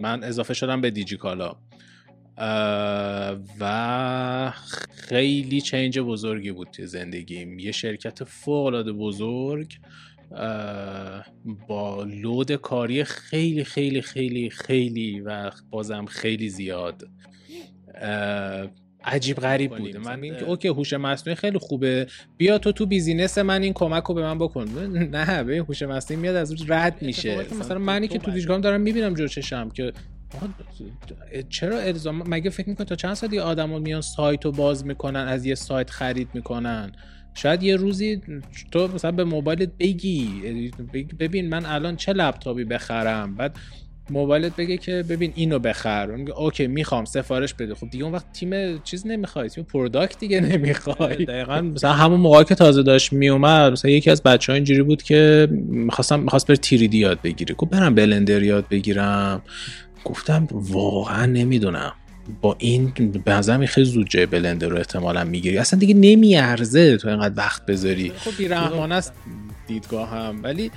من اضافه شدم به دیجیکالا و خیلی change بزرگی بود توی زندگیم. یه شرکت فوق العاده بزرگ با load کاری خیلی خیلی خیلی خیلی و بازم خیلی زیاد. عجیب غریب بوده من این که okay هوش مصنوعی خیلی خوبه. بیا تو تو business من این کمک رو به من بکن. نه به هوش مصنوعی میاد از رد میشه. مثلا منی که تو دیجیکالم دارم می‌بینم جور چشم که چرا الزام؟ مگه فکر می‌کنی تا چند ساعت یه آدما میان سایت رو باز می‌کنن از یه سایت خرید می‌کنن؟ شاید یه روزی تو مثلا به موبایلت بگی ببین من الان چه لپتاپی بخرم؟ بعد موبایلت بگه که ببین اینو بخر. Okay می‌خوام سفارش بده. خب دیگه اون وقت تیم چیز نمی‌خوای تیم product دیگه نمی‌خوای. دقیقا. مثلا همون موقع که تازه داشت میومد مثلا یکی از بچه ها اینجوری بود که می‌خواستم می‌خواست بر 3D یاد بگیری گفت برم بلندر یاد بگیرم. گفتم واقعا نمی‌دونم. با این به نظرم خیلی زود جای بلندر رو احتمالا می‌گیری. اصلا دیگه نمیارزه تو اینقدر وقت بذاری. خب بیرحمانه است. دیدگاه هم. ولی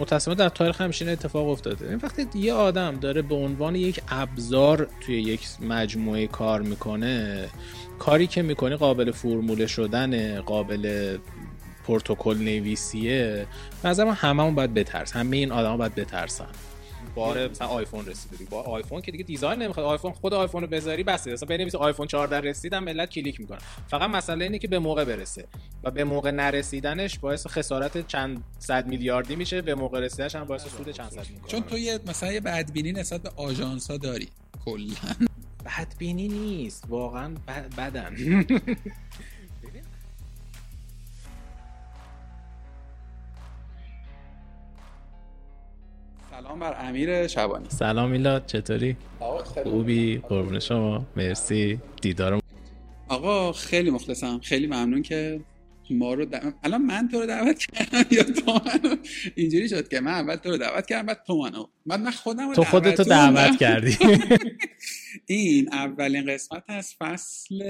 متاسفانه در تاریخ همشین اتفاق افتاده. این وقتی یه آدم داره به عنوان یک ابزار توی یک مجموعه کار می‌کنه کاری که می‌کنه قابل فرموله شدن قابل پروتکل نویسیه نظر من هممون باید بترس همه این آدما باید بترسن. بار مثلا آیفون رسید با آیفون که دیگه design نمی‌خواد. آیفون خود آیفون رو بذاری بس مثلا بنویس آیفون 14 رسیدم ملت کلیک می‌کنن فقط مسئله اینه که به موقع برسه. و به موقع نرسیدنش باعث خسارت چند صد میلیاردی میشه. به موقع رسیدنش هم باعث سود چند صد می‌کنه چون تو یه مثلا یه بدبینی نسبت به آژانس ها داری. کلا. بدبینی نیست. واقعا بدن. سلام بر امیر شبانی. سلام میلاد چطوری؟ خوبی؟ قربون شما. مرسی. دیدارم آقا خیلی مخلصم. خیلی ممنون که ما رو الان من تو رو دعوت کردم یا تو منو؟ اینجوری شد که من اول تو رو دعوت کردم بعد تو منو. بعد من خودم تو خودتو دعوت کردی. این اولین قسمت از فصل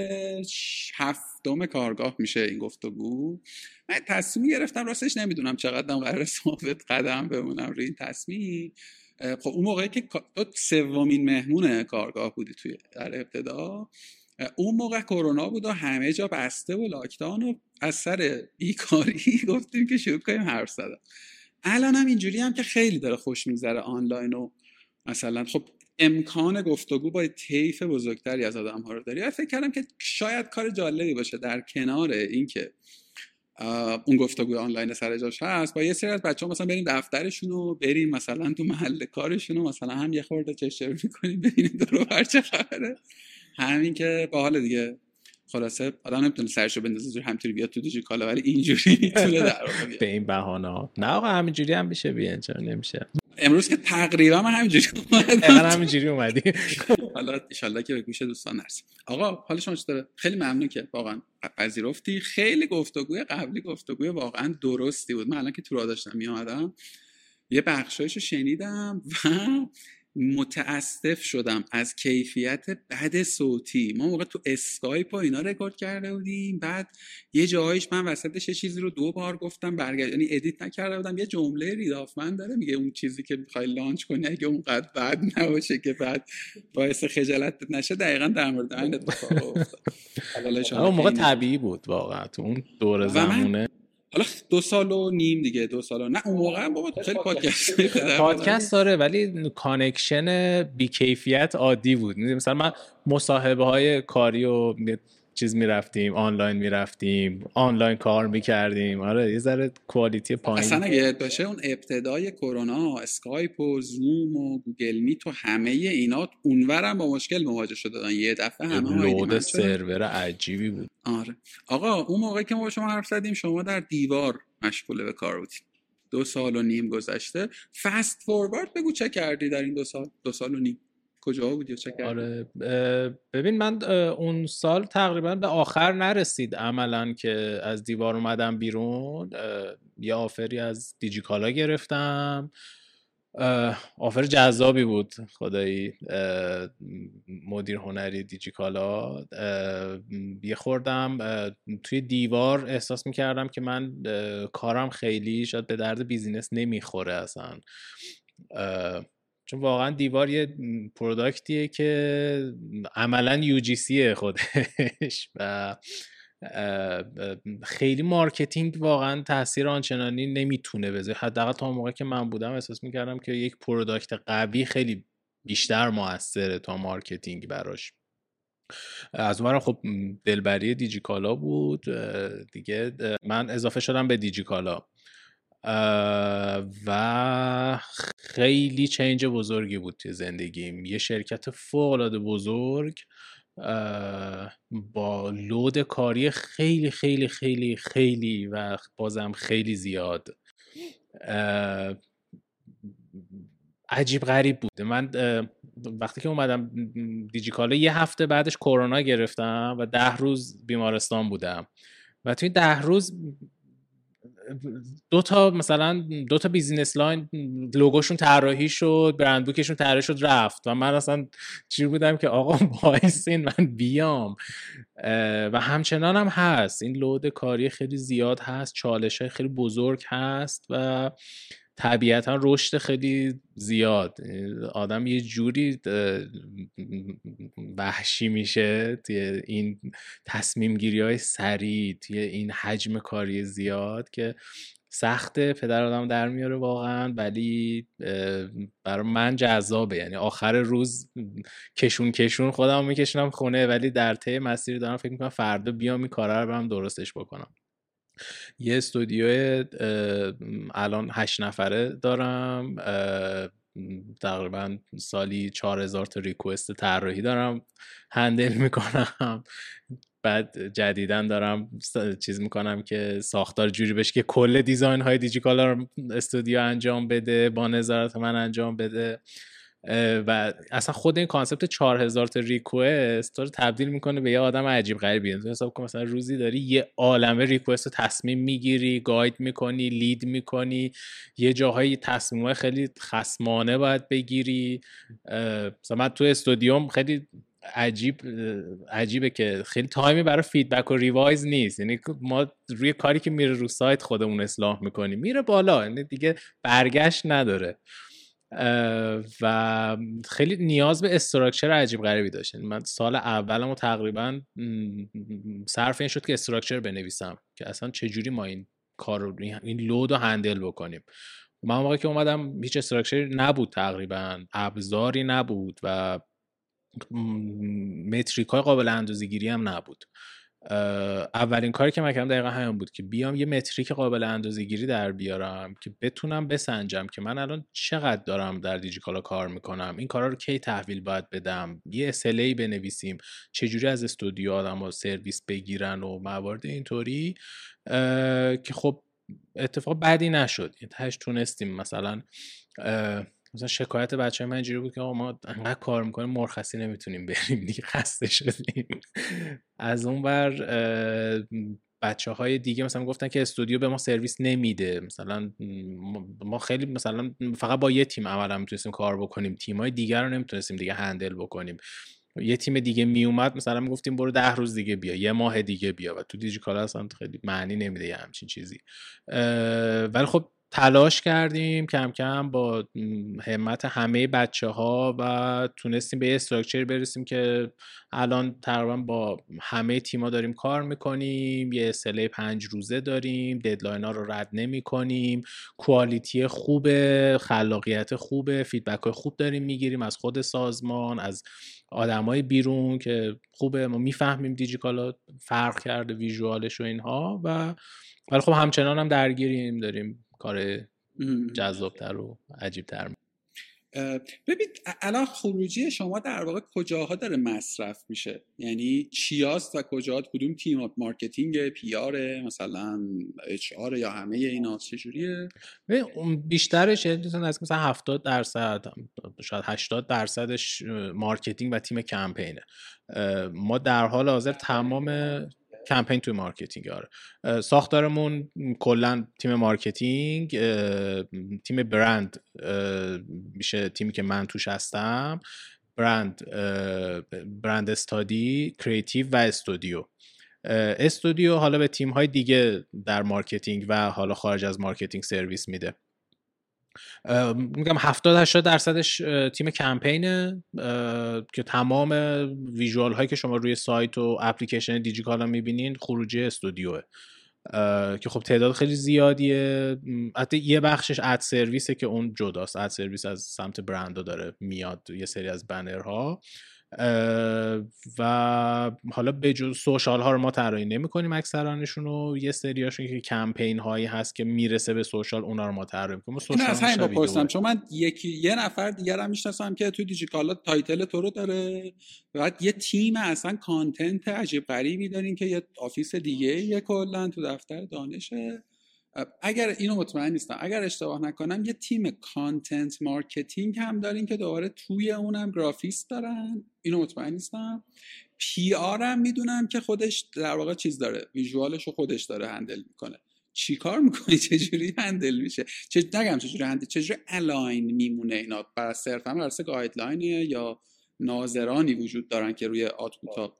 هفتم کارگاه میشه این گفتگو. من تصمیم گرفتم راستش نمی‌دونم چقدر قرار ثابت قدم بمونم روی این تصمیم. خب اون موقعی که سومین مهمون کارگاه بودی توی در ابتدا اون موقع کرونا بود و همه جا بسته و لاکداون و از سر بیکاری گفتیم که شروع کنیم حرف زدن. الان هم اینجوری هم که خیلی داره خوش میگذره آنلاین و مثلا خب امکان گفتگو با طیف بزرگتری از آدم ها رو داری. و فکر کردم که شاید کار جالبی باشه در کنار اینکه اون گفتگو آنلاین سر جاش هست با یه سری از بچه ها مثلا بریم دفترشون رو بریم مثلا تو محل کارشون رو مثلا هم یه خورده چشم می‌کنیم ببینیم دور بر چه خبره. همین که با حال دیگه خلاصه آدم نمی‌تونه سرشو بندازه زور همینطوری بیاد تو کالا ولی اینجوری می‌تونه در به این بهانه نه آقا همینجوری هم میشه بیان چرا نمیشه؟ امروز که تقریبا من همینجوری اومدم. همینجوری اومدی. حالا ان که به گوش دوستان نرسیم آقا حال شما چطوره؟ خیلی ممنون که واقعا پذیرفتی. خیلی گفتگوی قبلی گفتگوی واقعا درستی بود. من الان که تو را داشتم میامدم یه بخشایشو شنیدم و متاسف شدم از کیفیت بد صوتی. ما موقع تو اسکایپ و اینا رکورد کرده بودیم بعد یه جایش من وسطش یه چیزی رو دو بار گفتم برگرد یعنی edit نکرده بودم یه جمله رید هافمن داره میگه اون چیزی که می‌خوای launch کنی اگه اونقدر بد نباشه که بعد باعث خجالت نشه دقیقا در مورد این اتفاق افتاد. اون موقع طبیعی بود واقعا تو اون دور زمونه. حالا دو سال و نیم دیگه دو سال و... نه. اون موقع بابا خیلی پادکست پادکست. داره ولی connection بیکیفیت عادی بود. مثلا من مصاحبه های کاری و چیز می‌رفتیم آنلاین می‌رفتیم آنلاین کار می‌کردیم. آره یه ذره quality پایین. اصلا اگه باشه اون ابتدای کرونا اسکایپ و زوم و گوگل میت و همه اینا اونورم با مشکل مواجه شده یه دفعه همه load server عجیبی بود. آره. آقا اون موقعی که ما با شما حرف زدیم شما در دیوار مشغول به کار بودیم دو سال و نیم گذشته. فست فوروارد بگو چه کردی در این دو سال؟ دو سال و نیم. کجا بودی چه آره ببین من اون سال تقریبا به آخر نرسید عملا که از دیوار اومدم بیرون. یه آفری از دیجیکالا گرفتم. آفر جذابی بود خدایی. مدیر هنری دیجیکالا. یه خوردم توی دیوار احساس می‌کردم که من کارم خیلی شاید به درد business نمی‌خوره اصلا. چون واقعا دیوار یه product یه که عملا UG خودش و خیلی marketing واقعا تاثیر آنچنانی نمی‌تونه بذاره. حداقل تا موقع که من بودم احساس می‌کردم که یک product قوی خیلی بیشتر موثره تا marketing براش. از اونورم خب دلبری دیجیکالا بود دیگه من اضافه شدم به دیجیکالا. و خیلی change بزرگی بود توی زندگیم. یه شرکت فوق بزرگ با load کاری خیلی خیلی خیلی خیلی و بازم خیلی زیاد. عجیب غریب بود. من وقتی که اومدم دیجیکالا یه هفته بعدش کرونا گرفتم و ده روز بیمارستان بودم. و توی ده روز دو تا مثلا دو تا business line لوگوشون طراحی شد brand book شون طراحی شد رفت. و من اصلا چی بودم که آقا وایسین من بیام؟ و همچنان هم هست. این load کاری خیلی زیاد هست چالش های خیلی بزرگ هست و طبیعتا رشد خیلی زیاد. آدم یه جوری وحشی میشه توی این تصمیم گیری های سریع توی این حجم کاری زیاد که سخته پدر آدم در میاره واقعا ولی برای من جذابه. یعنی آخر روز کشون کشون خودم میکشونم خونه ولی در طی مسیر دارم فکر می‌کنم فردا بیام این کارا رو برم درستش بکنم. یه استودیو الان هشت نفره دارم تقریبا سالی چهار هزار تا request طراحی دارم handle می‌کنم. بعد جدیدن دارم چیز می‌کنم که ساختار جوری بشه که کل design های دیجیکالا رو استودیو انجام بده با نظارت من انجام بده. و اصلا خود این concept 4000 تا request رو تبدیل می‌کنه به یه آدم عجیب غریبی. تو حساب کن مثلا روزی داری یه عالمه request تصمیم می‌گیری guide می‌کنی lead می‌کنی یه جاهایی تصمیم خیلی خسمانه باید بگیری. مثلا من تو استودیوم خیلی عجیب عجیبه که خیلی time ی برای feedback و revise نیست. یعنی ما روی کاری که میره رو سایت خودمون اصلاح می‌کنیم. میره بالا. یعنی دیگه برگشت نداره. و خیلی نیاز به structure عجیب غریبی داشت. یعنی من سال اولم تقریبا صرف این شد که structure بنویسم که اصلا چجوری ما این کار رو این لود رو هندل بکنیم. من موقعی که اومدم هیچ استراکچری نبود تقریبا ابزاری نبود و متریک های قابل اندازه گیری هم نبود. اولین کاری که من کردم دقیقا همین بود که بیام یه متریک قابل اندازه گیری در بیارم که بتونم بسنجم که من الان چقدر دارم در دیجیکالا کار می‌کنم. این کارا رو کی تحویل باید بدم؟ یه اسلی بنویسیم. چجوری از استودیو آدم ها سرویس بگیرن و موارد اینطوری؟ که خب اتفاق بدی نشد. یعنی تهش تونستیم مثلا مثلا شکایت بچه من اینجوری بود که ما انقدر کار می‌کنیم مرخصی نمی‌تونیم بریم دیگه خسته شدیم. از اون بر بچه های دیگه مثلا گفتن که استودیو به ما سرویس نمیده. مثلا ما خیلی مثلا فقط با یه تیم عملا می‌تونستیم کار بکنیم. تیم های دیگر رو نمی‌تونستیم دیگه هندل بکنیم. یه تیم دیگه میومد مثلا می‌گفتیم برو ده روز دیگه بیا یه ماه دیگه بیا. و تو دیجیکالا اصلا خیلی معنی نمیده یه همچین چیزی. ولی خب تلاش کردیم کم کم با همت همه بچه ها و تونستیم به یه structure برسیم که الان تقریبا با همه تیما داریم کار می‌کنیم یه SLA پنج روزه داریم deadline ها رو رد نمی کنیم quality خوبه خلاقیت خوبه feedback های خوب داریم می‌گیریم از خود سازمان از آدمای بیرون که خوبه ما می‌فهمیم دیجیکالا فرق کرده visual ش و اینها و ولی خب همچنان هم درگیریم داریم کار جذابتر و عجیبتر ببین الان خروجی شما در واقع کجاها داره مصرف میشه؟ یعنی چیاست و کجاها کدوم تیم marketing PR مثلا HR یا همه اینا چجوریه بیشترش از مثلا 70 درصد شاید 80 درصدش marketing و تیم کمپینه. ما در حال حاضر تمام کمپین توی marketing آره. ساختارمون کلا تیم marketing تیم برند میشه تیمی که من توش هستم برند برند استادی creative و استودیو. استودیو حالا به تیم های دیگه در marketing و حالا خارج از marketing سرویس میده. میگم 70 80 درصدش تیم کمپینه که تمام ویژوال هایی که شما روی سایت و اپلیکیشن دیجیکالا می‌بینین خروجی استودیوه. که خب تعداد خیلی زیادیه. حتی یه بخشش اد سرویسه که اون جداست. اد سرویس از سمت برندو داره میاد یه سری از بنرها. و حالا به جز سوشال ها رو ما طراحی نمی کنیم اکثرانشون رو یه سریاشون که کمپین هایی هست که می‌رسه به سوشال اونا رو ما طراحی می‌کنیم. سوشال از همین بپرسم چون من یکی یه نفر دیگر هم می‌شناسم که توی دیجیکالا title تو رو داره بعد یه تیم اصلا content عجیب غریبی دارین که یه office دیگه یه کلا تو دفتر دانشه. اگر اینو مطمئن نیستم. اگر اشتباه نکنم یه تیم content marketing هم دارین که دوباره توی اونم گرافیست دارن. اینو مطمئن نیستم. PR هم می‌دونم که خودش در واقع چیز داره. visual ش رو خودش داره handle می‌کنه. چی کار می‌کنی؟ چجوری handle میشه؟ چه نگم چجوری handle چجوری align میمونه اینا؟ بر صرفا بر guideline یه یا ناظرانی وجود دارن که روی output ا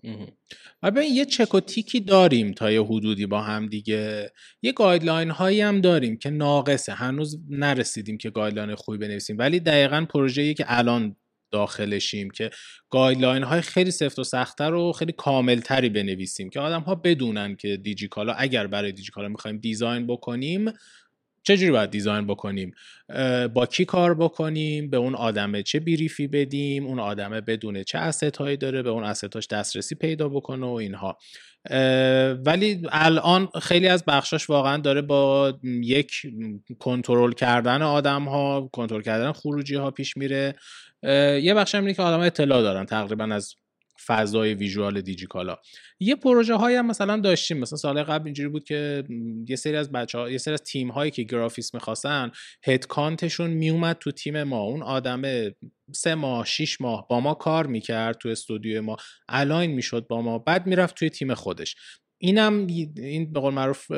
و یه چک و تیکی داریم تا یه حدودی با هم دیگه. یه guideline هایی هم داریم که ناقصه. هنوز نرسیدیم که guideline خوبی بنویسیم. ولی دقیقا پروژه‌ای که الان داخلشیم که guideline های خیلی سفت و سختتر و خیلی کاملتری بنویسیم که آدم ها بدونن که دیجیکالا اگر برای دیجیکالا می‌خوایم design بکنیم چجوری باید دیزاین بکنیم؟ با کی کار بکنیم؟ به اون آدمه چه بیریفی بدیم؟ اون آدمه بدونه چه اسست هایی داره؟ به اون اسستاش دسترسی پیدا بکنه و اینها. ولی الان خیلی از بخشاش واقعا داره با یک کنترل کردن آدم ها کنترل کردن خروجی ها پیش میره. یه بخش هم که آدم اطلاع دارن تقریبا از فضای ویژوال دیجیکالا. یه پروژه هایی هم مثلا داشتیم. مثلا سال قبل اینجوری بود که یه سری از بچه ها یه سری از تیم هایی که گرافیست می‌خواستن headcount شون میومد تو تیم ما. اون آدمه سه ماه شیش ماه با ما کار می‌کرد تو استودیو ما. align می‌شد با ما. بعد می‌رفت توی تیم خودش. اینم این به قول معروف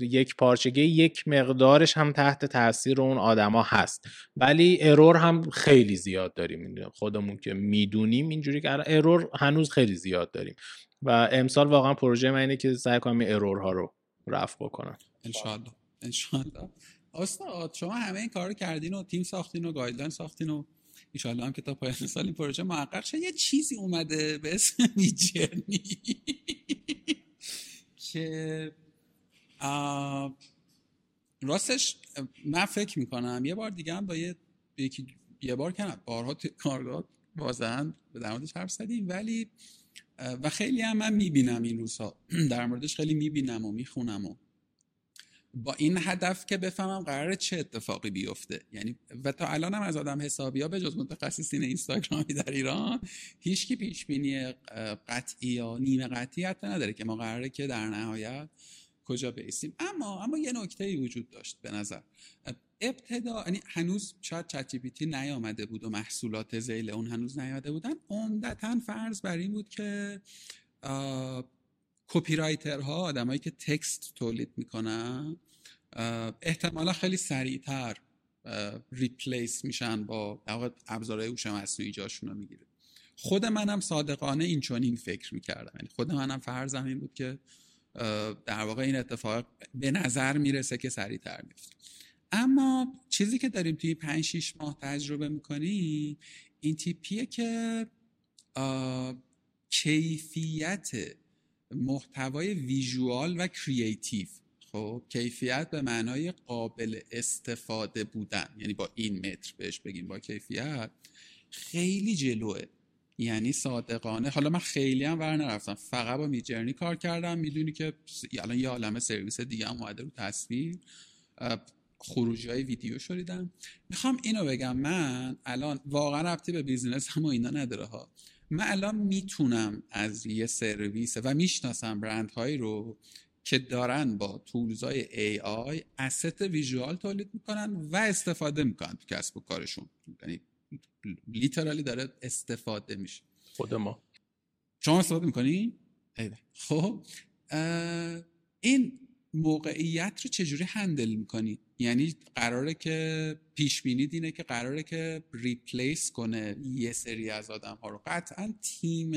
یک پارچگی یک مقدارش هم تحت تاثیر اون آدما هست. ولی error هم خیلی زیاد داریم. خودمون که می‌دونیم اینجوری که error هنوز خیلی زیاد داریم. و امسال واقعا پروژه من اینه که سعی کنم error ها رو رفع بکنم. انشالله انشالله استاد شما همه این کار کردین و تیم ساختین و guideline ساختین و ایشالله هم که تا پایان سال این پروژه محقق شه. یه چیزی اومده به اسم که راستش من فکر می‌کنم یه بار دیگه هم با یه یکی یه بار کنم بارها کارگاه بازن در موردش حرف زدیم ولی و خیلی هم من می‌بینم این روزها. در موردش خیلی می‌بینم و می‌خونم و با این هدف که بفهمم قرار چه اتفاقی بیفته. یعنی و تا الان هم از آدم حسابی ها به جز متخصصین اینستاگرامی در ایران هیچکی پیش بینی قطعی یا نیمه قطعی حتی نداره که ما قراره که در نهایت کجا بیستیم اما اما یه نکته ای وجود داشت به نظر. ابتدا یعنی هنوز شاید چت جی نیامده بود و محصولات زیل اون هنوز نیامده بودن عمدتا فرض بر این بود که کپی رایترها آدمایی که تکست تولید می‌کنن احتمالا خیلی سریعتر ریپلیس میشن با ابزارهای هوش مصنوعی جاشون رو می‌گیره. خود منم صادقانه این چون این فکر می‌کردم. یعنی خود منم فرضم این بود که در واقع این اتفاق به نظر می‌رسه که سریعتر میفته اما چیزی که داریم توی 5 6 ماه تجربه می‌کنیم این تیپیه که کیفیت محتوای ویژوال و کریتیو خب کیفیت به معنای قابل استفاده بودن. یعنی با این متر بهش بگیم با کیفیت خیلی جلوه. یعنی صادقانه. حالا من خیلی هم ور نرفتم. فقط با میجرنی کار کردم. می‌دونی که الان یه عالم سرویس دیگه هم اومده رو تصویر. خروجی های ویدیو شدیدم. می‌خوام اینو بگم. من الان واقعا ربطی به business هم و اینا نداره ها. من الان می‌تونم از یه سرویس و می‌شناسم برندهایی رو که دارن با tools ای AI asset visual تولید می‌کنن و استفاده می‌کنن تو کسب و کارشون. یعنی literally داره استفاده میشه. خود ما. شما استفاده می‌کنی؟ خب این موقعیت رو چجوری handle می‌کنی؟ یعنی قراره که پیش بینیت اینه که قراره که replace کنه یه سری از آدم ها رو. قطعا تیم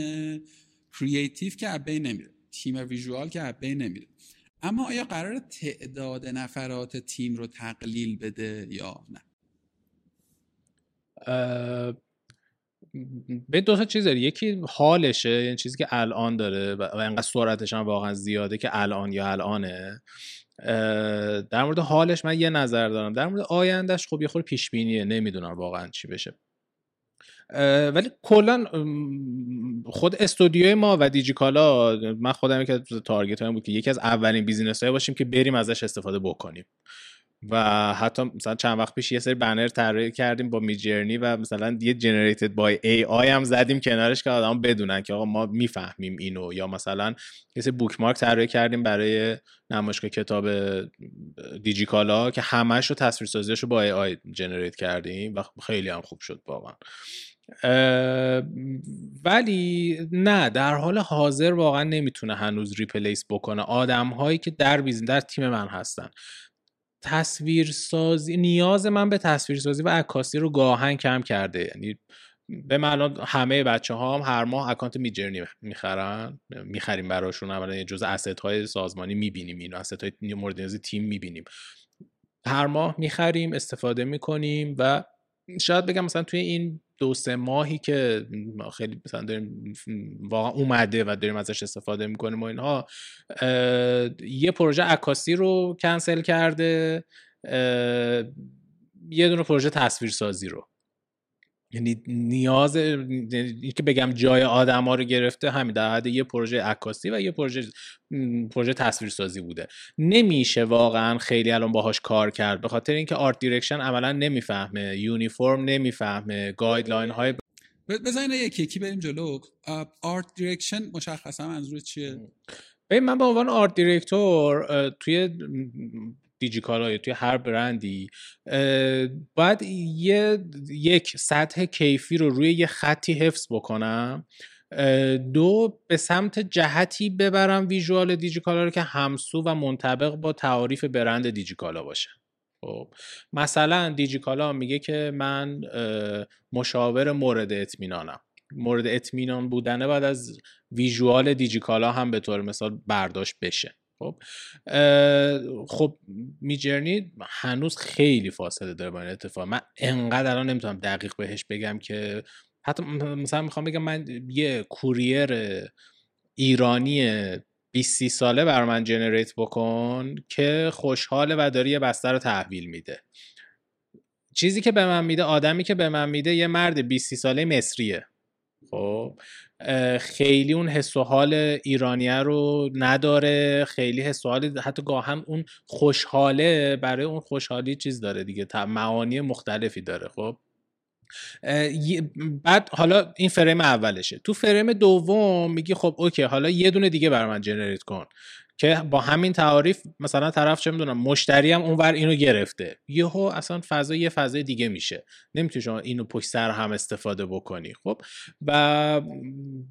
creative که ابی نمیره. تیم visual که ابی نمیره. اما آیا قراره تعداد نفرات تیم رو تقلیل بده یا نه؟ به دو تا چیز داره. یکی حالشه یعنی چیزی که الان داره و انقدر سرعتش هم واقعا زیاده که الان یا الانه. در مورد حالش من یه نظر دارم. در مورد آیندهش خب یه خور پیش بینیه نمی‌دونم واقعا چی بشه. ولی کلا خود استودیوی ما و دیجیکالا من خودم که target م بود که یکی از اولین business های باشیم که بریم ازش استفاده بکنیم. و حتی مثلا چند وقت پیش یه سری بنر طراحی کردیم با میجرنی و مثلا یه generated by AI هم زدیم کنارش که آدم بدونن که آقا ما می‌فهمیم اینو. یا مثلا یه سری bookmark طراحی کردیم برای نمایشگاه کتاب دیجیکالا که همش رو تصویرسازیش رو با AI generate کردیم و خیلی هم خوب شد واقعا. ولی نه در حال حاضر واقعا نمی‌تونه هنوز replace بکنه. آدم هایی که در بیزن در تیم من هستن. تصویرسازی نیاز من به تصویرسازی و عکاسی رو گاهن کم کرده. یعنی به من همه بچه ها هم هر ماه account میجرنی می‌خرن. می‌خریم براشون. اولا جز asset های سازمانی می‌بینیم. اینو asset های مورد نیازی تیم می‌بینیم. هر ماه می‌خریم استفاده می‌کنیم و شاید بگم مثلا توی این دو سه ماهی که خیلی مثلا داریم واقعا اومده و داریم ازش استفاده می‌کنیم و اینها یه پروژه عکاسی رو کنسل کرده یه دونه پروژه تصویرسازی رو. یعنی نیاز یعنی که بگم جای آدما رو گرفته همین در حد یه پروژه عکاسی و یه پروژه پروژه تصویرسازی بوده. نمیشه واقعا خیلی الان باهاش کار کرد. به خاطر اینکه art direction عملا نمی‌فهمه uniform نمی‌فهمه guideline های بزنین یکی یکی بریم جلو. art direction مشخصا منظور چیه؟ ببین من به عنوان art director توی دیجیکالا یا توی هر برندی باید یه یک سطح کیفی رو روی یه خطی حفظ بکنم. دو به سمت جهتی ببرم ویژوال دیجیکالا رو که همسو و منطبق با تعاریف برند دیجیکالا باشه. خب مثلا دیجیکالا میگه که من مشاور مورد اطمینانم. مورد اطمینان بودنه بعد از ویژوال دیجیکالا هم به طور مثال برداشت بشه. خب خب میجرنی هنوز خیلی فاصله داره با این اتفاق. من انقدر الان نمی‌تونم دقیق بهش بگم که حتی مثلا می‌خوام بگم من یه کوریر ایرانی 20 ساله بر من جنریت بکن که خوشحاله و داره یه بسته رو تحویل میده. چیزی که به من میده آدمی که به من میده یه مرد 20 ساله مصریه. خب خیلی اون حس و حال ایرانیه رو نداره. خیلی حس و حال حتی گاهم اون خوشحاله برای اون خوشحالی چیز داره دیگه معانی مختلفی داره خب. بعد حالا این فریم اولشه. تو فریم دوم میگی خب اوکی حالا یه دونه دیگه بر من جنریت کن. که با همین تعاریف مثلا طرف چه می‌دونم مشتری هم اونور اینو گرفته. یهو اصلا فضا یه فضای دیگه میشه. نمی‌تونی شما اینو پشت سر هم استفاده بکنی. خب؟ و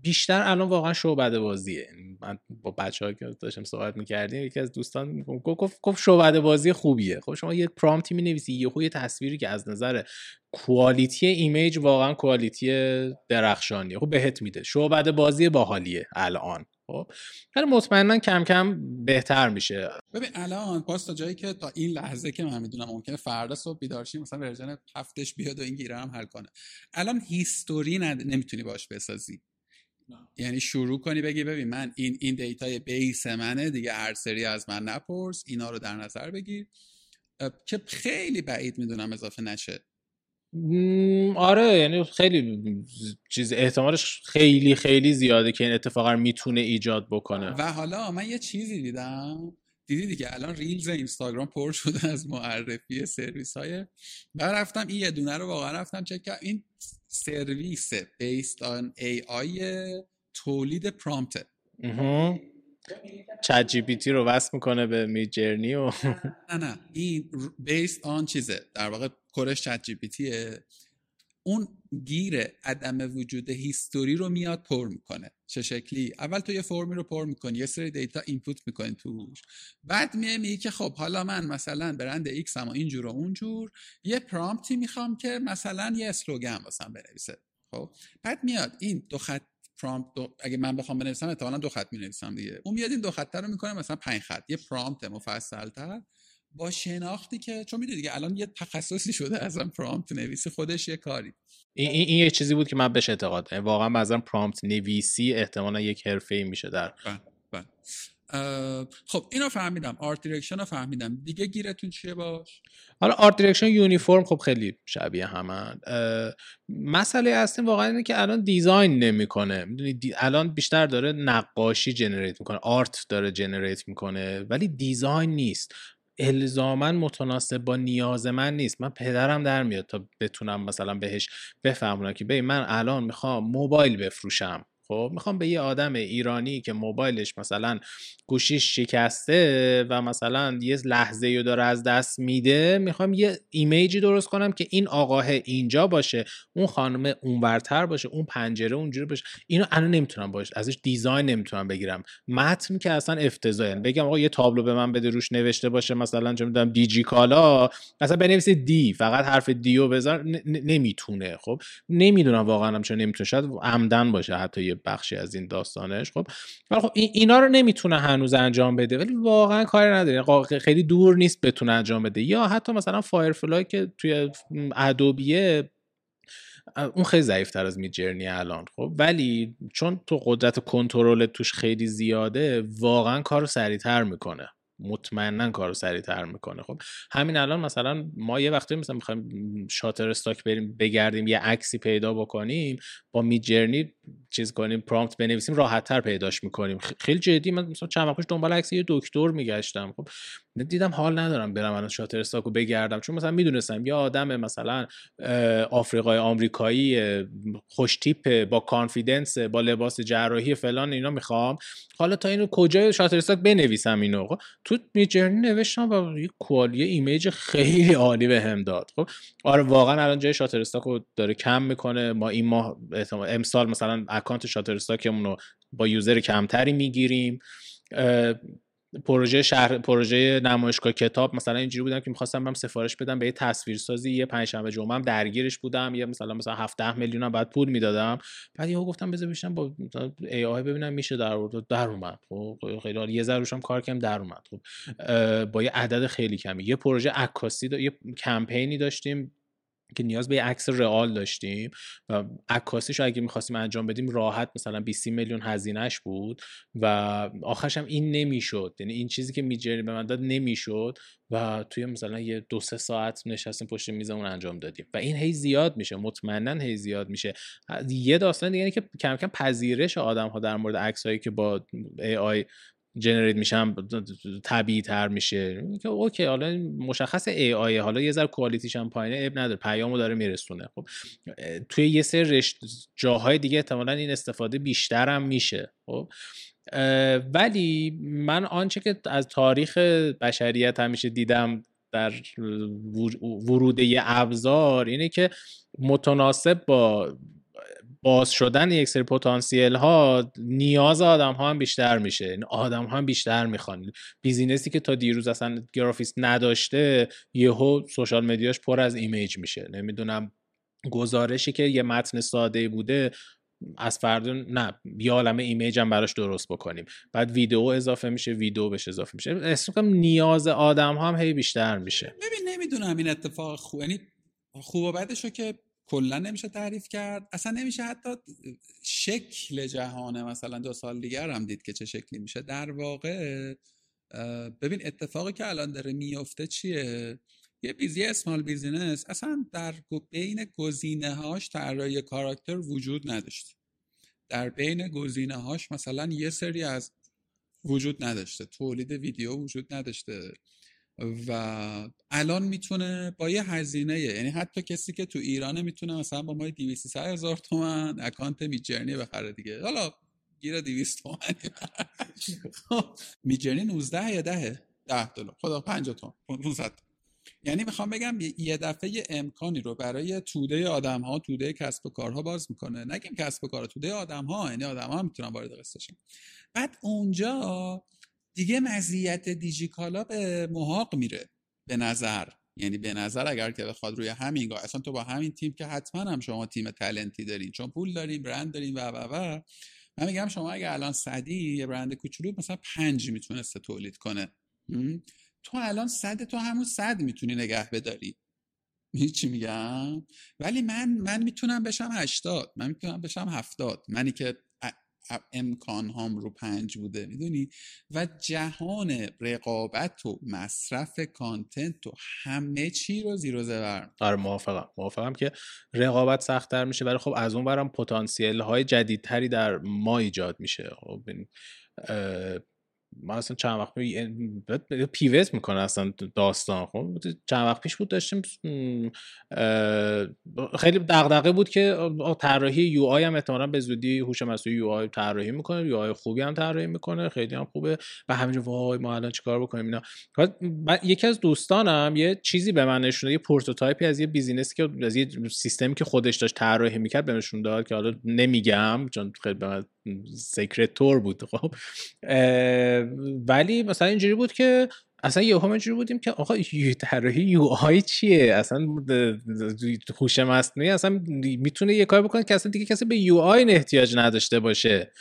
بیشتر الان واقعا شعبده بازیه. من با بچه که داشتم صحبت می‌کردیم یکی از دوستان گفت گفت شعبده بازی خوبیه. خب شما یه پرامپتی می‌نویسی یهو یه تصویری که از نظر quality image واقعا quality درخشانیه. خب بهت میده. شعبده بازی باحالیه الان. خب ولی مطمئنا کم کم بهتر میشه. ببین الان باز تا جایی که تا این لحظه که من می‌دونم ممکنه فردا صبح بیدار مثلا version هفتش بیاد و این گیرو هم حل کنه. الان history نمی‌تونی باش بسازی. یعنی شروع کنی بگی ببین من این این data ی base منه دیگه هر سری از من نپرس اینا رو در نظر بگیر. که خیلی بعید می‌دونم اضافه نشه. آره یعنی خیلی چیز احتمالش خیلی خیلی زیاده که این اتفاق می‌تونه ایجاد بکنه. و حالا من یه چیزی دیدم. دیدی دیگه الان reels اینستاگرام پر شده از معرفی سرویس های و رفتم این یه دونه رو واقعا رفتم چک کرد این سرویس based on AI تولید prompt. چت جی پی تی رو وصل می‌کنه به میجرنی و نه نه این based on چیزه؟ در واقع core ش چت جی پی تیه اون گیر عدم وجود history رو میاد پر می‌کنه. چه شکلی؟ اول تو یه فرمی رو پر می‌کنی یه سری data input می‌کنی توش. بعد میای میگی که خب حالا من مثلا برند X هم اینجور و اونجور یه prompt ی می‌خوام که مثلا یه slogan واسم بنویسه. خب؟ بعد میاد این دو خط prompt دو... اگه من بخوام بنویسم احتمالاً دو خط می‌نویسم دیگه. اون میاد این دو خط رو می‌کنه مثلا پنج خط. یه prompt مفصل تر با شناختی که چون می‌دونی دیگه الان یه تخصصی شده اصلا prompt نویسی خودش یه کاری. این, این, یه چیزی بود که من بهش اعتقاد واقعا بعضا prompt نویسی احتمالا یک حرفه ای میشه در بله بله. خب اینو فهمیدم. art direction رو فهمیدم. دیگه گیرتون چیه باش؟ حالا art direction uniform خب خیلی شبیه همن مسئله اصلی واقعا اینه که الان design نمی‌کنه. می‌دونی دی... الان بیشتر داره نقاشی generate می‌کنه. art داره generate می‌کنه. ولی design نیست. الزاما متناسب با نیاز من نیست. من پدرم در میاد تا بتونم مثلا بهش بفهمونم که ببین من الان می‌خوام موبایل بفروشم. خب می‌خوام به یه آدم ایرانی که موبایلش مثلا گوشیش شکسته و مثلا یه لحظه رو داره از دست میده می‌خوام یه image ی درست کنم که این آقاهه اینجا باشه اون خانم اونورتر باشه اون پنجره اونجوری باشه. اینو الان نمی‌تونم باشه ازش دیزاین نمی‌تونم بگیرم. متن که اصلا افتضاحه. بگم آقا یه تابلو به من بده روش نوشته باشه مثلا چه می‌دونم دیجی کالا مثلا بنویسید دی فقط حرف دیو بذار نمی‌تونه. خب نمی‌دونم واقعا چون نمی‌تونه. شاید عمدن باشه حتی یه بخشی از این داستانش. خب ولی خب اینا رو نمی‌تونه هنوز انجام بده ولی واقعا کاری نداره. یعنی خیلی دور نیست بتونه انجام بده. یا حتی مثلا فایرفلای که توی ادوبیه اون خیلی ضعیف تر از میجرنی الان. خب ولی چون تو قدرت کنترل توش خیلی زیاده واقعا کارو سریعتر می‌کنه. مطمئنا کارو سریعتر می‌کنه. خب همین الان مثلا ما یه وقتی مثلا می‌خوایم شاتر استاک بریم بگردیم یه عکسی پیدا بکنیم با میجرنی چیز کنیم پرامپت بنویسیم راحت تر پیداش می‌کنیم. خیلی جدی من مثلا چند وقت دنبال عکس یه دکتر میگشتم. خب دیدم حال ندارم برم الان شاتر استاک رو بگردم. چون مثلا می‌دونستم یه آدم مثلا آفریقایی آمریکایی خوش تیپ با confidence با لباس جراحی فلان اینا می‌خوام. حالا تا اینو کجای شاتر استاک بنویسم اینو؟ خب تو میجرنی نوشتم و یه quality image خیلی عالی بهم داد. خب آره واقعا الان جای شاتر استاک رو داره کم می‌کنه. ما این ماه امسال مثلا اکانت شاتر استاکمون رو با یوزر کمتری می‌گیریم. پروژه شهر پروژه نمایشگاه کتاب مثلا اینجوری بودم که می‌خواستم من سفارش بدم به یه تصویرسازی یه پنجشنبه جمعه هم درگیرش بودم. یه مثلا مثلا 17 میلیون هم بعد پول می‌دادم. بعد یهو گفتم بذار بشم با ای آی ببینم میشه در در اومد. خب خیلی یه ذره روشم کار کم در اومد. خب با یه عدد خیلی کمی. یه پروژه عکاسی یه کمپینی داشتیم. که نیاز به عکس رئال داشتیم و عکاسیش اگه می‌خواستیم انجام بدیم راحت مثلا 20 میلیون هزینهش بود و آخرش هم این نمی‌شد. یعنی این چیزی که میجرنی به من داد نمی‌شد و توی مثلا یه دو سه ساعت نشستیم پشت میزمون انجام دادیم. و این هی زیاد میشه مطمئنا هی زیاد میشه. یه داستان دیگه که کم کم پذیرش آدم ها در مورد عکس هایی که با AI generate میشن طبیعی تر میشه. که اوکی حالا مشخص AI حالا یه ذره quality ش هم پایینه عیب نداره. پیامو داره میرسونه. خب توی یه سری رشت جاهای دیگه احتمالا این استفاده بیشتر هم میشه. خب ولی من آنچه که از تاریخ بشریت همیشه دیدم در ورود یه ابزار اینه که متناسب با باز شدن یک سری پتانسیل ها نیاز آدم ها هم بیشتر میشه. آدم ها هم بیشتر می‌خوان. بیزینسی که تا دیروز اصلا گرافیست نداشته یهو social media ش پر از image میشه. نمی‌دونم گزارشی که یه متن ساده بوده از فردا نه یه عالمه image هم براش درست بکنیم. بعد ویدیو اضافه میشه ویدیو بهش اضافه میشه. اسم نیاز آدم ها هم هی بیشتر میشه. ببین نمی‌دونم این اتفاق خوب یعنی خوب و بعدشو که کلا نمیشه تعریف کرد. اصلا نمیشه حتی شکل جهان مثلا دو سال دیگر هم دید که چه شکلی میشه. در واقع ببین اتفاقی که الان داره میفته چیه؟ یه بیزی small business اصلا در بین گزینه هاش طراحی کاراکتر وجود نداشت در بین گزینه هاش مثلا یه سری از وجود نداشته. تولید ویدیو وجود نداشته. و الان می‌تونه با یه هزینه یعنی حتی کسی که تو ایران می‌تونه مثلا با ما 200 هزار تومن اکانت میجرنی بخره دیگه. حالا گیر 200 تومن میجرنی 19 یا 10 10 دلار. خدا 50 تومن. 500 یعنی می‌خوام بگم یه دفعه امکانی رو برای توده آدم ها توده کسب و کارها باز می‌کنه. نگیم کسب و کار توده آدم ها یعنی آدم ها می‌تونن وارد قصه بعد اونجا دیگه مزیت دیجیکالا به محاق میره به نظر. یعنی به نظر اگر که بخواد روی همین گاه اصلا تو با همین تیم که حتما هم شما تیم تلنتی دارین چون پول داریم برند داریم و و و. من میگم شما اگه الان صدی یه برند کوچولو مثلا پنج می‌تونسته تولید کنه. تو الان صد تو همون صد می‌تونی نگه بداری. می‌دونی چی میگم؟ ولی من من می‌تونم بشم هشتاد من می‌تونم بشم هفتاد. منی که امکان هام رو پنج بوده می‌دونی؟ و جهان رقابت و مصرف کانتنت و همه چی رو زیر و زبر آره موافقم. موافقم که رقابت سختتر میشه ولی خب از اون برم پتانسیل های جدیدتری در ما ایجاد میشه. خب من اصلا چند وقت پیوت می‌کنه اصلا داستان. خب چند وقت پیش بود داشتیم خیلی دغدغه بود که طراحی یو آی هم احتمالاً به زودی هوش مصنوعی یو آی طراحی می‌کنه یو آی خوبی هم طراحی می‌کنه خیلی هم خوبه و همینجا وای ما الان چیکار بکنیم اینا. یکی از دوستانم یه چیزی به من نشون یه prototype ی از یه business ی که از یه سیستمی که خودش داشت طراحی می‌کرد به نشون داد که حالا نمیگم چون خیلی به من secret طور بود خب. ولی مثلا اینجوری بود که اصلا یه هم اینجوری بودیم که آقا طراحی UI چیه؟ اصلا هوش مصنوعی اصلا می‌تونه یه کار بکنه که اصلا دیگه کسی به UI احتیاج نداشته باشه.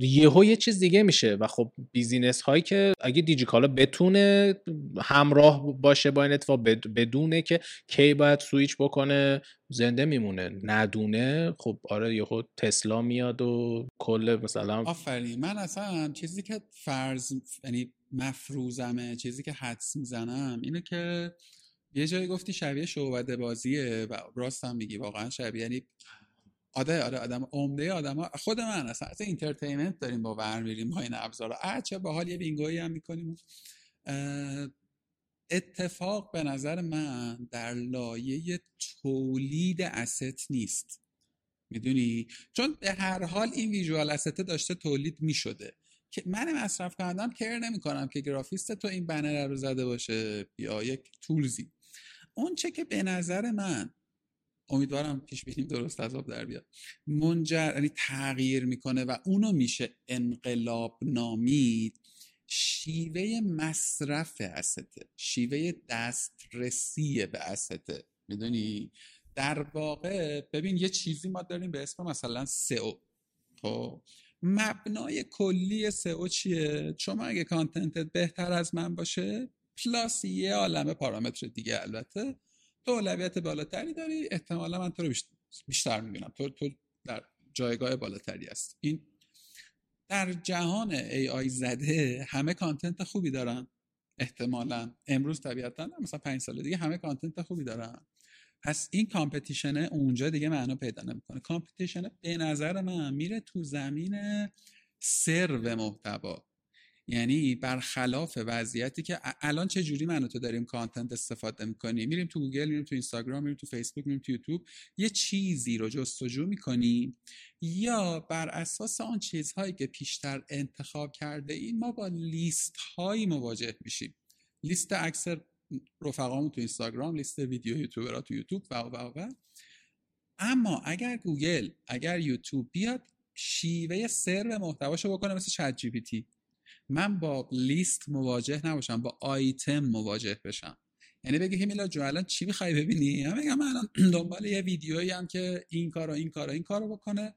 یهو یه چیز دیگه میشه و خب business هایی که اگه دیجیکالا بتونه همراه باشه با این اتفاق بدونه که کی باید سویچ بکنه زنده میمونه. ندونه خب آره یهو تسلا میاد و کل مثلا آفرین. من اصلا چیزی که فرض یعنی مفروضمه چیزی که حدس می‌زنم اینه که یه جایی گفتی شبیه شعبده بازیه و راستم میگی واقعا شبیه. یعنی آره آره آدم عمده آدم ها خود من اصلا از entertainment داریم با ور میریم با این ابزارا. به هر حال یه بینگویی هم می‌کنیم. اتفاق به نظر من در لایه تولید asset نیست. می‌دونی؟ چون به هر حال این visual asset داشته تولید می‌شده. که من مصرف کردم فکر نمی کنم که گرافیست تو این بنر رو زده باشه یا یک tools ی اون چه که به نظر من امیدوارم پیش بینیم درست عذاب در بیاد. منجر یعنی تغییر می‌کنه و اونو میشه انقلاب نامید شیوه مصرف استه شیوه دسترسی به استه. می‌دونی؟ در واقع ببین یه چیزی ما داریم به اسم مثلا سئو. خب؟ مبنای کلی سئو چیه؟ شما اگه کانتنتت بهتر از من باشه plus یه عالمه پارامتر دیگه البته. تو اولویت بالاتری داری احتمالا من تو رو بیشتر می‌بینم. تو تو در جایگاه بالاتری است این در جهان AI زده همه content خوبی دارن. احتمالا. امروز طبیعتا مثلا پنج سال دیگه همه content خوبی دارن. پس این competition اونجا دیگه معنا پیدا نمی‌کنه. competition به نظر من میره تو زمین سرو محتوا. یعنی برخلاف وضعیتی که الان چه جوری من تو داریم content استفاده می‌کنیم؟ میریم تو گوگل میریم تو اینستاگرام میریم تو فیسبوک میریم تو یوتیوب یه چیزی رو جستجو می‌کنیم یا بر اساس آن چیزهایی که پیشتر انتخاب کردیم ما با لیست هایی مواجه میشیم. لیست عکس رفقامون تو اینستاگرام لیست ویدیو یوتیوبرها تو یوتیوب و و و اما اگر گوگل اگر یوتیوب بیاد شیوه سرو محتواشو بکنه مثل ChatGPT. من با لیست مواجه نباشم با آیتم مواجه بشم. یعنی بگی که میلاد جون الان چی می‌خوای ببینی؟ من بگم من الان دنبال یه ویدیویی‌ام که این کارو این کارو این کارو بکنه.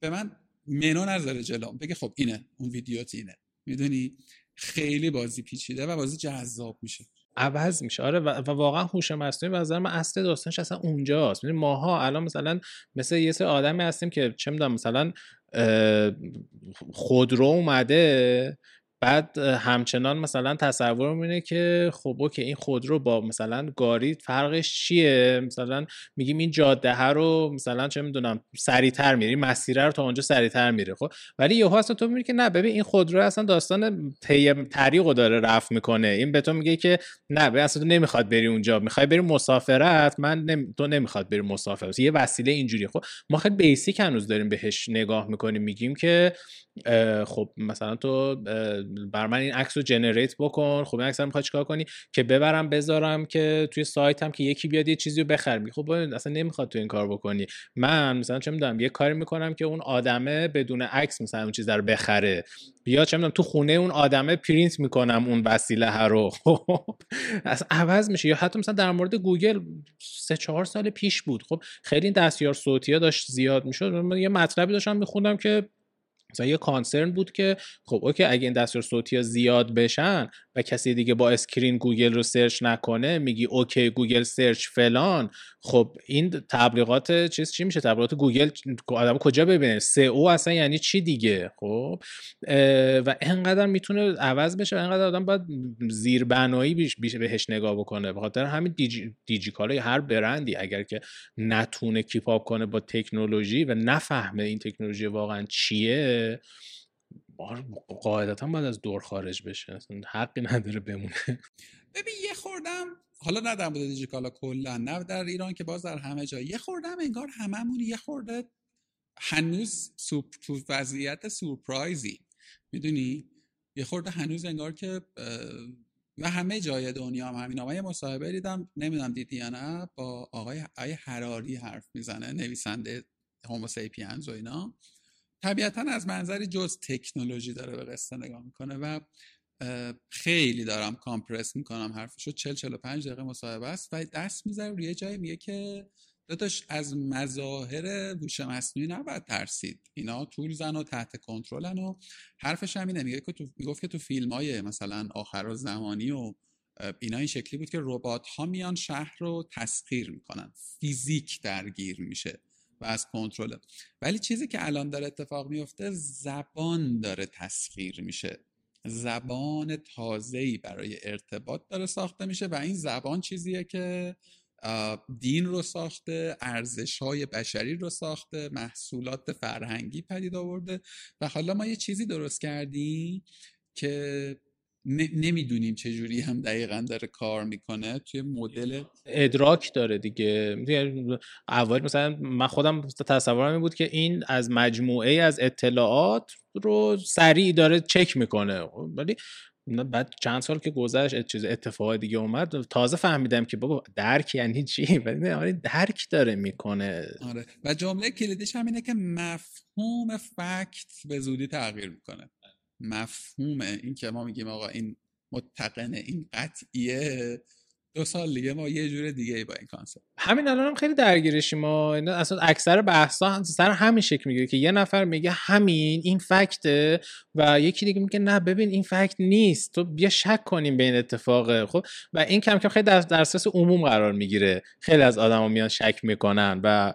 به من منو نذاره جلوم بگه خب اینه اون ویدیوت اینه. می‌دونی؟ خیلی بازی پیچیده و بازی جذاب میشه. عوض میشه. آره و, واقعا هوش مصنوعی به نظر من اصل داستانش اصلا اونجاست. یعنی ماها الان مثلا مثل یه سری آدمی هستیم که چه می‌دونم مثلا خودرو اومده. بعد همچنان مثلا تصور اینه که خب اوکی این خودرو با مثلا گاری فرقش چیه؟ مثلا میگیم این جاده ها رو مثلا چه می‌دونم سریعتر میری مسیره رو تا اونجا سریعتر میره خب؟ ولی یهو اصلا تو میگی که نه ببین این خودرو اصلا داستان طی طریقو داره رفت می‌کنه. این به تو میگه که نه به اصلا تو نمی‌خواد بری اونجا می‌خوای بری مسافرت من نم... تو نمی‌خواد بری مسافرت. یه وسیله اینجوری خب؟ ما خیلی basic هنوز داریم بهش نگاه می‌کنیم میگیم که خب مثلا تو برا من این عکس رو generate بکن. خب این عکس رو چیکار کنی؟ که ببرم بذارم که توی سایتم که یکی بیاد یه چیزی رو بخره خب اصلا نمی‌خواد تو این کار بکنی. من مثلا چه می‌دونم یه کاری می‌کنم که اون آدمه بدون عکس مثلا اون چیز رو بخره. یا چه می‌دونم تو خونه اون آدمه پرینت می‌کنم اون وسیله رو. خب اصلا عوض میشه. یا حتی مثلا در مورد گوگل سه چهار سال پیش بود. خب خیلی دستیار صوتی ها داشت زیاد می‌شد. یه مطلبی داشتم میخوندم که مثلا یه concern بود که خب okay اگه این دستیار صوتی ها زیاد بشن و کسی دیگه با screen گوگل رو search نکنه میگی okay Google Search فلان. خب این تبلیغات چیز چی میشه؟ تبلیغات گوگل آدم کجا ببینه؟ SEO اصلا یعنی چی دیگه؟ خب و انقدر می‌تونه عوض بشه انقدر آدم باید زیربنایی بیش, بیش بهش نگاه بکنه. به خاطر همین دیجی, دیجی هر برندی اگر که نتونه کیپاپ کنه با تکنولوژی و نفهمه این تکنولوژی واقعا چیه قاعدتا باید از دور خارج بشه. حقی نداره بمونه. ببین یه خوردم حالا نه در مورد دیجیکالا کلا نه در ایران که باز در همه جا. یه خوردم انگار هممون یه خورده هنوز سوپ تو وضعیت سورپرایزی. می‌دونی؟ یه خورده هنوز انگار که و همه جای دنیا هم همین. آقای مصاحبه دیدم نمی‌دونم دیدی یا نه با آقای آقای حراری حرف می‌زنه نویسنده هوموسیپینز و اینا. طبیعتا از منظری جز تکنولوژی داره به قصه نگاه می‌کنه و خیلی دارم کامپرس می‌کنم حرفشو. 40 45 دقیقه مصاحبه است و دست می‌ذاره روی جای میگه که داداش از مظاهر هوش مصنوعی نباید ترسید. اینا طول زن و تحت کنترلن و حرفش هم اینه. میگه که تو می‌گفت که تو فیلم های مثلا آخر و زمانی و اینا این شکلی بود که ربات ها میان شهر رو تسخیر می‌کنن. فیزیک درگیر میشه. و از کنترل ولی چیزی که الان داره اتفاق میفته زبان داره تسخیر میشه. زبان تازه‌ای برای ارتباط داره ساخته میشه و این زبان چیزیه که دین رو ساخته ارزش های بشری رو ساخته محصولات فرهنگی پدید آورده. و حالا ما یه چیزی درست کردیم که نمی‌دونیم چه جوری هم دقیقا داره کار می‌کنه. توی مدل ادراک داره دیگه. اول مثلا من خودم تصورم این بود که این از مجموعه از اطلاعات رو سریع داره چک می‌کنه. ولی بعد چند سال که گذشت چیز اتفاق دیگه اومد. تازه فهمیدم که بابا درک یعنی چی؟ ولی آره درک داره می‌کنه. آره. و جمله کلیدیش هم اینه که مفهوم fact به زودی تغییر می‌کنه. مفهوم این که ما میگیم آقا این متقنه این قطعیه دو سال دیگه ما یه جور دیگه با این concept. همین الان هم خیلی درگیرشیم ما. اصلا اکثر بحثا سر همین شکل می‌گیره که یه نفر میگه همین این fact ه و یکی دیگه میگه نه ببین این fact نیست. تو بیا شک کنیم به این اتفاقه خب؟ و این کم کم خیلی در دسترس عموم قرار می‌گیره. خیلی از آدما میان شک می‌کنن و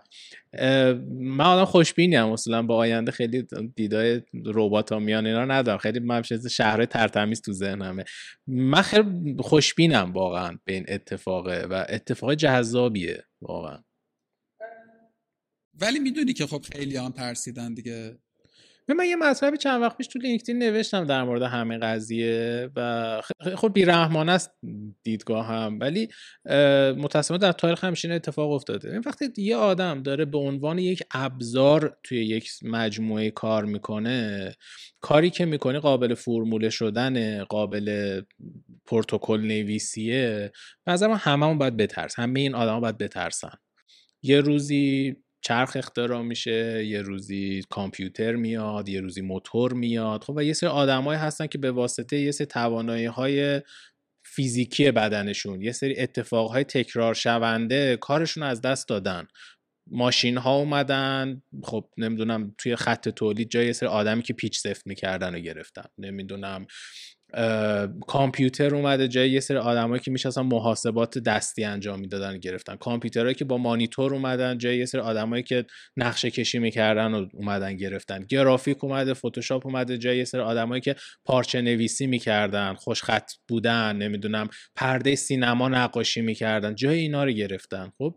من آدم خوشبینیم. مثلا با آینده خیلی دیدای ربات ها میان اینا ندارم. خیلی من شهر ترتمیز تو ذهنمه. من خیلی خوشبینم واقعا به این اتفاقه و اتفاق جذابیه واقعا. ولی می‌دونی که خب خیلی هم ترسیدن دیگه. من یه مطلبی چند وقت پیش تو لینکدین نوشتم در مورد همه قضیه و خب بیرحمانه است دیدگاه هم ولی متاسفانه در تاریخ همشین اتفاق افتاده. این وقتی یه آدم داره به عنوان یک ابزار توی یک مجموعه کار می‌کنه کاری که می‌کنه قابل فرموله شدن قابل پروتکل نویسیه نظر من هممون باید بترس همه این آدما باید بترسن. یه روزی چرخ اختراع میشه یه روزی کامپیوتر میاد یه روزی موتور میاد. خب و یه سری آدمایی هستن که به واسطه یه سری توانایی های فیزیکی بدنشون یه سری اتفاقهای تکرار شونده کارشون از دست دادن. ماشین ها اومدن خب نمی‌دونم توی خط تولید جای یه سری آدمی که پیچ سفت می‌کردن و گرفتن. نمی‌دونم کامپیوتر اومده جای یه سری آدمایی که میشستن محاسبات دستی انجام می‌دادن گرفتن. کامپیوترهایی که با مانیتور اومدن جای یه سری آدمایی که نقشه کشی می‌کردن و اومدن گرفتن. گرافیک اومده فتوشاپ اومده جای یه سری آدمایی که پارچه نویسی می‌کردن خوشخط بودن نمی‌دونم پرده سینما نقاشی می‌کردن جای اینا رو گرفتن. خب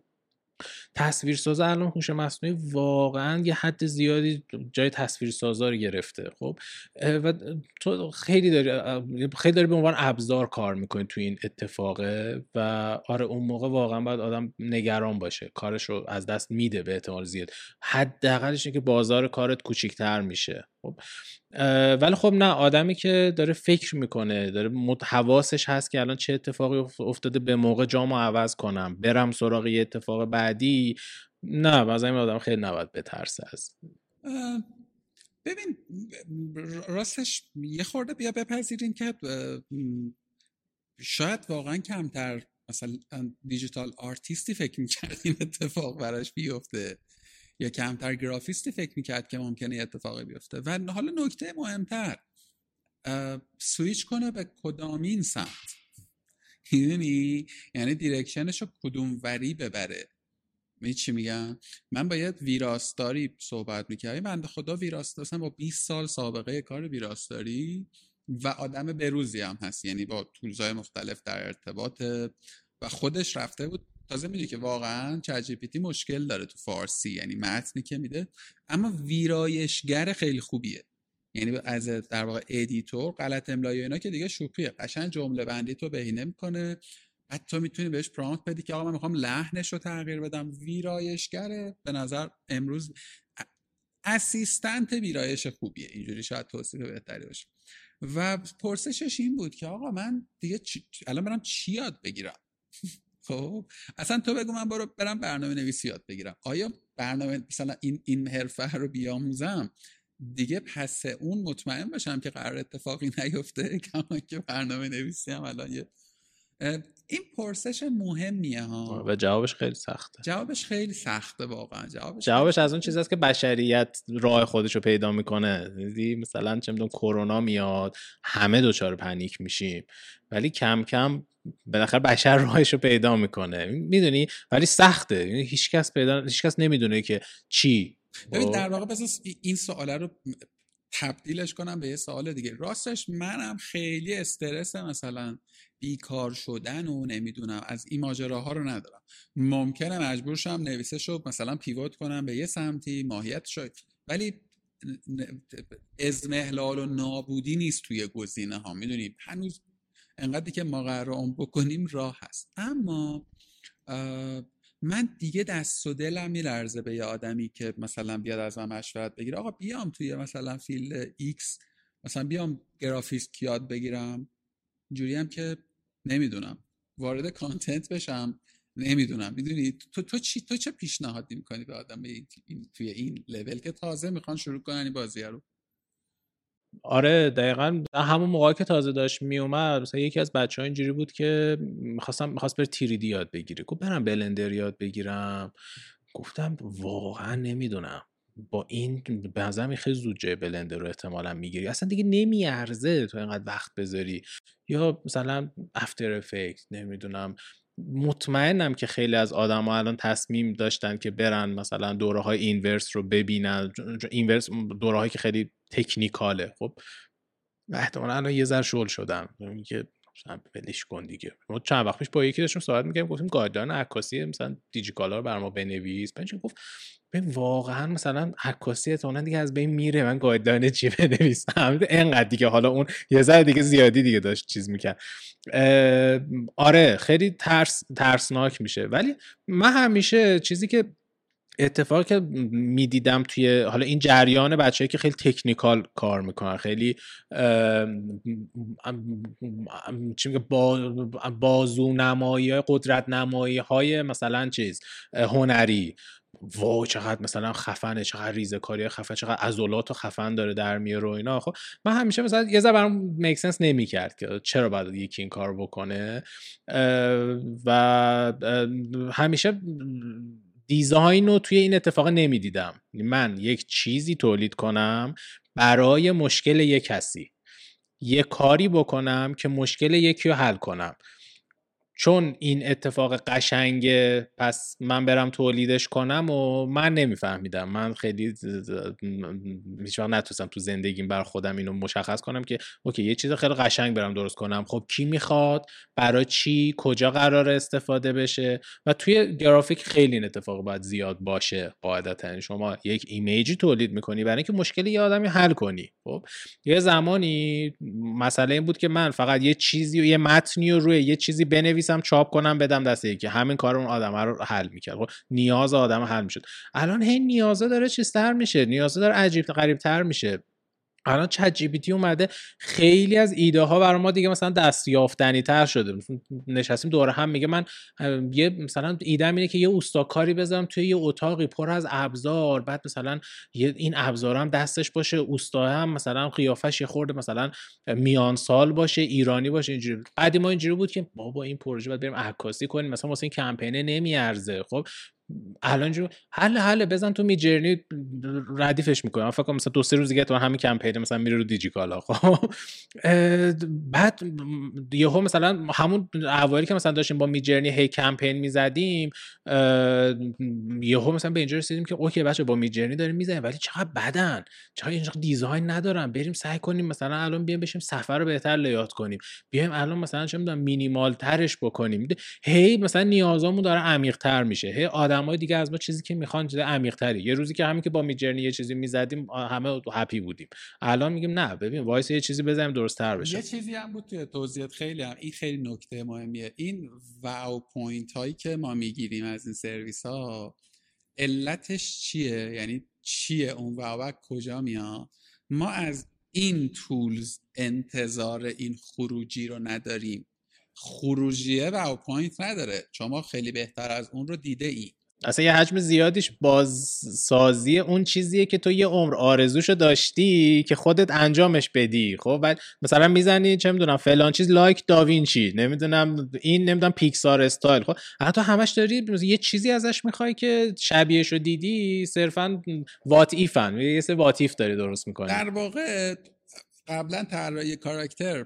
تصویرساز الان هوش مصنوعی واقعا یه حد زیادی جای تصویرسازا رو گرفته خب؟ و تو خیلی داری خیلی داری به عنوان ابزار کار می‌کنی تو این اتفاقه و آره اون موقع واقعا باید آدم نگران باشه کارش رو از دست میده به احتمال زیاد. حداقلش که بازار کارت کوچیکتر میشه خب؟ ولی خب نه آدمی که داره فکر می‌کنه داره حواسش هست که الان چه اتفاقی افتاده به موقع جامو عوض کنم برم سراغ یه اتفاق بعدی؟ نه مثلا این آدم خیلی نباید بترسه از ببین راستش یه خورده بیا بپذیرین که شاید واقعا کمتر مثلا دیجیتال آرتیستی فکر می‌کرد این اتفاق براش بیفته. یا کمتر گرافیستی فکر می‌کرد که ممکنه اتفاقی بیفته. و حالا نکته مهمتر سویچ کنه به کدامین سمت. می‌دونی؟ یعنی دیرکشنش رو کدوم وری ببره. می چی میگم؟ من باید ویراستاری صحبت می‌کردم. بنده خدا ویراستاری با 20 سال سابقه کار ویراستاری و آدم بروزی هم هست. یعنی با تولزهای مختلف در ارتباط و خودش رفته بود تازه می‌دونی که واقعا چت مشکل داره تو فارسی یعنی متنی که میده. اما ویرایشگر خیلی خوبیه. یعنی از در واقع editor غلط املایی اینا که دیگه شوخیه. قشنگ جمله بندی تو بهینه می‌کنه. بعد تو می‌تونی بهش prompt بدی که آقا من می‌خوام لحنش رو تغییر بدم. ویرایشگره. به نظر امروز assistant ویرایش خوبیه. اینجوری شاید توصیف بهتری باشه. و پرسشش این بود که آقا من دیگه الان برم چی یاد بگیرم؟ خب اصلا تو بگو من برو برم برنامه نویسی یاد بگیرم. آیا برنامه مثلا این این حرفه رو بیاموزم دیگه پس اون مطمئن باشم که قرار اتفاقی نیفته کما که برنامه نویسی هم الان یه این پرسش مهمیه ها. و جوابش خیلی سخته. جوابش خیلی سخته واقعا. جوابش, جوابش از اون چیزاست که بشریت راه خودش رو پیدا می‌کنه. مثلا چه می‌دونم کرونا میاد همه دچار پنیک میشیم. ولی کم کم بالاخره بشر راهش رو پیدا می‌کنه. می‌دونی؟ ولی سخته. یعنی هیچکس پیدا هیچکس نمی‌دونه که چی. ببین در واقع بس این سواله رو تبدیلش کنم به یه سوال دیگه. راستش منم خیلی استرس مثلا بیکار شدن و نمی‌دونم. از این ماجراها رو ندارم. ممکنه مجبور شم نویسش رو مثلا پیوت کنم به یه سمتی ماهیت شد ولی اضمحلال و نابودی نیست توی گزینه ها می‌دونی؟ هنوز انقدری که ما فرار بکنیم راه هست. اما من دیگه دست و دلم میلرزه به یه آدمی که مثلا بیاد از من مشورت بگیره. آقا بیام توی مثلا field X مثلا بیام گرافیست یاد بگیرم. اینجوری هم که نمی‌دونم. وارد content بشم نمی‌دونم. می‌دونی؟ تو تو چی تو چه پیشنهادی می‌کنی به آدم؟ این توی این لول که تازه می‌خوان شروع کنن این بازی رو. آره دقیقا. همون موقع که تازه داشت میومد مثلا یکی از بچه ها اینجوری بود که می‌خواستم می‌خواست بر تیریدی یاد بگیری گفت برم بلندر یاد بگیرم. گفتم واقعا نمی‌دونم. با این به نظرم خیلی زود جای بلندر رو احتمالا می‌گیری. اصلا دیگه نمیارزه تو اینقدر وقت بذاری. یا مثلا افتر افکت نمی‌دونم. مطمئنم که خیلی از آدم ها الان تصمیم داشتن که برن مثلا دوره های اینورس رو ببینن. اینورس دوره هایی که خیلی technical ه. خب احتمالا الان یه ذره شل شدن که ولش کن دیگه. ما چند وقت پیش با یکی داشتیم صحبت می‌کردیم. گفتیم guideline عکاسی مثلا دیجیکالا رو برا ما بنویس. بعدش گفت به واقعا مثلا عکاسی احتمالاً دیگه از بین میره. من guideline چی بنویسم؟ انقدر دیگه. حالا اون یه ذره دیگه زیادی دیگه داشت چیز می‌کرد. آره خیلی ترس ترسناک میشه. ولی من همیشه چیزی که اتفاقی که می‌دیدم توی حالا این جریان بچه‌ای که خیلی تکنیکال کار می‌کنن خیلی چی با بازو نمایی های قدرت نمایی های مثلا چیز هنری وای چقدر مثلا خفنه چقدر ریزه کاری خفن چقدر عضلات و خفن داره در میاره و اینا. خب من همیشه مثلا یه ذره برام میک سنس نمی‌کرد که چرا باید یکی این کار بکنه. و همیشه دیزاین رو توی این اتفاق نمی‌دیدم. من یک چیزی تولید کنم برای مشکل یک کسی. یه کاری بکنم که مشکل یکی رو حل کنم. چون این اتفاق قشنگه پس من برم تولیدش کنم و من نمیفهمیدم. من خیلی هیچ نتونستم تو زندگیم برا خودم اینو مشخص کنم که okay یه چیز خیلی قشنگ برم درست کنم. خب کی می‌خواد؟ برای چی؟ کجا قراره استفاده بشه؟ و توی گرافیک خیلی این اتفاق باید زیاد باشه قاعدتا. شما یک image ی تولید می‌کنی برای اینکه مشکل یه آدمی حل کنی. خب یه زمانی مسئله این بود که من فقط یه چیزی و یه متنی رو روی یه چیزی بنویسم بنویسم چاپ کنم بدم دست یکی. همین کار اون آدم رو حل می‌کرد. خب نیاز آدم حل می‌شد. الان هی نیازه داره چیزتر میشه. نیازه داره عجیب غریب تر میشه. الان چت جی تی اومده خیلی از ایده ها برای ما دیگه مثلا دستیافتنی تر شده نشستیم دوره هم میگه من یه مثلا ایده اینه که یه اوستاکاری بذارم توی یه اتاقی پر از ابزار. بعد مثلا این ابزار هم دستش باشه اوستا هم مثلا قیافش یه خورده مثلا میان سال باشه ایرانی باشه اینجوری. قدیم ما اینجوری بود که بابا این پروژه باید بریم عکاسی کنیم مثلا واسه این کمپینه نمیارزه. خب الان جو حل حل بزن تو میجرنی ردیفش می‌کنه فکر کنم مثلا دو سه روز دیگه تو همین کمپین مثلا میره رو دیجیکالا. خب بعد یهو مثلا همون اوایلی که مثلا داشتیم با میجرنی هی کمپین می‌زدیم یهو مثلا به اینجا رسیدیم که اوکی بچه با میجرنی داریم می‌زنیم ولی چقدر بدن؟ چقدر اینجا دیزاین ندارم بریم سعی کنیم مثلا الان بیایم بشیم سفر رو بهتر لیات کنیم. بیایم الان مثلا چه می‌دونم مینیمال ترش بکنیم. هی مثلا نیازامون داره عمیق تر میشه. هی آدمای دیگه از ما چیزی که می‌خوان چیز عمیق تری یه روزی که همین که با Midjourney یه چیزی می‌زدیم همه happy بودیم. الان میگیم نه ببین وایسا یه چیزی بزنیم درست تر بشه. یه چیزی هم بود توی توضیحات خیلی هم این خیلی نکته مهمیه. این wow point هایی که ما می‌گیریم از این سرویس ها علتش چیه؟ یعنی چیه اون wow کجا میاد؟ ما از این tools انتظار این خروجی رو نداریم. خروجیه wow point نداره. شما خیلی بهتر از اون رو دیده ای اصلا یه حجم زیادیش بازسازی اون چیزیه که تو یه عمر آرزوشو داشتی که خودت انجامش بدی. خب بعد مثلا می‌زنی چه می‌دونم فلان چیز like da Vinci نمی‌دونم این نمی‌دونم Pixar style. خب حتی همش داری یه چیزی ازش می‌خوای که شبیهشو دیدی صرفا what if ان یه سه what if داری درست می‌کنی. در واقع قبلا طراحی کاراکتر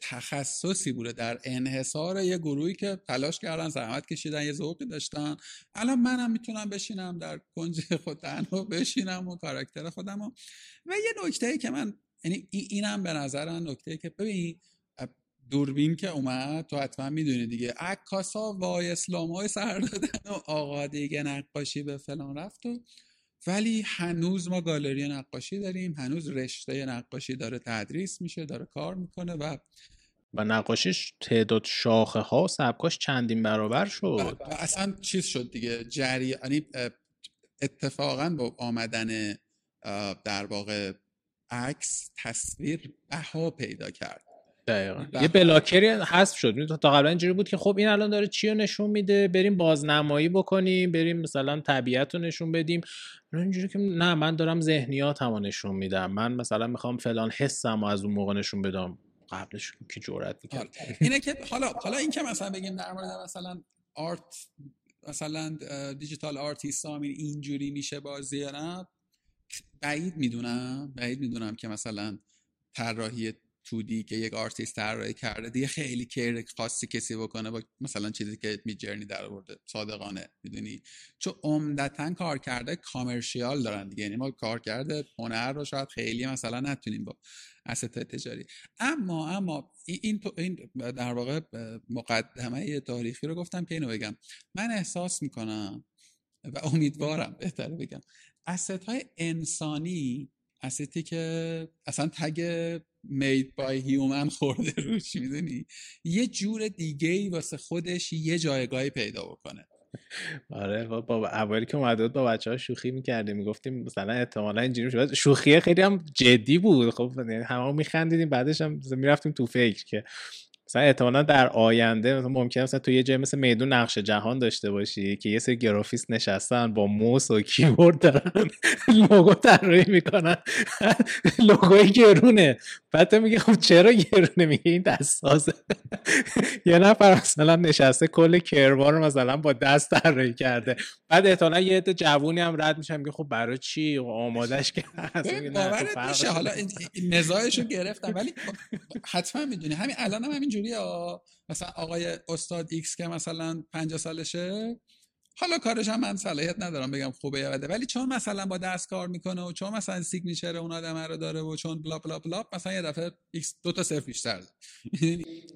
تخصصی بوده. در انحصار یه گروهی که تلاش کردن زحمت کشیدن یه ذوقی داشتن. الان منم می‌تونم بشینم در کنج خود تنها بشینم و کاراکتر خودم و, و یه نکته که من یعنی اینم به نظر من نکته که ببین دوربین که اومد تو حتما می‌دونی دیگه. عکاسا وای اسلام های سر دادن و آقا دیگه نقاشی به فلان رفت و ولی هنوز ما گالری نقاشی داریم هنوز رشته نقاشی داره تدریس میشه داره کار می‌کنه و و نقاشیش تعداد شاخه ها و سبکاش چندین برابر شد. اصلا چیز شد دیگه جری یعنی اتفاقا با آمدن در واقع عکس تصویر بها پیدا کرد. دقیقا. یه بلاکری حذف شد. تا قبلا اینجوری بود که خب این الان داره چی رو نشون میده؟ بریم بازنمایی بکنیم بریم مثلا طبیعت رو نشون بدیم. اینجوری که نه من دارم ذهنیات رو نشون میدم. من مثلا می‌خوام فلان حسم و از اون موقع نشون بدم. قبلش که جرأت می‌کرد آره. اینه که حالا حالا این که مثلا بگیم در مورد مثلا art مثلا digital artist اینجوری میشه بازی بعید می‌دونم. بعید می‌دونم که مثلا طراحی 2D که یک آرتیست طراحی کرده. دیگه خیلی care خاصی کسی بکنه با مثلا چیزی که Midjourney در آورده. صادقانه می‌دونی؟ چون عمدتا کار کرده کامرشیال دارن دیگه. یعنی ما کار کرده هنر رو شاید خیلی مثلا نتونیم با اسست تجاری. اما اما این این در واقع مقدمه تاریخی رو گفتم که اینو بگم. من احساس می‌کنم و امیدوارم بهتره بگم. اسست انسانی استی که اصلا تگ made by human خورده روش می‌دونی؟ یه جور دیگه ای واسه خودش یه جایگاهی پیدا بکنه. آره با اولی که اومده با بچه ها شوخی می‌کردیم می‌گفتیم مثلا احتمالا اینجوری شد شوخی خیلی هم جدی بود. خب یعنی همه میخندیدیم بعدش هم می‌رفتیم تو فکر که مثلا احتمالا در آینده مثلا ممکنه مثلا تو یه جای مثل میدون نقش جهان داشته باشی که یه سری گرافیست نشستن با موس و کیبورد دارن لوگو طراحی می‌کنن. لوگوی گرونه. بعد تو میگه خب چرا گرونه؟ میگه این دست سازه یه نفر مثلا نشسته کل کربار رو مثلا با دست طراحی کرده. بعد احتمالا یه عده جوونی هم رد میشن میگه خب برای چی؟ آمادش که میشه. حالا نزاعشو گرفتم. ولی حتما می‌دونی. همین الان هم همین جوری مثلا آقای استاد X که مثلا 50 سالشه حالا کارش هم من صلاحیت ندارم بگم خوبه یا بده. ولی چون مثلا با دست کار می‌کنه و چون مثلا signature اون آدم رو داره و چون blah blah blah مثلا یه دفعه X دو تا صفر بیشتر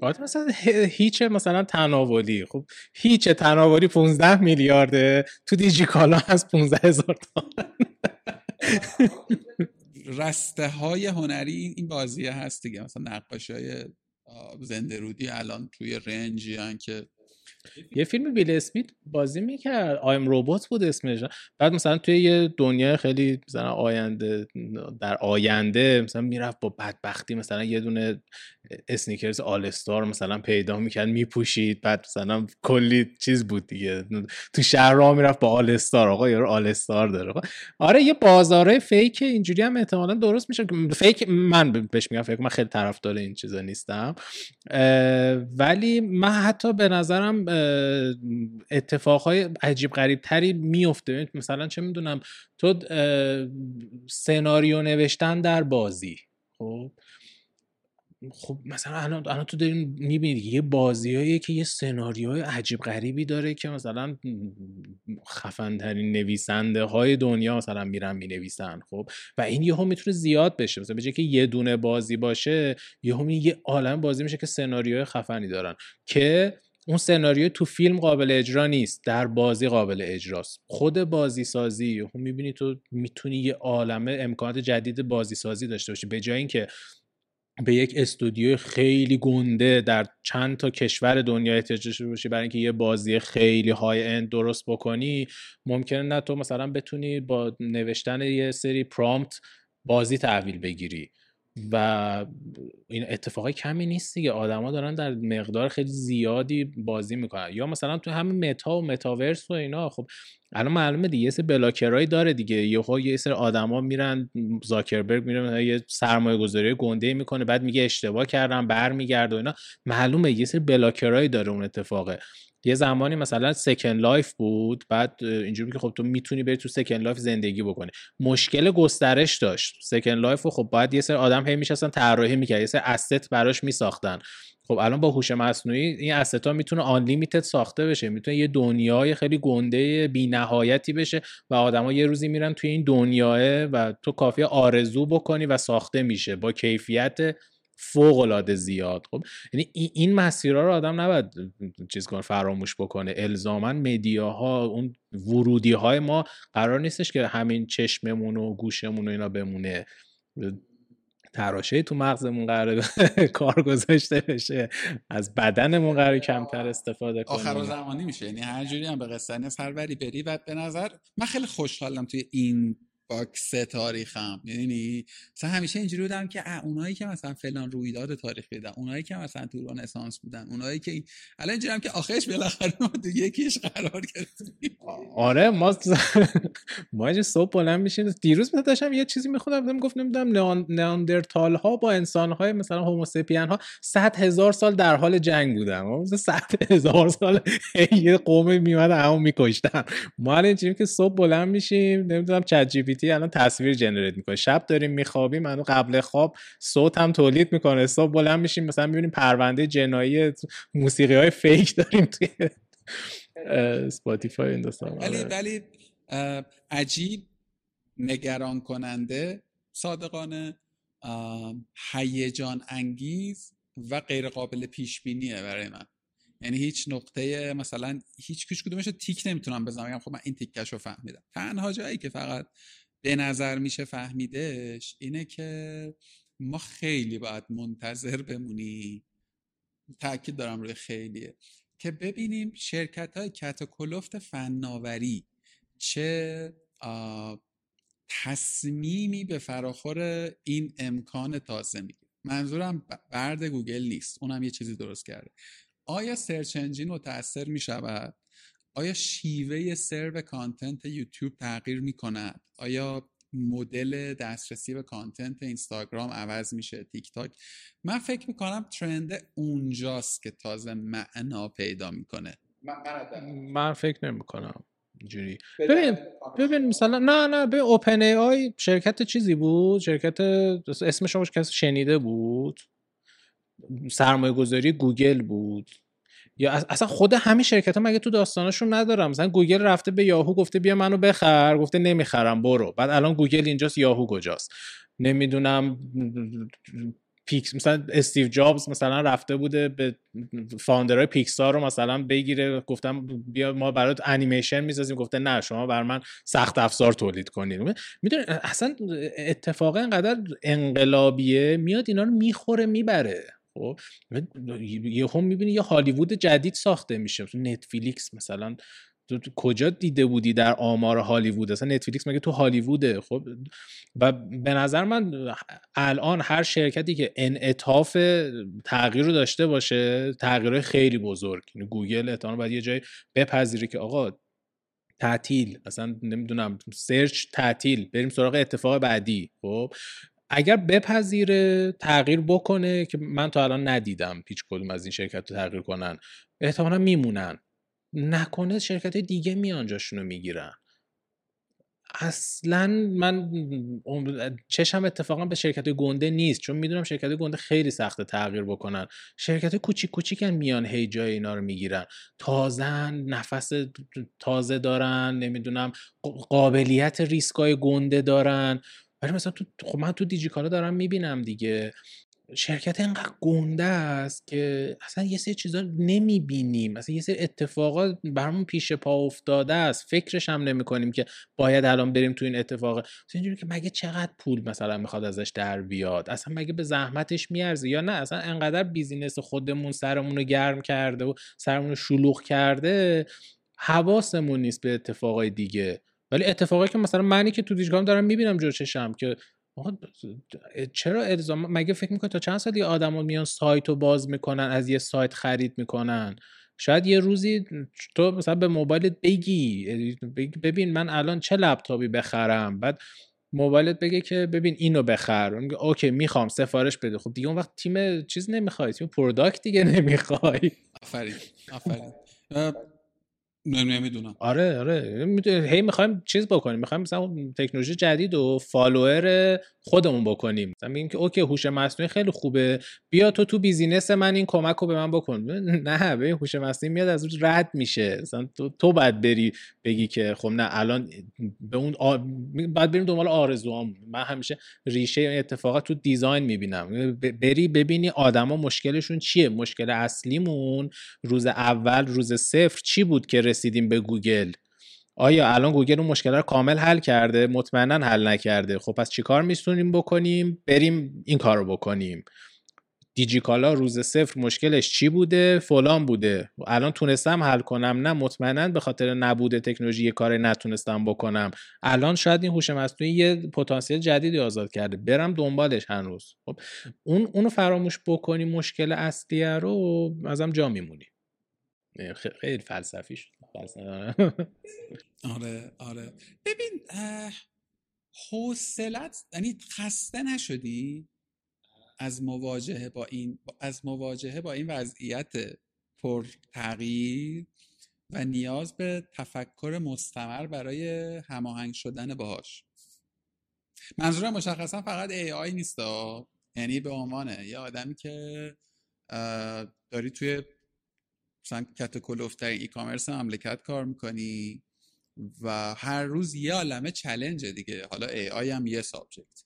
آره مثلا هیچ مثلا تناولی. خب هیچ تناولی 15 میلیارده. تو دیجی کالا از 15 هزار تومن رسته های هنری این بازیه هست دیگه. مثلا نقاشی های زنده رودی الان توی رنجی که یه فیلم بیل اسمیت بازی می‌کرد. آیم روبوت بود اسمش. بعد مثلا توی یه دنیا خیلی مثلا آینده در آینده مثلا می‌رفت با بدبختی مثلا یه دونه sneakers All Star مثلا پیدا می‌کرد میپوشید. بعد مثلا کلی چیز بود دیگه. تو شهر راه می‌رفت با All Star آقا یارو All Star داره. آره یه بازاره fake اینجوری هم احتمالا درست میشه. fake من بهش میگم fake من خیلی طرفدار این چیزا نیستم. ولی من حتی به نظرم اتفاقهای عجیب غریب تری میفته مثلا چه می‌دونم تو سناریو نوشتن در بازی. خب؟ خب مثلا الان الان تو دارین می‌بینید یه بازیایی که یه سناریوهای عجیب غریبی داره که مثلا خفن ترین نویسنده های دنیا مثلا میرن می‌نویسن. خب؟ و این یهو می‌تونه زیاد بشه. مثلا بجای که یه دونه بازی باشه یهو یه عالم بازی میشه که سناریوهای خفنی دارن. که اون سناریو تو فیلم قابل اجرا نیست در بازی قابل اجراست. خود بازی سازی هم می‌بینی تو می‌تونی یه عالمه امکانات جدید بازی سازی داشته باشی. به جای اینکه به یک استودیو خیلی گنده در چند تا کشور دنیا احتیاج داشته باشی برای اینکه یه بازی خیلی های اند درست بکنی ممکنه نه تو مثلا بتونی با نوشتن یه سری پرامپت بازی تحویل بگیری. و این اتفاقای کمی نیست دیگه. آدما دارن در مقدار خیلی زیادی بازی می‌کنن. یا مثلا تو همین متا و متاورس و اینا خب الان معلومه دیگه یه سری بلاکرایی داره دیگه. یهو یه سری آدما میرن زاکربرگ میره یه سرمایه گذاری گنده می‌کنه بعد میگه اشتباه کردم برمیگرده و اینا. معلومه یه سری blocker هایی داره اون اتفاقه. یه زمانی مثلا Second Life بود بعد اینجوری که خب تو می‌تونی بری تو Second Life زندگی بکنی. مشکل گسترش داشت. Second Life و خب باید یه سری آدم هی میشستن طراحی می‌کرد یه سری asset براش میساختن. خب الان با هوش مصنوعی این asset ها می‌تونه unlimited ساخته بشه می‌تونه یه دنیای خیلی گنده بی نهایتی بشه و آدما یه روزی میرن توی این دنیاه و تو کافی آرزو بکنی و ساخته میشه. با کیفیت فوق العاده زیاد. خب یعنی این مسیرها رو آدم نباید چیز کنه فراموش بکنه. الزاما مدیاها اون ورودی های ما قرار نیستش که همین چشممون و گوشمون و اینا بمونه. تراشه تو مغزمون قرار کار گذاشته بشه. از بدنمون قرار کمتر استفاده کنیم. آخر زمانی میشه. یعنی هر جوری هم به قصه سروری بری و به نظر من خیلی خوشحالم توی این box تاریخم. یعنی مثلا همیشه اینجوری بودم که اونایی که مثلا فلان رویداد تاریخی بودن اونایی که مثلا تو رنسانس بودن اونایی که الان اینجوری که آخرش بالاخره ما تو یکیش قرار گرفتیم. آره ما ما صبح بلند میشیم. دیروز مثلا داشتم یه چیزی میخوندم بودم گفت نمی‌دونم نئاندرتال ها با انسان های مثلا هوموساپین ها 100 هزار سال در حال جنگ بودن. مثلا 100 هزار سال یه قوم میومد همو میکشتن. ما الان که صبح بلند میشیم نمی‌دونم ChatGPT الان تصویر generate می‌کنه. شب داریم میخوابیم الان قبل خواب صوت هم تولید می‌کنه. صبح بلند میشیم مثلا می‌بینیم پرونده جنایی موسیقی های fake داریم توی Spotify این ولی آره. ولی عجیب نگران کننده صادقانه هیجان انگیز و غیر قابل پیش بینیه برای من. یعنی هیچ نقطه مثلا هیچ کش کدومش تیک نمی‌تونم بزنم. خب من این تیکش رو فهمیدم. تنها جایی که فقط به نظر میشه فهمیدش اینه که ما خیلی باید منتظر بمونی. تاکید دارم روی خیلیه. که ببینیم شرکت های کلفت فناوری چه تصمیمی به فراخور این امکان تازه می‌گیره. منظورم برد گوگل نیست. اونم یه چیزی درست کرده. آیا search engine متاثر می شود آیا شیوه serve content یوتیوب تغییر می کند آیا مدل دسترسی به content اینستاگرام عوض میشه؟ تیک تاک من فکر می‌کنم trend اونجاست که تازه معنا پیدا می‌کنه. من فکر نمی‌کنم. اینجوری. ببین ببین مثلا نه نه به OpenAI شرکت چیزی بود؟ شرکت اسمش شما کسی شنیده بود؟ سرمایه گذاری گوگل بود. یا اصلا خود همین شرکت ها مگه تو داستانشون ندارم؟ مثلا گوگل رفته به یاهو گفته بیا منو بخر گفته نمی‌خرم برو. بعد الان گوگل اینجاست یاهو کجاست؟ نمی‌دونم پیکس مثلا استیو جابز مثلا رفته بوده به founder های پیکسار رو مثلا بگیره گفتم بیا ما برات انیمیشن می‌سازیم. گفته نه شما بر من سخت افزار تولید کنید می‌دونی اصلا اتفاق اینقدر انقلابیه میاد اینا رو می‌خوره می‌بره. خب یه هم می‌بینی یه هالیوود جدید ساخته میشه. نتفلیکس مثلا تو کجا دیده بودی در آمار هالیوود؟ اصلا نتفلیکس مگه تو هالیووده؟ خب و به نظر من الان هر شرکتی که انعطاف تغییر رو داشته باشه تغییر خیلی بزرگ. یعنی گوگل احتمال باید یه جای بپذیره که آقا تعطیل. اصلا نمی‌دونم سرچ تعطیل. بریم سراغ اتفاق بعدی. خب اگر بپذیره تغییر بکنه که من تا الان ندیدم هیچ کدوم از این شرکت رو تغییر کنن. احتمالا میمونن. نکنه شرکت دیگه میان جاشونو می‌گیرن. اصلا من چشم اتفاقا به شرکت گنده نیست چون می‌دونم شرکت گنده خیلی سخته تغییر بکنن. شرکت کوچیک کوچیکن میان هی جای اینا رو می‌گیرن. تازن نفس تازه دارن نمی‌دونم قابلیت ریسکای گنده دارن. ولی مثلا تو خب من تو دیجیکالا دارم می‌بینم دیگه. شرکت اینقدر گنده است که اصلا یه سری چیزا نمی‌بینیم. مثلا یه سری اتفاقات برامون پیش پا افتاده است. فکرش هم نمی کنیم که باید الان بریم تو این اتفاق. اینجوری که مگه چقدر پول مثلا می‌خواد ازش در بیاد؟ اصلا مگه به زحمتش میارزه یا نه؟ اصلا انقدر بیزینس خودمون سرمون رو گرم کرده و سرمون رو شلوغ کرده حواسمون نیست به اتفاقای دیگه. ولی اتفاقی که مثلا منی که تو دیجی‌کالا دارم می‌بینم جور چشم که چرا الزام مگه فکر می‌کنی تا چند سال یه آدما میان سایت رو باز می‌کنن از یه سایت خرید می‌کنن؟ شاید یه روزی تو مثلا به موبایلت بگی ببین من الان چه لپتاپی بخرم؟ بعد موبایلت بگه که ببین اینو بخر. okay می‌خوام سفارش بده. خب دیگه اون وقت تیم چیز نمی‌خوای تیم product دیگه نمی‌خوای. آفرین آفرین. نمی‌دونم آره آره. هی می‌خوایم چیز بکنیم. می‌خوایم مثلا تکنولوژی جدید و follower خودمون بکنیم. مثلا میگیم که okay هوش مصنوعی خیلی خوبه. بیا تو تو business من این کمک رو به من بکن. نه به هوش مصنوعی میاد از رد میشه. مثلا تو, تو باید بری بگی که خب نه الان به اون آ... بعد بریم دنبال آرزوام من همیشه ریشه اتفاقات تو design می‌بینم. بری ببینی آدما مشکلشون چیه؟ مشکل اصلیمون روز اول روز صفر چی بود که رسیدیم به گوگل. آیا الان گوگل اون مشکل رو کامل حل کرده؟ مطمئنا حل نکرده. خب پس چیکار می‌تونیم بکنیم؟ بریم این کار رو بکنیم. دیجیکالا روز صفر مشکلش چی بوده؟ فلان بوده. الان تونستم حل کنم. نه مطمئنا به خاطر نبوده تکنولوژی یه کار نتونستم بکنم. الان شاید این هوش مصنوعی یه پتانسیل جدیدی آزاد کرده. برم دنبالش هنوز. خب اون اونو فراموش بکنی مشکل اصلیه رو ازم جا میمونی خیلی فلسفی شد. آره آره. ببین حوصلت یعنی خسته نشدی از مواجهه با این از مواجهه با این وضعیت پر تغییر و نیاز به تفکر مستمر برای هماهنگ شدن باهاش؟ منظورم مشخصا فقط AI نیست یعنی به عنوان یه آدمی که داری توی مثلا کت و کلفت‌ترین e-commerce مملکت کار می‌کنی و هر روز یه عالمه challenge دیگه. حالا AI هم یه subject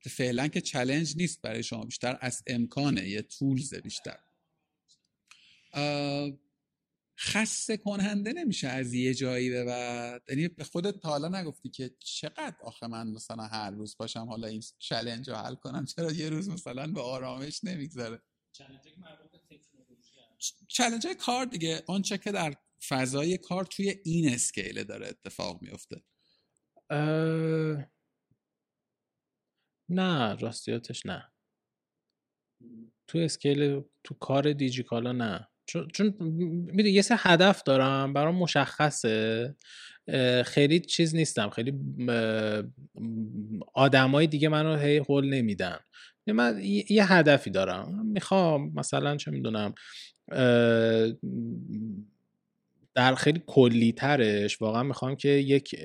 فعلا که challenge نیست برای شما بیشتر از امکانه یه tools بیشتر. خسته کننده نمیشه از یه جایی به بعد. یعنی به خودت تا حالا نگفتی که چقدر آخه من مثلا هر روز باشم حالا این challenge رو حل کنم چرا یه روز مثلا به آرامش نمی‌گذاره challenge کار دیگه آنچه که در فضای کار توی این scale داره اتفاق میفته نه راستیاتش نه. تو scale تو کار دیجیکالا نه. چون, می‌دونی یه سه هدف دارم برام مشخصه. خیلی چیز نیستم. خیلی آدمای دیگه منو هی هول نمیدن. من یه هدفی دارم. می‌خوام مثلا چه می‌دونم در خیلی کلی ترش واقعا می‌خوام که یک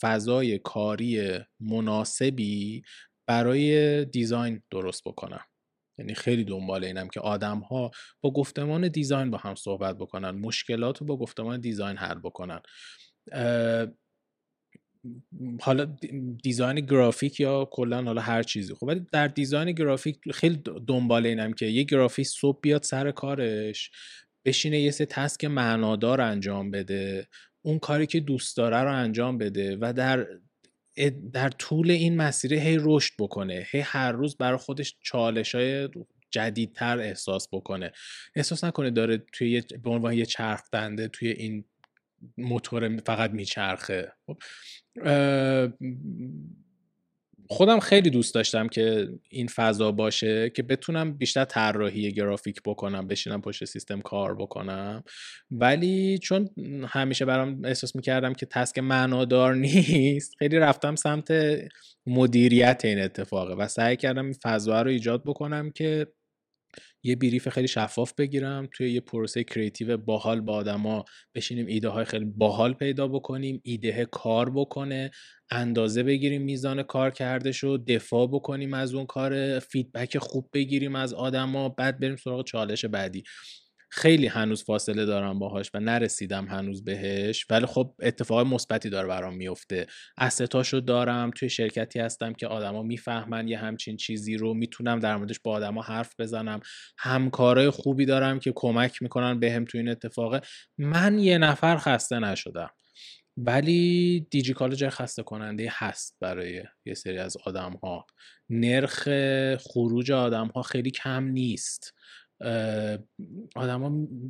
فضای کاری مناسبی برای دیزاین درست بکنم. یعنی خیلی دنبال اینم که آدم ها با گفتمان دیزاین با هم صحبت بکنن مشکلات رو با گفتمان دیزاین حل بکنن. حالا دیزاین گرافیک یا کلا حالا هر چیزی. خب ولی در دیزاین گرافیک خیلی دنبال اینم که یه گرافیک صبح بیاد سر کارش بشینه یه سه تسک معنادار انجام بده اون کاری که دوست داره رو انجام بده و در در طول این مسیر هی رشد بکنه. هی هر روز برای خودش چالش های جدیدتر احساس بکنه. احساس نکنه داره توی به عنوان یه چرخ دنده توی این موتور فقط میچرخه. خب، خودم خیلی دوست داشتم که این فضا باشه که بتونم بیشتر طراحی گرافیک بکنم بشینم پشت سیستم کار بکنم. ولی چون همیشه برام احساس می‌کردم که task معنادار نیست خیلی رفتم سمت مدیریت این اتفاقه و سعی کردم این فضا رو ایجاد بکنم که یه brief خیلی شفاف بگیرم توی یه پروسه creative باحال با آدما بشینیم ایده های خیلی باحال پیدا بکنیم ایده کار بکنه اندازه بگیریم میزان کار کرده شو دفاع بکنیم از اون کار فیدبک خوب بگیریم از آدما بعد بریم سراغ چالش بعدی. خیلی هنوز فاصله دارم باهاش و نرسیدم هنوز بهش ولی خب اتفاق مثبتی داره برام میفته. استاشو دارم توی شرکتی هستم که آدما می‌فهمن یه همچین چیزی رو می‌تونم در موردش با آدما حرف بزنم. همکارای خوبی دارم که کمک می‌کنن بهم تو این اتفاقه من یه نفر خسته نشدم ولی دیجیکال جای خسته کننده هست برای یه سری از آدم ها نرخ خروج آدم ها خیلی کم نیست. آدما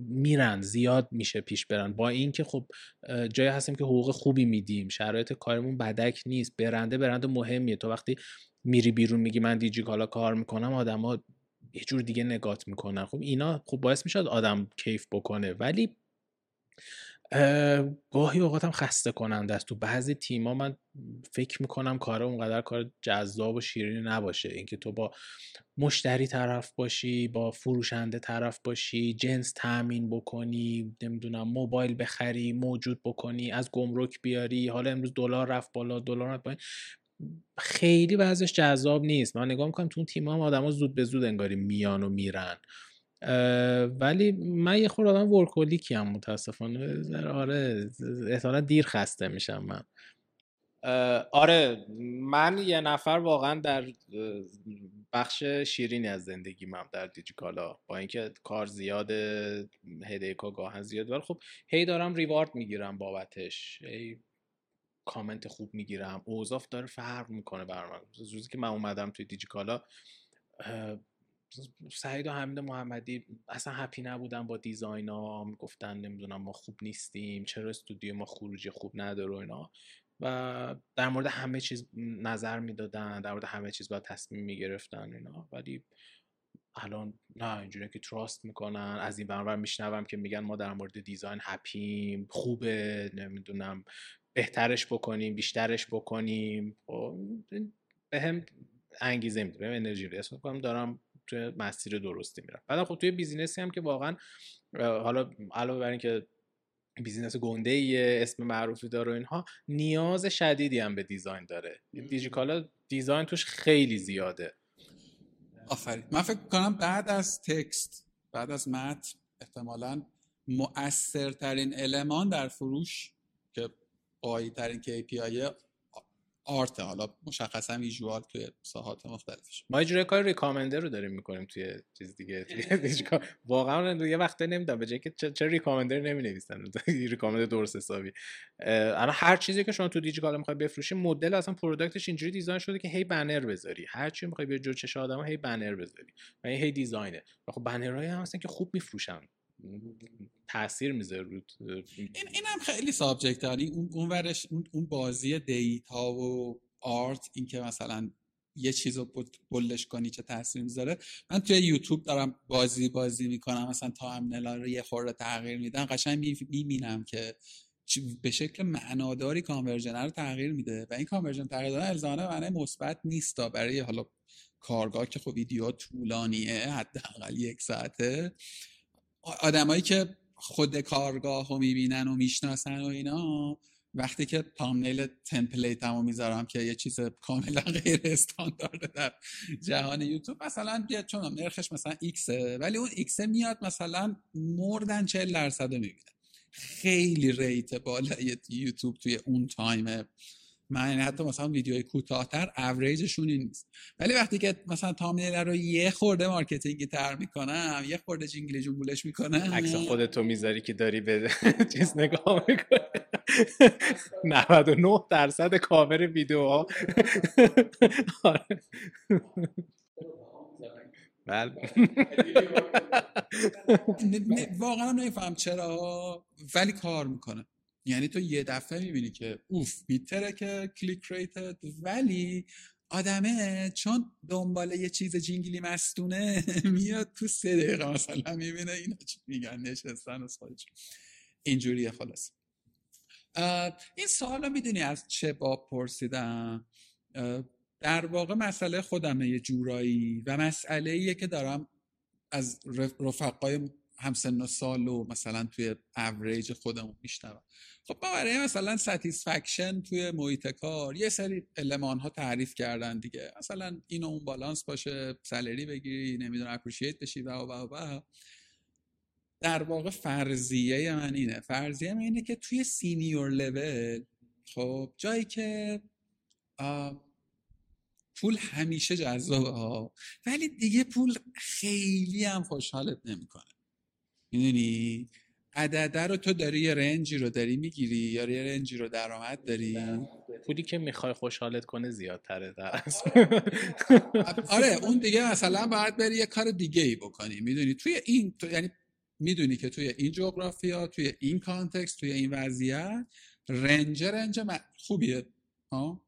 میرن زیاد میشه پیش برن. با اینکه خب جایی هستیم که حقوق خوبی میدیم شرایط کارمون بدک نیست برنده برنده مهمیه. تو وقتی میری بیرون میگی من دیجیکالا کار می‌کنم آدما یه جور دیگه نگات می‌کنن. خب اینا خب باعث می‌شد آدم کیف بکنه. ولی گاهی اوقات هم خسته کننده است. تو بعضی تیما من فکر می‌کنم کار اونقدر کار جذاب و شیرینی نباشه. اینکه تو با مشتری طرف باشی با فروشنده طرف باشی جنس تامین بکنی نمی‌دونم موبایل بخری موجود بکنی از گمرک بیاری حالا امروز دلار رفت بالا دلار رفت بالا خیلی بعضش جذاب نیست. من نگاه می‌کنم تو اون تیم هم آدم زود به زود انگاری میان و میرن. ولی من یه خورده آدم ورکولیکی هم متاسفانه. آره احتمالا دیر خسته میشم من. آره من یه نفر واقعا در بخش شیرینی از زندگی من در دیجیکالا. با اینکه کار زیاده هدیکا گاهن زیاد ولی خب هی دارم ریوارد می‌گیرم بابتش. هی کامنت خوب می‌گیرم. اوضاف داره فرق می‌کنه بر من روزی که من اومدم توی دیجیکالا سعید و حمید محمدی اصلا هپی نبودن با دیزاینا گفتن نمی‌دونم ما خوب نیستیم چرا استودیو ما خروجی خوب نداره و اینا. و در مورد همه چیز نظر می‌دادن در مورد همه چیز باید تصمیم می‌گرفتن اینا. ولی الان نه اینجوری که تراست می‌کنن. از این برنامه میشنوم که میگن ما در مورد دیزاین هپیم خوبه نمی‌دونم بهترش بکنیم بیشترش بکنیم. خب، به هم انگیزه میده انرژی کنم دارم توی مسیر درستی میرم. بعد خب توی business ی هم که واقعا حالا علاوه بر اینکه business گنده ایه اسم معروفی داره و اینها نیاز شدیدی هم به design داره. دیجیکالا design توش خیلی زیاده. آفرین. من فکر کنم بعد از text بعد از متن احتمالا مؤثرترین المان در فروش که غایی ترین KPI art حالا مشخصا visual توی ساحات مختلفش. ما یه کار recommender رو داریم می‌کنیم توی چیز دیگه واقعا یه وقته نمی‌دونم به جای که چه recommender نمی نویسن recommender درست حسابی. الان هر چیزی که شما تو دیجیکال می‌خوای بفروشی مدل اصلا product ش اینجوری design شده که هی بنر بذاری. هر چی می‌خوای به جلو چش آدم هی بنر بذاری. و هی design ه. خب بنرهای هم هستن که خوب میفروشن. تاثیر می‌ذاره رو این اینم خیلی subject اون اون ورش اون بازی data و art اینکه مثلا یه چیز رو bold ش کنی چه تاثیر می‌ذاره. من توی یوتیوب دارم بازی بازی می‌کنم. مثلا تا رو یه خورده تغییر میدم قشنگ می‌بینم که به شکل معناداری conversion رو تغییر میده. و این conversion تغییر دادن الزامه معنی مثبت نیست برای حالا کارگاه که خب ویدیو طولانیه حداقل یک ساعته. آدمایی که خود کارگاه رو می‌بینن و می‌شناسن و اینا وقتی که thumbnail template همو می‌ذارم که یه چیز کاملا غیر استاندارده در جهان یوتیوب مثلا بیاد چون نرخش مثلا X ه ولی اون X ه میاد مثلا more than 40 درصد می‌بینه. خیلی rate بالای یوتیوب توی اون time من یعنی حتی مثلا ویدیوهای کوتاهتر اوریجشون نیست. ولی وقتی که مثلا thumbnail رو یه خورده marketing ی تر می‌کنم یه خورده جینگلی جونگولش می‌کنم. عکس خودتو می‌ذاری که داری به چیز نگاه می‌کنه 99 درصد کاور ویدیوها. بله. واقعا نمیفهم چرا ولی کار می‌کنه. یعنی تو یه دفعه می‌بینی که اوف بیتره که کلیک ریتد ولی آدمه چون دنبال یه چیز جینگلی مستونه میاد تو سه دقیقه مثلا می‌بینه اینا چی میگن نشستن و اینجوریه خلاص. این سوالا می‌دونی از چه با پرسیدم؟ در واقع مسئله خودمه یه جورایی و مسئله که دارم از رفقای همسن و سال و مثلا توی اوریج خودمون میشنوم. خب ما برای مثلا satisfaction توی محیط کار یه سری المان ها تعریف کردن دیگه. مثلا این اون بالانس باشه salary بگیری نمی‌دونم appreciate بشی و و و در واقع فرضیه من اینه. فرضیه من اینه که توی senior level خب جایی که پول همیشه جذابه ها ولی دیگه پول خیلی هم خوشحالت نمی‌کنه. می‌دونی؟ عدده رو تو داری یه رنجی رو داری می‌گیری یا یه رنجی رو درآمد داری؟ پولی که می‌خوای خوشحالت کنه زیادتره در آره. اون دیگه مثلا باید بری یه کار دیگه ای بکنی می‌دونی؟ توی این تو یعنی می‌دونی که توی این جغرافیا توی این کانتکست توی این وضعیت رنج رنج خوبیه ها؟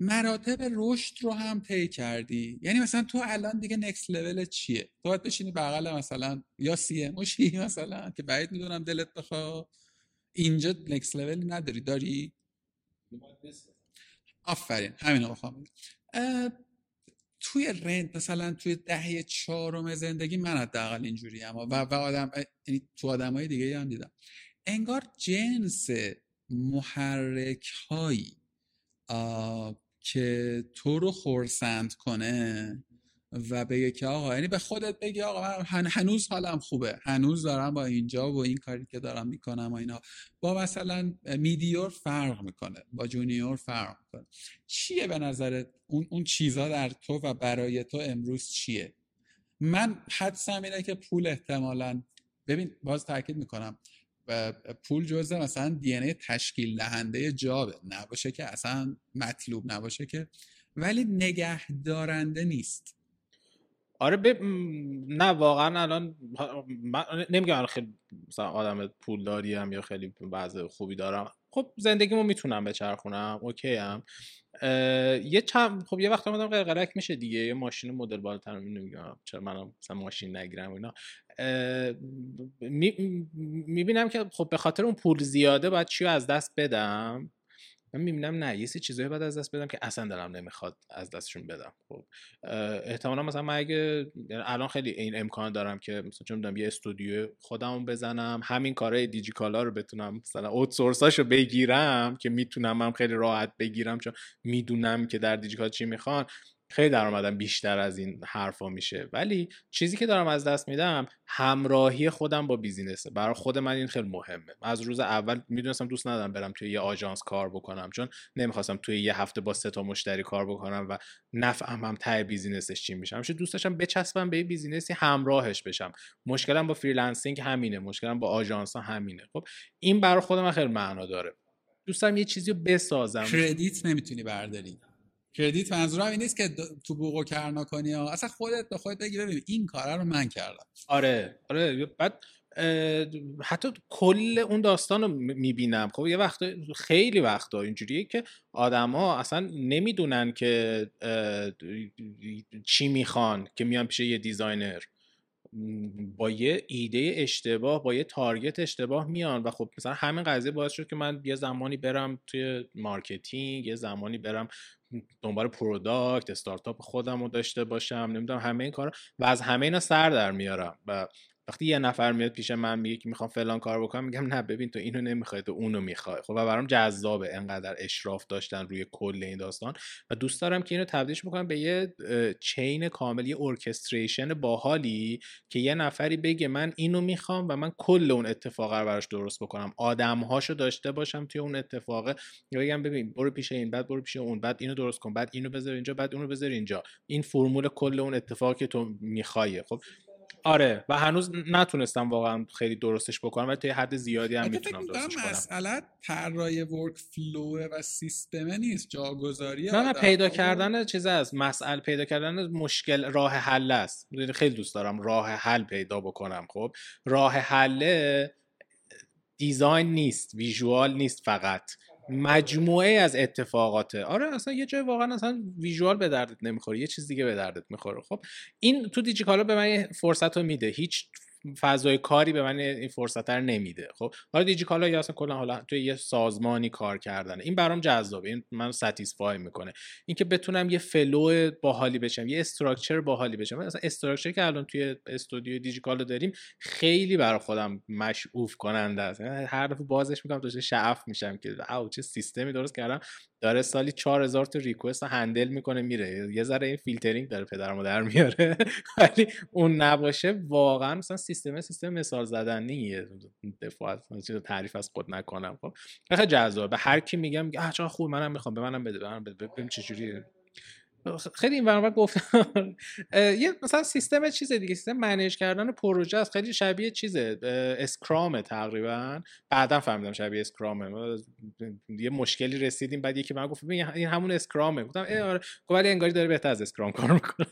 مراتب رشد رو هم طی کردی. یعنی مثلا تو الان دیگه نکست لول چیه؟ تو باید بشینی بغل مثلا یا سی اموشی مثلا که بعید می‌دونم دلت بخوا اینجا نکست لول نداری. داری؟ آفرین. همین رو بخوام توی رنت مثلا توی دهه چهارم زندگی من حداقل اینجوری اما و, و آدم یعنی تو آدم های دیگه هم دیدم. انگار جنس محرک هایی که تو رو خورسند کنه و بگه که آقا یعنی به خودت بگی آقا من هنوز حالم خوبه. هنوز دارم با اینجا و این کاری که دارم می‌کنم و اینا. با مثلا میدیور فرق می‌کنه با جونیور فرق می‌کنه. چیه به نظرت؟ اون, اون چیزا در تو و برای تو امروز چیه؟ من حدسم اینه که پول احتمالا ببین باز تاکید می‌کنم. پول جزء مثلا دی تشکیل دهنده جابه نباشه که اصلا مطلوب نباشه که. ولی نگه دارنده نیست. آره ب... نه واقعا الان من نمیگم خیلی مثلا آدم پولداری هم یا خیلی بعض خوبی دارم. خب زندگیمو می‌تونم بچرخونم اوکی هم یه چند خب یه وقت آدم قلقلک میشه دیگه. یه ماشین مدل بالاتر نمیگم چرا من مثلا ماشین نگیرم اینا. می‌بینم که خب به خاطر اون پول زیاده باید چی از دست بدم؟ من می‌بینم نه یه سری چیزایی باید از دست بدم که اصلا دلم نمی‌خواد از دستشون بدم. خب احتمالا مثلا من اگه یعنی الان خیلی این امکان دارم که مثلا چون می‌دونم یه استودیو خودمو بزنم همین کارهای دیجیکالا رو بتونم مثلا اوتسورساشو بگیرم که می‌تونم هم خیلی راحت بگیرم چون می‌دونم که در دیجیکال چی می‌خوان. خیلی درآمدم بیشتر از این حرفا میشه. ولی چیزی که دارم از دست میدم همراهی خودم با business ه. برای خود من این خیلی مهمه. از روز اول می‌دونستم دوست ندارم برم توی یه آژانس کار بکنم چون نمی‌خواستم توی یه هفته با سه تا مشتری کار بکنم و نفهمم ته business ش چی میشه همیشه دوست داشتم بچسبم به یه business ی همراهش بشم. مشکلم با freelancing همینه. مشکلم با آژانس همینه. خب این برای خود من خیلی معنا داره. دوستم یه چیزی رو بسازم. credit نمی‌تونی برداری. کردیت منظورم این نیست که تو بوق و کرنا کنی ها. اصلا خودت به خودت بگی ببین این کار رو من کردم آره آره بعد حتی کل اون داستان رو می‌بینم خب یه وقت خیلی وقتا اینجوریه که آدما اصلا نمی‌دونن که چی می‌خوان که میان پیش یه designer با یه ایده اشتباه با یه target اشتباه میان. و خب مثلا همین قضیه باعث شد که من یه زمانی برم توی marketing یه زمانی برم دنبال product استارتاپ خودم رو داشته باشم. نمی‌دونم همه این کار و از همه اینا سر در میارم. و وقتی یه نفر میاد پیش من میگه که می‌خوام فلان کار بکنم میگم نه ببین تو اینو نمی‌خوای تو اونو می‌خوای. خب و برام جذابه انقدر اشراف داشتن روی کل این داستان و دوست دارم که اینو تبدیلش بکنم به یه chain کامل یه orchestration باحالی که یه نفری بگه من اینو می‌خوام و من کل اون اتفاق رو براش درست بکنم. آدمهاشو داشته باشم توی اون اتفاق. یا بگم ببین برو پیش این بعد برو پیش اون بعد اینو درست کن بعد اینو بذار اینجا بعد اونو بذار اینجا. این فرمول کل اون اتفاقی که تو می‌خوای. خب آره و هنوز نتونستم واقعا خیلی درستش بکنم ولی تا حد زیادی هم می‌تونم درستش کنم. مسئله طراحی workflow و سیستم نیست جاگذاری نه نه پیدا کردن چیز است مسئله پیدا کردن مشکل راه حل است. خیلی دوست دارم راه حل پیدا بکنم خب؟ راه حل دیزاین نیست ویژوال نیست فقط. مجموعه از اتفاقاته آره اصلا یه جای واقعا اصلا ویژوال به دردت نمی‌خوره یه چیز دیگه به دردت می‌خوره. خب این تو دیجیکالا به من فرصت رو میده. هیچ فضای کاری به من این فرصت رو نمیده. خب حالا دیجیکالا یا اصلا کلا حالا توی یه سازمانی کار کردن این برام جذابه. این منو ستیسفای می‌کنه. اینکه بتونم یه flow باحالی بشم یه structure باحالی بشم. مثلا structure که الان توی استودیو دیجیکالا داریم خیلی برای خودم مشعوف کننده است. یعنی هر دفعه بازش می‌کنم دچار شعف میشم که اوه چه سیستمی درست کردم؟ داره سالی 4000 تا request handle می‌کنه میره. یه ذره این فیلترینگ داره پدرمو در میاره. ولی اون نباشه واقعا مثلا سیستم سیستم مثال زدنیه دفاع از تعریف از خود نکنم. خب خیلی جذاب به هر کی میگم آ چقدر خوب منم می‌خوام به منم بده به منم چه خیلی این ورانور گفتم. یه مثلا سیستم چیز دیگه سیستم منیج کردن پروژه است. خیلی شبیه چیزه اسکرامه تقریبا. بعدا فهمیدم شبیه اسکرامه. یه مشکلی رسیدیم بعد یکی من گفت این همون اسکرامه. گفتم آره. ولی انگاری داره بهتر از اسکرام کار می‌کنه.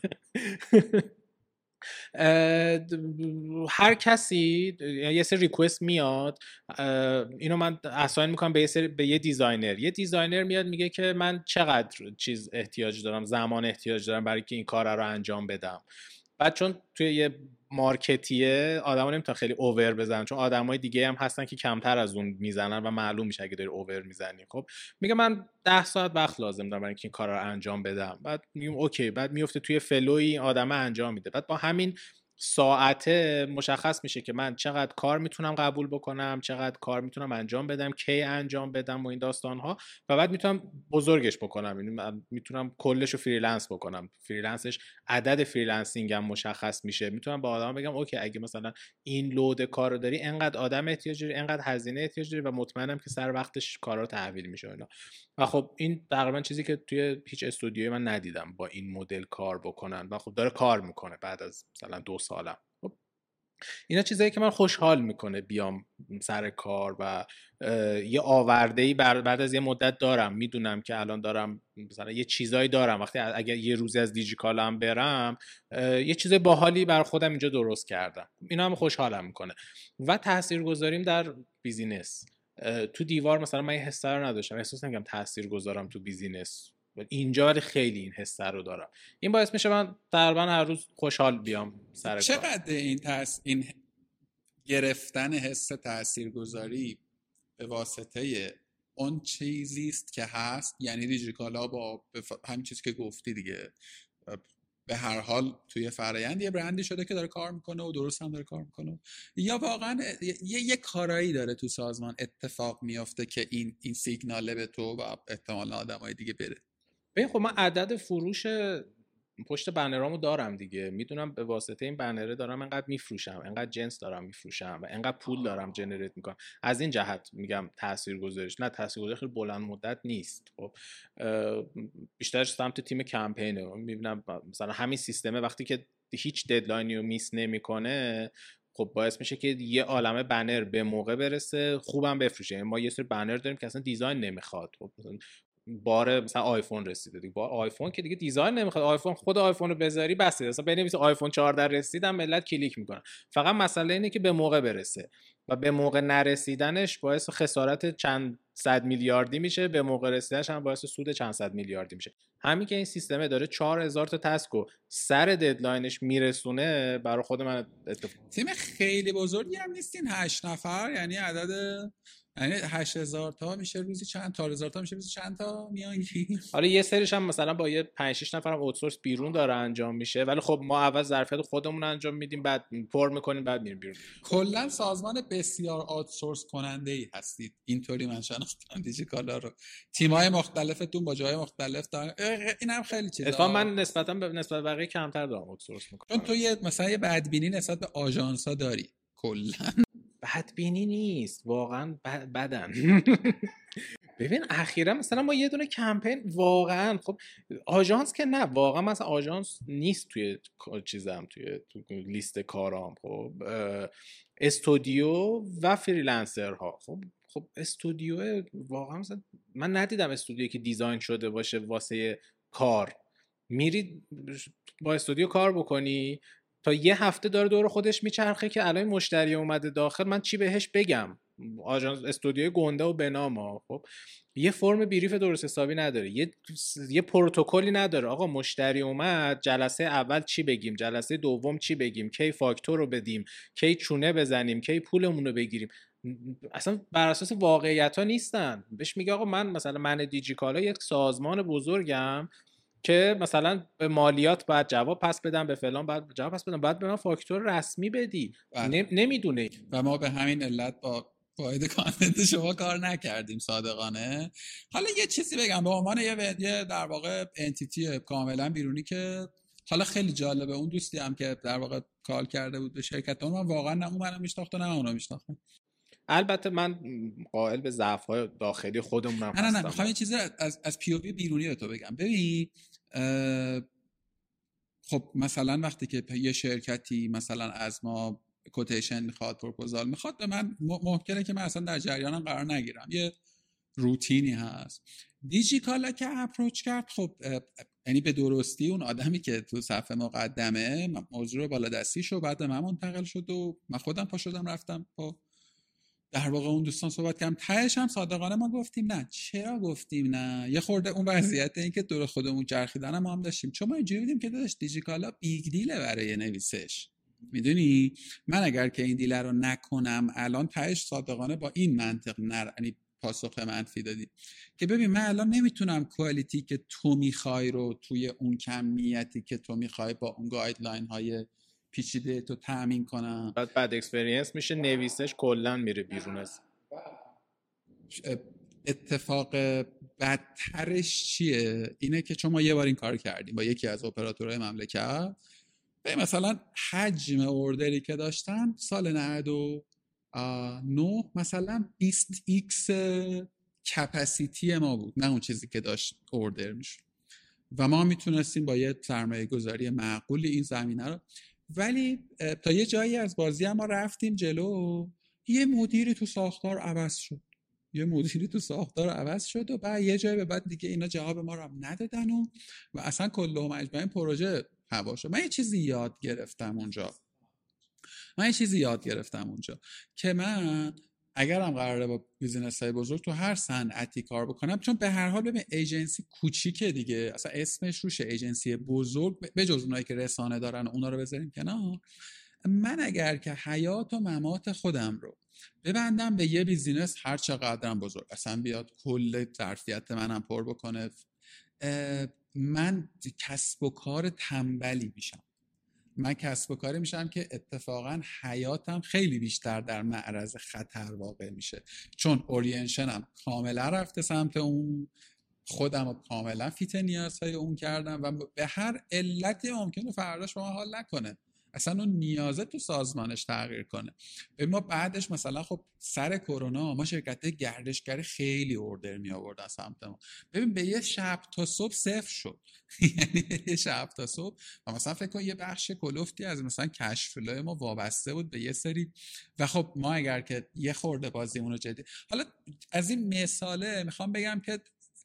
هر کسی یه سری request میاد اینو من assign می‌کنم به یه, به یه designer یه designer میاد میگه که من چقدر چیز احتیاج دارم زمان احتیاج دارم برای که این کار رو انجام بدم. بعد چون توی یه market یه آدما نمی‌تونن خیلی over بزنن چون آدمای دیگه هم هستن که کمتر از اون می‌زنن و معلوم میشه اگه داری over می‌زنی. خب میگه من ده ساعت وقت لازم دارم برای این کار رو انجام بدم. بعد میگم okay بعد میفته توی flow ی آدمه انجام میده. بعد با همین ساعته مشخص میشه که من چقدر کار می‌تونم قبول بکنم چقدر کار می‌تونم انجام بدم کی انجام بدم و این داستان ها و بعد می‌تونم بزرگش بکنم. یعنی می‌تونم کلش رو freelance بکنم. freelance ش عدد freelancing هم مشخص میشه. می‌تونم با آدم بگم okay اگه مثلا این load کار رو داری انقدر آدم احتیاج داری انقدر هزینه احتیاج داری و مطمئنم که سر وقتش کارا تحویل میشه اینا. و خب این تقریبا چیزی که توی هیچ استودیوی من ندیدم با این مدل کار بکنن. و خب داره کار می‌کنه بعد از مثلا دو سالم. خب اینا چیزایی که من خوشحال می‌کنه بیام سر کار و یه آورده ای بعد از یه مدت دارم. می‌دونم که الان دارم مثلا یه چیزایی دارم. وقتی اگر یه روزی از دیجیکالم برم یه چیز باحالی بر خودم اینجا درست کردم. اینا هم خوشحالم می‌کنه. و تاثیر گذاریم در business. تو دیوار مثلا من این حسه رو نداشتم. احساس نمی‌کنم تاثیر گذارم تو business. اینجا خیلی این حسه رو دارم. این باعث میشه من تقریبا هر روز خوشحال بیام سر چقدر این تاس... این گرفتن حس تاثیرگذاری به واسطه اون چیزی است که هست؟ یعنی دیجیکالا با همین چیزی که گفتی دیگه. به هر حال توی فرایند یه برندی شده که داره کار می‌کنه و درست هم داره کار می‌کنه. یا واقعا یه, یه کارایی داره تو سازمان اتفاق میافته که این این سیگناله به تو و احتمال آدمای دیگه بره. ببین خب من عدد فروش پشت بنرامو دارم دیگه. می‌دونم به واسطه این بنره دارم انقدر میفروشم انقدر جنس دارم میفروشم و انقدر پول دارم جنریت می‌کنم. از این جهت میگم تاثیر گذارش نه تاثیر گذارش خیلی بلند مدت نیست. خب بیشتر سمت تیم کمپینه. می‌بینم مثلا همین سیستمه وقتی که هیچ ددلاینی رو میس نمی‌کنه خب باعث میشه که یه عالمه بنر به موقع برسه خوبم بفروشه. یعنی ما یه سری بنر داریم که اصلا دیزاین نمی‌خواد. خب بار مثلا آیفون رسیده دیگه. بار آیفون که دیگه design نمی‌خواد. آیفون خود آیفون رو بذاری بس اصلا بنویس آیفون 14 رسیدم ملت کلیک می‌کنن فقط مسئله اینه که به موقع برسه و به موقع نرسیدنش باعث خسارت چند صد میلیاردی میشه. به موقع رسیدنش هم باعث سود چند صد میلیاردی میشه. همین که این سیستمه داره 4000 تا task رو سر deadline ش میرسونه برای خود من اتفاق تیم خیلی بزرگی هم نیستین؟ 8 نفر؟ یعنی عدد یعنی 8000 تا میشه روزی چند تا هزار تا میشه روزی چند تا میانگین آره یه سریش هم مثلا با یه 5 6 نفر هم اوتسورس بیرون داره انجام میشه. ولی خب ما اول ظرفیت خودمون انجام میدیم بعد پر می‌کنیم بعد میریم بیرون. کلا سازمان بسیار اوتسورس کننده ای هستید. اینطوری من شناختم. دیجیکالا رو. تیمای مختلفتون با جای مختلف دارن. این هم خیلی چیزا. اتفاقا من نسبتا به نسبت بقیه کمتر دارم اوتسورس می‌کنم. چون تو یه مثلا یه بدبینی نسبت به آژانسا داری. کلا. بدبینی نیست واقعا بدن. ببین اخیرا مثلا ما یه دونه کمپین واقعا خب آژانس که نه واقعا مثلا آژانس نیست توی چیزم توی, لیست کارام خب استودیو و freelancer ها خب خب استودیو واقعا مثلا من ندیدم استودیو که design شده باشه واسه کار. میری با استودیو کار بکنی تا یه هفته داره دور خودش میچرخه که الان مشتری اومده داخل من چی بهش بگم؟ آژانس استودیوی گنده و بنام خب یه فرم بریف درست حسابی نداره یه یه پروتکلی نداره. آقا مشتری اومد جلسه اول چی بگیم؟ جلسه دوم چی بگیم؟ کی فاکتور رو بدیم؟ کی چونه بزنیم؟ کی پولمون رو بگیریم؟ اصلا بر اساس واقعیت ها نیستن. بهش میگه آقا من مثلا من دیجیکالا یک سازمان بزرگم که مثلا به مالیات باید جواب پس بدم به فلان باید جواب پس بدم باید به من فاکتور رسمی بدی. بله. نمی‌دونه و ما به همین علت با فاید کانتنت شما کار نکردیم صادقانه. حالا یه چیزی بگم به عنوان یه یه در واقع انتیتی کاملا بیرونی که حالا خیلی جالبه. اون دوستی هم که در واقع کال کرده بود به شرکت اون من واقعا نه اون منو میشناخت نه اونو میشناختم البته من قائل به ضعف های داخلی خودمونم نه نه نه می‌خوام یه چیزی از از پی بیرونی رو تو بگم. ببین خب مثلا وقتی که یه شرکتی مثلا از ما کوتیشن می‌خواد پروپوزال می‌خواد به من ممکنه که من اصلا در جریانم قرار نگیرم. یه روتینی هست. دیجیکالا که اپروچ کرد خب یعنی به درستی اون آدمی که تو صفحه مقدمه موضوع بالا دستی شد بعد من منتقل شد و من خودم پا شدم رفتم با در واقع اون دوستان صحبت کردم. تهش هم صادقانه ما گفتیم نه چرا گفتیم نه؟ یه خورده اون وضعیت این که دور خودمون چرخیدن ما هم داشتیم. چون ما اینجوری بودیم که داشت دیجیکالا big deal ه برای نویسش. می‌دونی؟ من اگر که این deal ه رو نکنم الان تهش صادقانه با این منطق نر یعنی پاسخ منفی دادی که ببین من الان نمی‌تونم quality که تو می‌خوای رو توی اون کمیتی که تو می‌خوای با اون guideline های پیچیده تو تامین کنم. بعد بد اکسپریانس میشه نویسش کلا میره بیرون از اتفاق بدترش چیه؟ اینه که چون ما یه بار این کار کردیم با یکی از اپراتورهای مملکت به مثلا حجم اوردری که داشتن سال 99 مثلا 20 x کپاسیتی ما بود نه اون چیزی که داشت اوردر میشه و ما می‌تونستیم با یه سرمایه گذاری معقولی این زمینه رو ولی تا یه جایی از بازی ما رفتیم جلو یه مدیری تو ساختار عوض شد. یه مدیری تو ساختار عوض شد و بعد یه جایی به بعد دیگه اینا جواب ما رو هم ندادن و, و اصلا کل مجموعه پروژه هوا شد. من یه چیزی یاد گرفتم اونجا. من یه چیزی یاد گرفتم اونجا که من اگرم قراره با business های بزرگ تو هر صنعتی کار بکنم چون به هر حال ببین ایجنسی کوچیکه دیگه. اصلا اسمش روشه ایجنسی بزرگ. به جز اونایی که رسانه دارن اونا رو بذاریم کنار. من اگر که حیات و ممات خودم رو ببندم به یه business هر چقدرم بزرگ. اصلا بیاد کل ظرفیت منم پر بکنه. من کسب و کار تنبلی میشم. من کسب و کاری میشم که اتفاقا حیاتم خیلی بیشتر در معرض خطر واقع میشه. چون orientation م کاملا رفته سمت اون خودم رو کاملا fit نیازهای اون کردم و به هر علتی ممکنه فردا شما حال نکنه. اصلا اون نیازه تو سازمانش تغییر کنه. ما بعدش مثلا خب سر کرونا ما شرکت گردشگری خیلی اوردر می آوردن سمت ما. ببین به یه شب تا صبح صفر شد. یعنی یه شب تا صبح و مثلا فکر کن یه بخش کلوفتی از مثلا کشف ما وابسته بود به یه سری و خب ما اگر که یه خورده بازیمون رو جدی حالا از این مثاله می‌خوام بگم که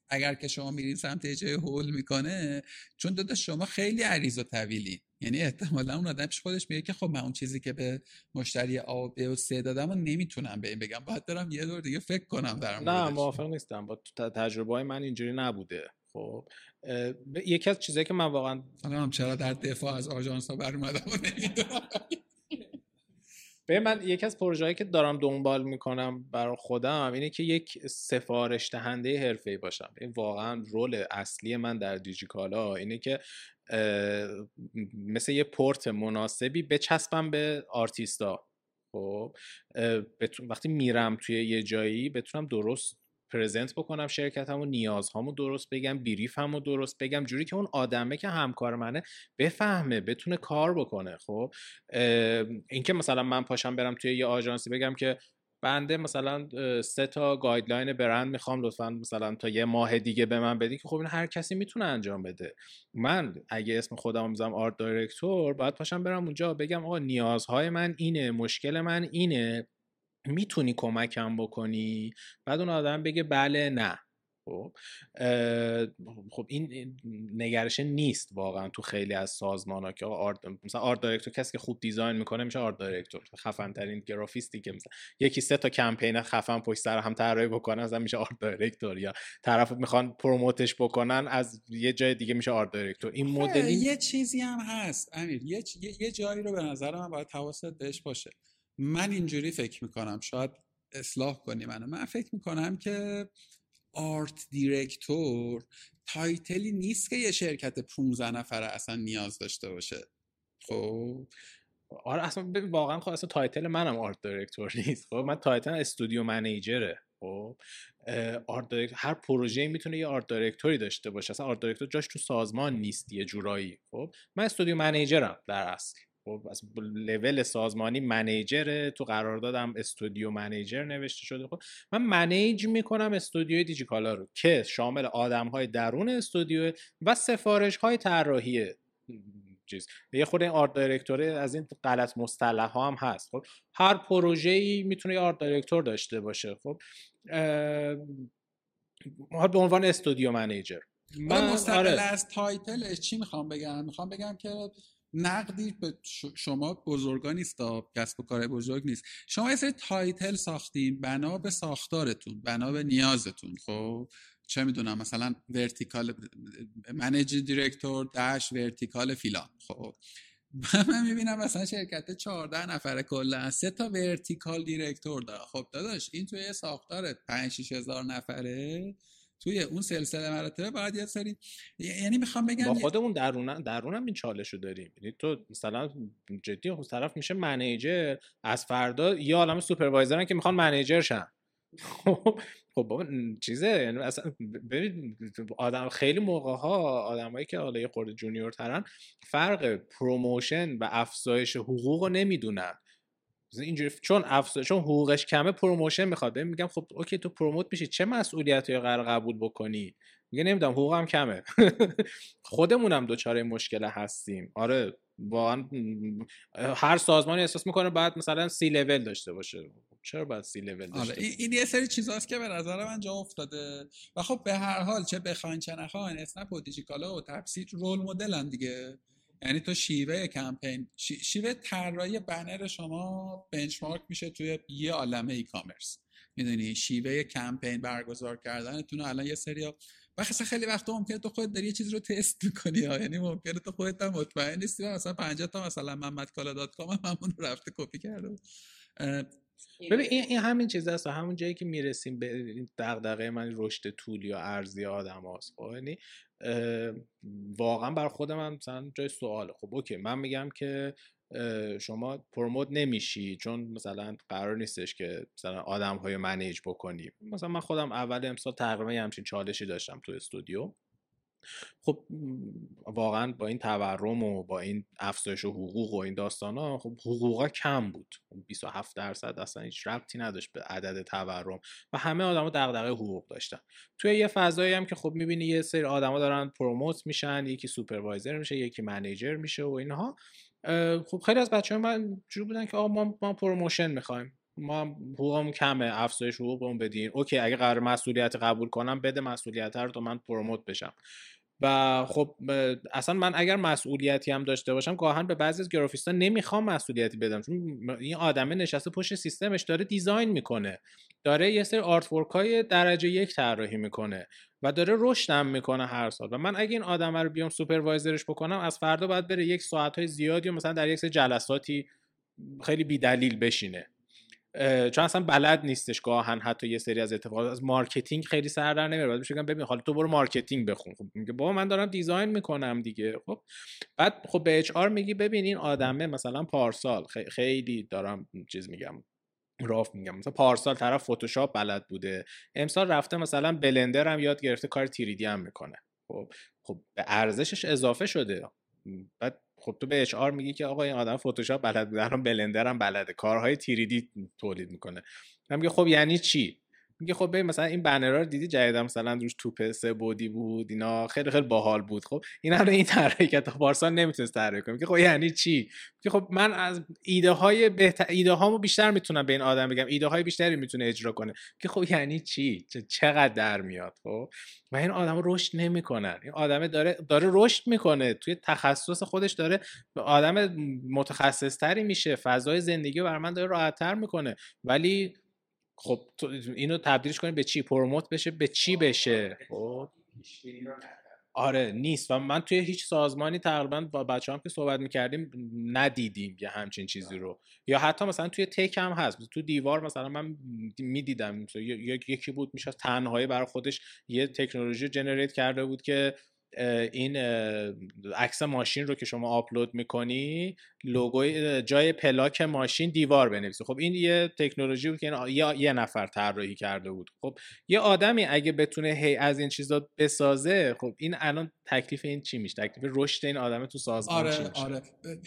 اگر که شما میرین سمت جای هول می‌کنه چون داداش شما خیلی عریض و طویلی. یعنی احتمالا اون آدم خودش میگه که خب من اون چیزی که به مشتری آ و ب و س دادم و نمی‌تونم به این بگم. باید برم یه دور دیگه فکر کنم در نه موافق نیستم. با تجربه های من اینجوری نبوده. خب یکی از چیزایی که من واقعا هم چرا در دفاع از آژانس ها بر اومدم به من یکی از پروژه‌ای که دارم دنبال می‌کنم برای خودم اینه که یک سفارش دهنده حرفه‌ای باشم. این واقعا رول اصلی من در دیجیکالا اینه که مثل یه پورت مناسبی بچسبم به آرتیستا. خب وقتی میرم توی یه جایی بتونم درست present بکنم شرکتم و نیازهامو درست بگم brief مو درست بگم جوری که اون آدمه که همکار منه بفهمه بتونه کار بکنه. خب اینکه مثلا من پاشم برم توی یه آژانسی بگم که بنده مثلا سه تا guideline برند می‌خوام لطفا مثلا تا یه ماه دیگه به من بدی که خب این هر کسی می‌تونه انجام بده. من اگه اسم خودم می‌ذارم art director باید پاشم برم اونجا بگم آقا نیازهای من اینه مشکل من اینه. می‌تونی کمکم بکنی؟ بعد اون آدم بگه بله نه. خب خب این نگرش نیست واقعا تو خیلی از سازمان ها که art... مثلا art director کسی که خوب design می‌کنه میشه art director خفن ترین گرافیستی که مثلا یکی سه تا کمپین خفن پشت سر هم طراحی بکنه مثلا میشه art director یا طرف می‌خوان promote ش بکنن از یه جای دیگه میشه art director. این مدلی یه چیزی هم هست امیر. یه, یه جایی رو به نظر من باید حواست بهش باشه. من اینجوری فکر می‌کنم شاید اصلاح کنی منو. من فکر می‌کنم که art director title ی نیست که یه شرکت 15 نفره اصلا نیاز داشته باشه. خب؟ آره اصلا واقعا خب اصلا title منم art director نیست. خب من title studio manager ه. خب art هر پروژه می‌تونه یه art director ی داشته باشه. اصلا art director جاش تو سازمان نیست یه جورایی. خب من studio manager م در اصل. خب از level سازمانی manager تو قراردادم studio manager نوشته شده. خب من manage می‌کنم استودیو دیجی‌کالا رو که شامل آدم های درون استودیو و سفارش های طراحی چیز. یه خود این art director از این غلط مصطلح ها هم هست. خب هر پروژه ای می‌تونه art director داشته باشه. خب به عنوان studio manager. من مستقل آره. از title ش چی می‌خوام بگم؟ می‌خوام بگم که نقدی به شما بزرگا نیست کسب و کار بزرگ نیست. شما یه سری title ساختیم بنا به ساختارتون بنا به نیازتون. خب؟ چه می‌دونم مثلا vertical manage director داش vertical فیلان. خب؟ من می‌بینم مثلا شرکت 14 نفره کلا سه تا vertical director داره خب داداش این توی ساختار 5 6 هزار نفره توی اون سلسله مراتب باید یه سری یعنی می‌خوام بگم با خودمون درون درونم این چالش رو داریم. یعنی تو مثلا جدی اون طرف میشه manager از فردا یه عالم supervisor ن که می‌خوان manager شن. خب خب بابا چیزه؟ یعنی اصلا ببین آدم خیلی موقع ها آدمایی که حالا یه خورده junior ترن فرق promotion و افزایش حقوق رو نمی‌دونن. اینجوری چون افزایش چون حقوقش کمه promotion می‌خواد. میگم خب اوکی تو promote میشی چه مسئولیتی قرار قبول بکنی؟ میگه نمی‌دونم حقوقم کمه. خودمونم دچار مشکل هستیم. آره واقعا هر سازمانی احساس می‌کنه باید مثلا سی لول داشته باشه. چرا باید سی لول داشته آره این یه سری چیزاست که به نظر من جا افتاده. و خب به هر حال چه بخواین چه نخواین اسنپ و دیجی‌کالا و تپسی role model ن دیگه. یعنی تو شیوه کمپین شیوه طراحی بنر شما benchmark میشه توی یه عالمه e-commerce می‌دونی؟ شیوه کمپین برگزار کردنتون الان یه سری و خیلی وقت ممکنه تو خودت داری یه چیز رو تست می‌کنی ها. یعنی ممکنه تو خودت هم مطمئن نیستی. مثلا 50 تا مثلا محمد کالا دات کام هم همون رو رفته کپی کرده ببین این, همین چیز هست. همون جایی که می‌رسیم به دغدغه من رشد طولی و ارزی آدم هاست. خب؟ یعنی واقعا بر خود من مثلا جای سواله. خب اوکی من میگم که شما پروموت نمیشی چون مثلا قرار نیستش که مثلا آدم های منیج بکنی. مثلا من خودم اول امسال تقریبا همچین چالشی داشتم تو استودیو. خب واقعا با این تورم و با این افزایش حقوق و این داستان ها خب حقوقا کم بود. 27 خب درصد اصلا هیچ ربطی نداشت به عدد تورم و همه آدما دغدغه حقوق داشتن. توی یه فضایی هم که خب می‌بینی یه سری آدما دارن promote میشن یکی supervisor میشه یکی manager میشه و اینها خب خیلی از بچه ها من جور بودن که آقا ما, ما promotion می‌خوایم. ما حقوقمون کمه افزایش حقوقمون بدین. اوکی اگه قرار مسئولیت قبول کنم بده مسئولیت رو تا من promote بشم. و خب اصلا من اگر مسئولیتی هم داشته باشم گاهاً به بعضی از گرافیستا نمی‌خوام مسئولیتی بدم. چون این آدمه نشسته پشت سیستمش داره design می‌کنه. داره یه سری art های درجه یک طراحی می‌کنه و داره رشدم می‌کنه هر سال. و من اگه این آدم رو بیام supervisor ش بکنم از فردا باید بره یک ساعت های زیادی و مثلا در یک سری جلساتی خیلی بیدلیل بشینه. چون اصلا بلد نیستش گاهاً حتی یه سری از اتفاقات. از marketing خیلی سر در نمیاره. بعد بگم ببین حالا تو برو marketing بخون. خب میگه بابا من دارم design می‌کنم دیگه. خب بعد خب به HR میگی ببین این آدمه مثلا پارسال. خیلی دارم چیز میگم راف میگم. مثلا پارسال طرف فتوشاپ بلد بوده. امسال رفته مثلا بلندر هم یاد گرفته کار تیریدی هم می‌کنه. خب خب به ارزشش اضافه شده. بعد خب تو به اچ آر میگی که آقا این آدم فتوشاپ بلد بوده الان بلندر هم بلده. کارهای تیریدی تولید می‌کنه. من میگه خب یعنی چی؟ میگه خب ببین مثلا این بنرها رو دیدی جدیدا مثلا روش توپ سه بودی بود اینا خیلی خیلی باحال بود. خب این رو این طراحی کرد پارسال نمی‌تونست کنه. که خب یعنی چی؟ که خب من از ایده های بهتر ایده هامو بیشتر می‌تونم به این آدم بگم. ایده های بیشتری می‌تونه اجرا کنه. که خب یعنی چی؟ چقدر در میاد؟ خب و این آدم رشد نمی‌کنن. این آدم داره داره رشد می‌کنه. توی تخصص خودش داره آدم متخصص تری میشه. فضای زندگی بر من داره راحت می‌کنه. ولی خب اینو تبدیلش کنیم به چی؟ پروموت بشه؟ به چی بشه؟ خب. آره نیست. و من توی هیچ سازمانی تقریبا با بچه هم که صحبت می‌کردیم ندیدیم یه همچین چیزی رو. یا حتی مثلا توی تک هم هست. تو دیوار مثلا من می‌دیدم. یکی بود میشه تنهایی برای خودش یه تکنولوژی جنریت کرده بود که این عکس ماشین رو که شما آپلود می‌کنی لوگوی جای پلاک ماشین دیوار بنویسی. خب این یه تکنولوژی بود که یا یه نفر طراحی کرده بود. خب یه آدمی اگه بتونه هی از این چیزا بسازه خب این الان تکلیف این چی میشه؟ تکلیف رشد این آدم تو سازمان آره چی آره.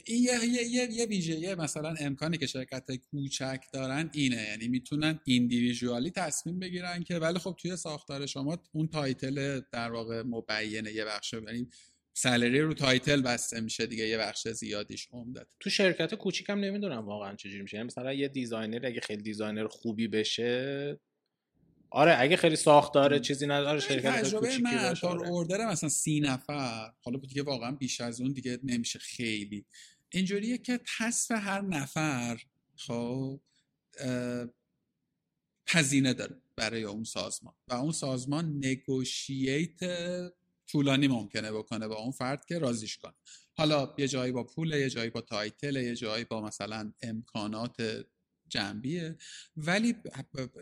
این یه یه یه ویژه مثلا امکانی که شرکت کوچک دارن اینه. یعنی می‌تونن individually تصمیم بگیرن که ولی خب توی ساختار شما اون title در واقع مبینه یه بخش یعنی salary رو title بسته میشه دیگه یه بخش زیادیش عمدت. تو شرکت کوچیکم نمی‌دونم واقعا چجوری میشه. یعنی مثلا یه designer اگه خیلی designer خوبی بشه آره اگه خیلی ساختاره چیزی نداره شرکت تجربه من تا order مثلا سی نفر حالا دیگه واقعا بیش از اون دیگه نمیشه خیلی. اینجوریه که تصف هر نفر خب هزینه داره برای اون سازمان و اون سازمان negotiate طولانی ممکنه بکنه با اون فرد که راضیش کنه. حالا یه جایی با پول یه جایی با title یه جایی با مثلا امکانات جنبیه. ولی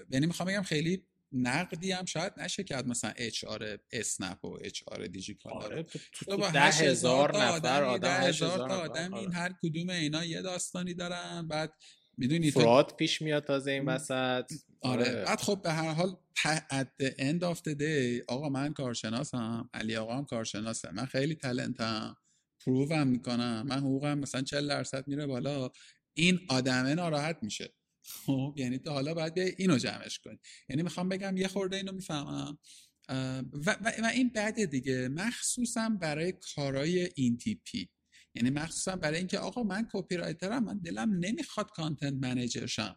یعنی می‌خوام بگم خیلی نقدی هم شاید نشه کرد مثلا اچ آر اسنپ و اچ آر دیجیکال آره تو, تو, با ده هزار نفر آدم ده هزار تا آدم این هر کدوم اینا یه داستانی دارن. بعد می‌دونی فراد پیش میاد تازه این وسط. آره. آره. بعد خب به هر حال at the end of the day آقا من کارشناسم علی آقا هم کارشناسه من خیلی تلنتم پروو هم می‌کنم من حقوقم مثلا 40 درصد میره بالا. این آدمه ناراحت میشه. خب یعنی تو حالا باید اینو جمعش کنی. یعنی می‌خوام بگم یه خورده اینو می‌فهمم. و, و, این بعد دیگه. مخصوصا برای کارای این تیپی. یعنی مخصوصا برای اینکه آقا من copywriter م من دلم نمی‌خواد content manager شم.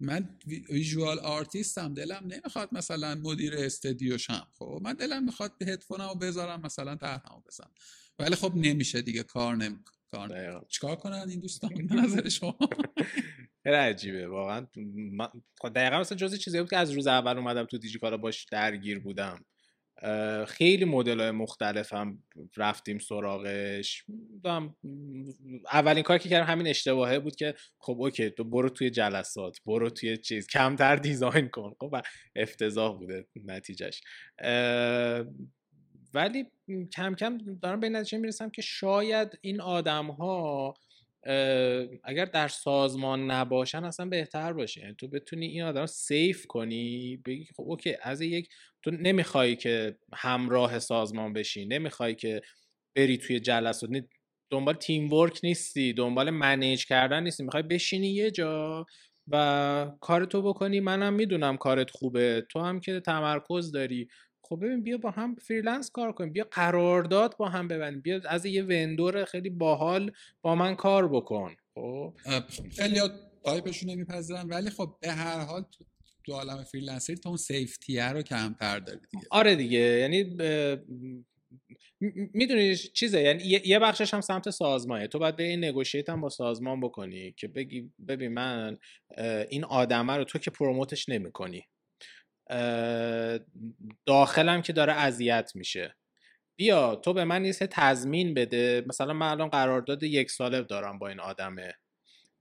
من visual artist م دلم نمی‌خواد مثلا مدیر استودیو شم. خب من دلم می‌خواد به هدفونمو بذارم مثلا طرحمو بزنم. ولی خب نمیشه دیگه کار نمی‌کنه کار چیکار کنن این دوستان؟ نظر شما؟ خیلی عجیبه واقعا. خب دقیقا مثلا جزی چیزی بود که از روز اول اومدم تو دیجیکالا باش درگیر بودم. خیلی مدل های مختلف هم رفتیم سراغش. اولین کار که کردم همین اشتباهه بود که خب اوکی تو برو توی جلسات برو توی چیز کمتر دیزاین کن. خب افتضاح بوده نتیجهش. ولی کم کم دارم به نتیجه می‌رسم که شاید این آدم ها اگر در سازمان نباشن اصلا بهتر باشه. یعنی تو بتونی این آدم سیف کنی بگی خب اوکی از یک تو نمی‌خوای که همراه سازمان بشی نمی‌خوای که بری توی جلسات دنبال تیم ورک نیستی دنبال منیج کردن نیستی می‌خوای بشینی یه جا و کارتو بکنی. منم می‌دونم کارت خوبه. تو هم که تمرکز داری. خب ببین بیا با هم freelance کار کنیم بیا قرارداد با هم ببندیم بیا از یه vendor خیلی باحال با من کار بکن. خب؟ خیلی تایپشون نمیپذیرن ولی خب به هر حال تو, تو عالم freelancer ی تو اون safety رو کمتر داری دیگه. آره دیگه یعنی می‌دونی چیزه یعنی یه بخشش هم سمت سازمانه. تو باید به این negotiate هم با سازمان بکنی که بگی ببین من این آدمه رو تو که promote ش نمی‌کنی. داخلم که داره اذیت میشه. بیا تو به من نیست تضمین بده. مثلا من الان قرارداد یک ساله دارم با این آدمه.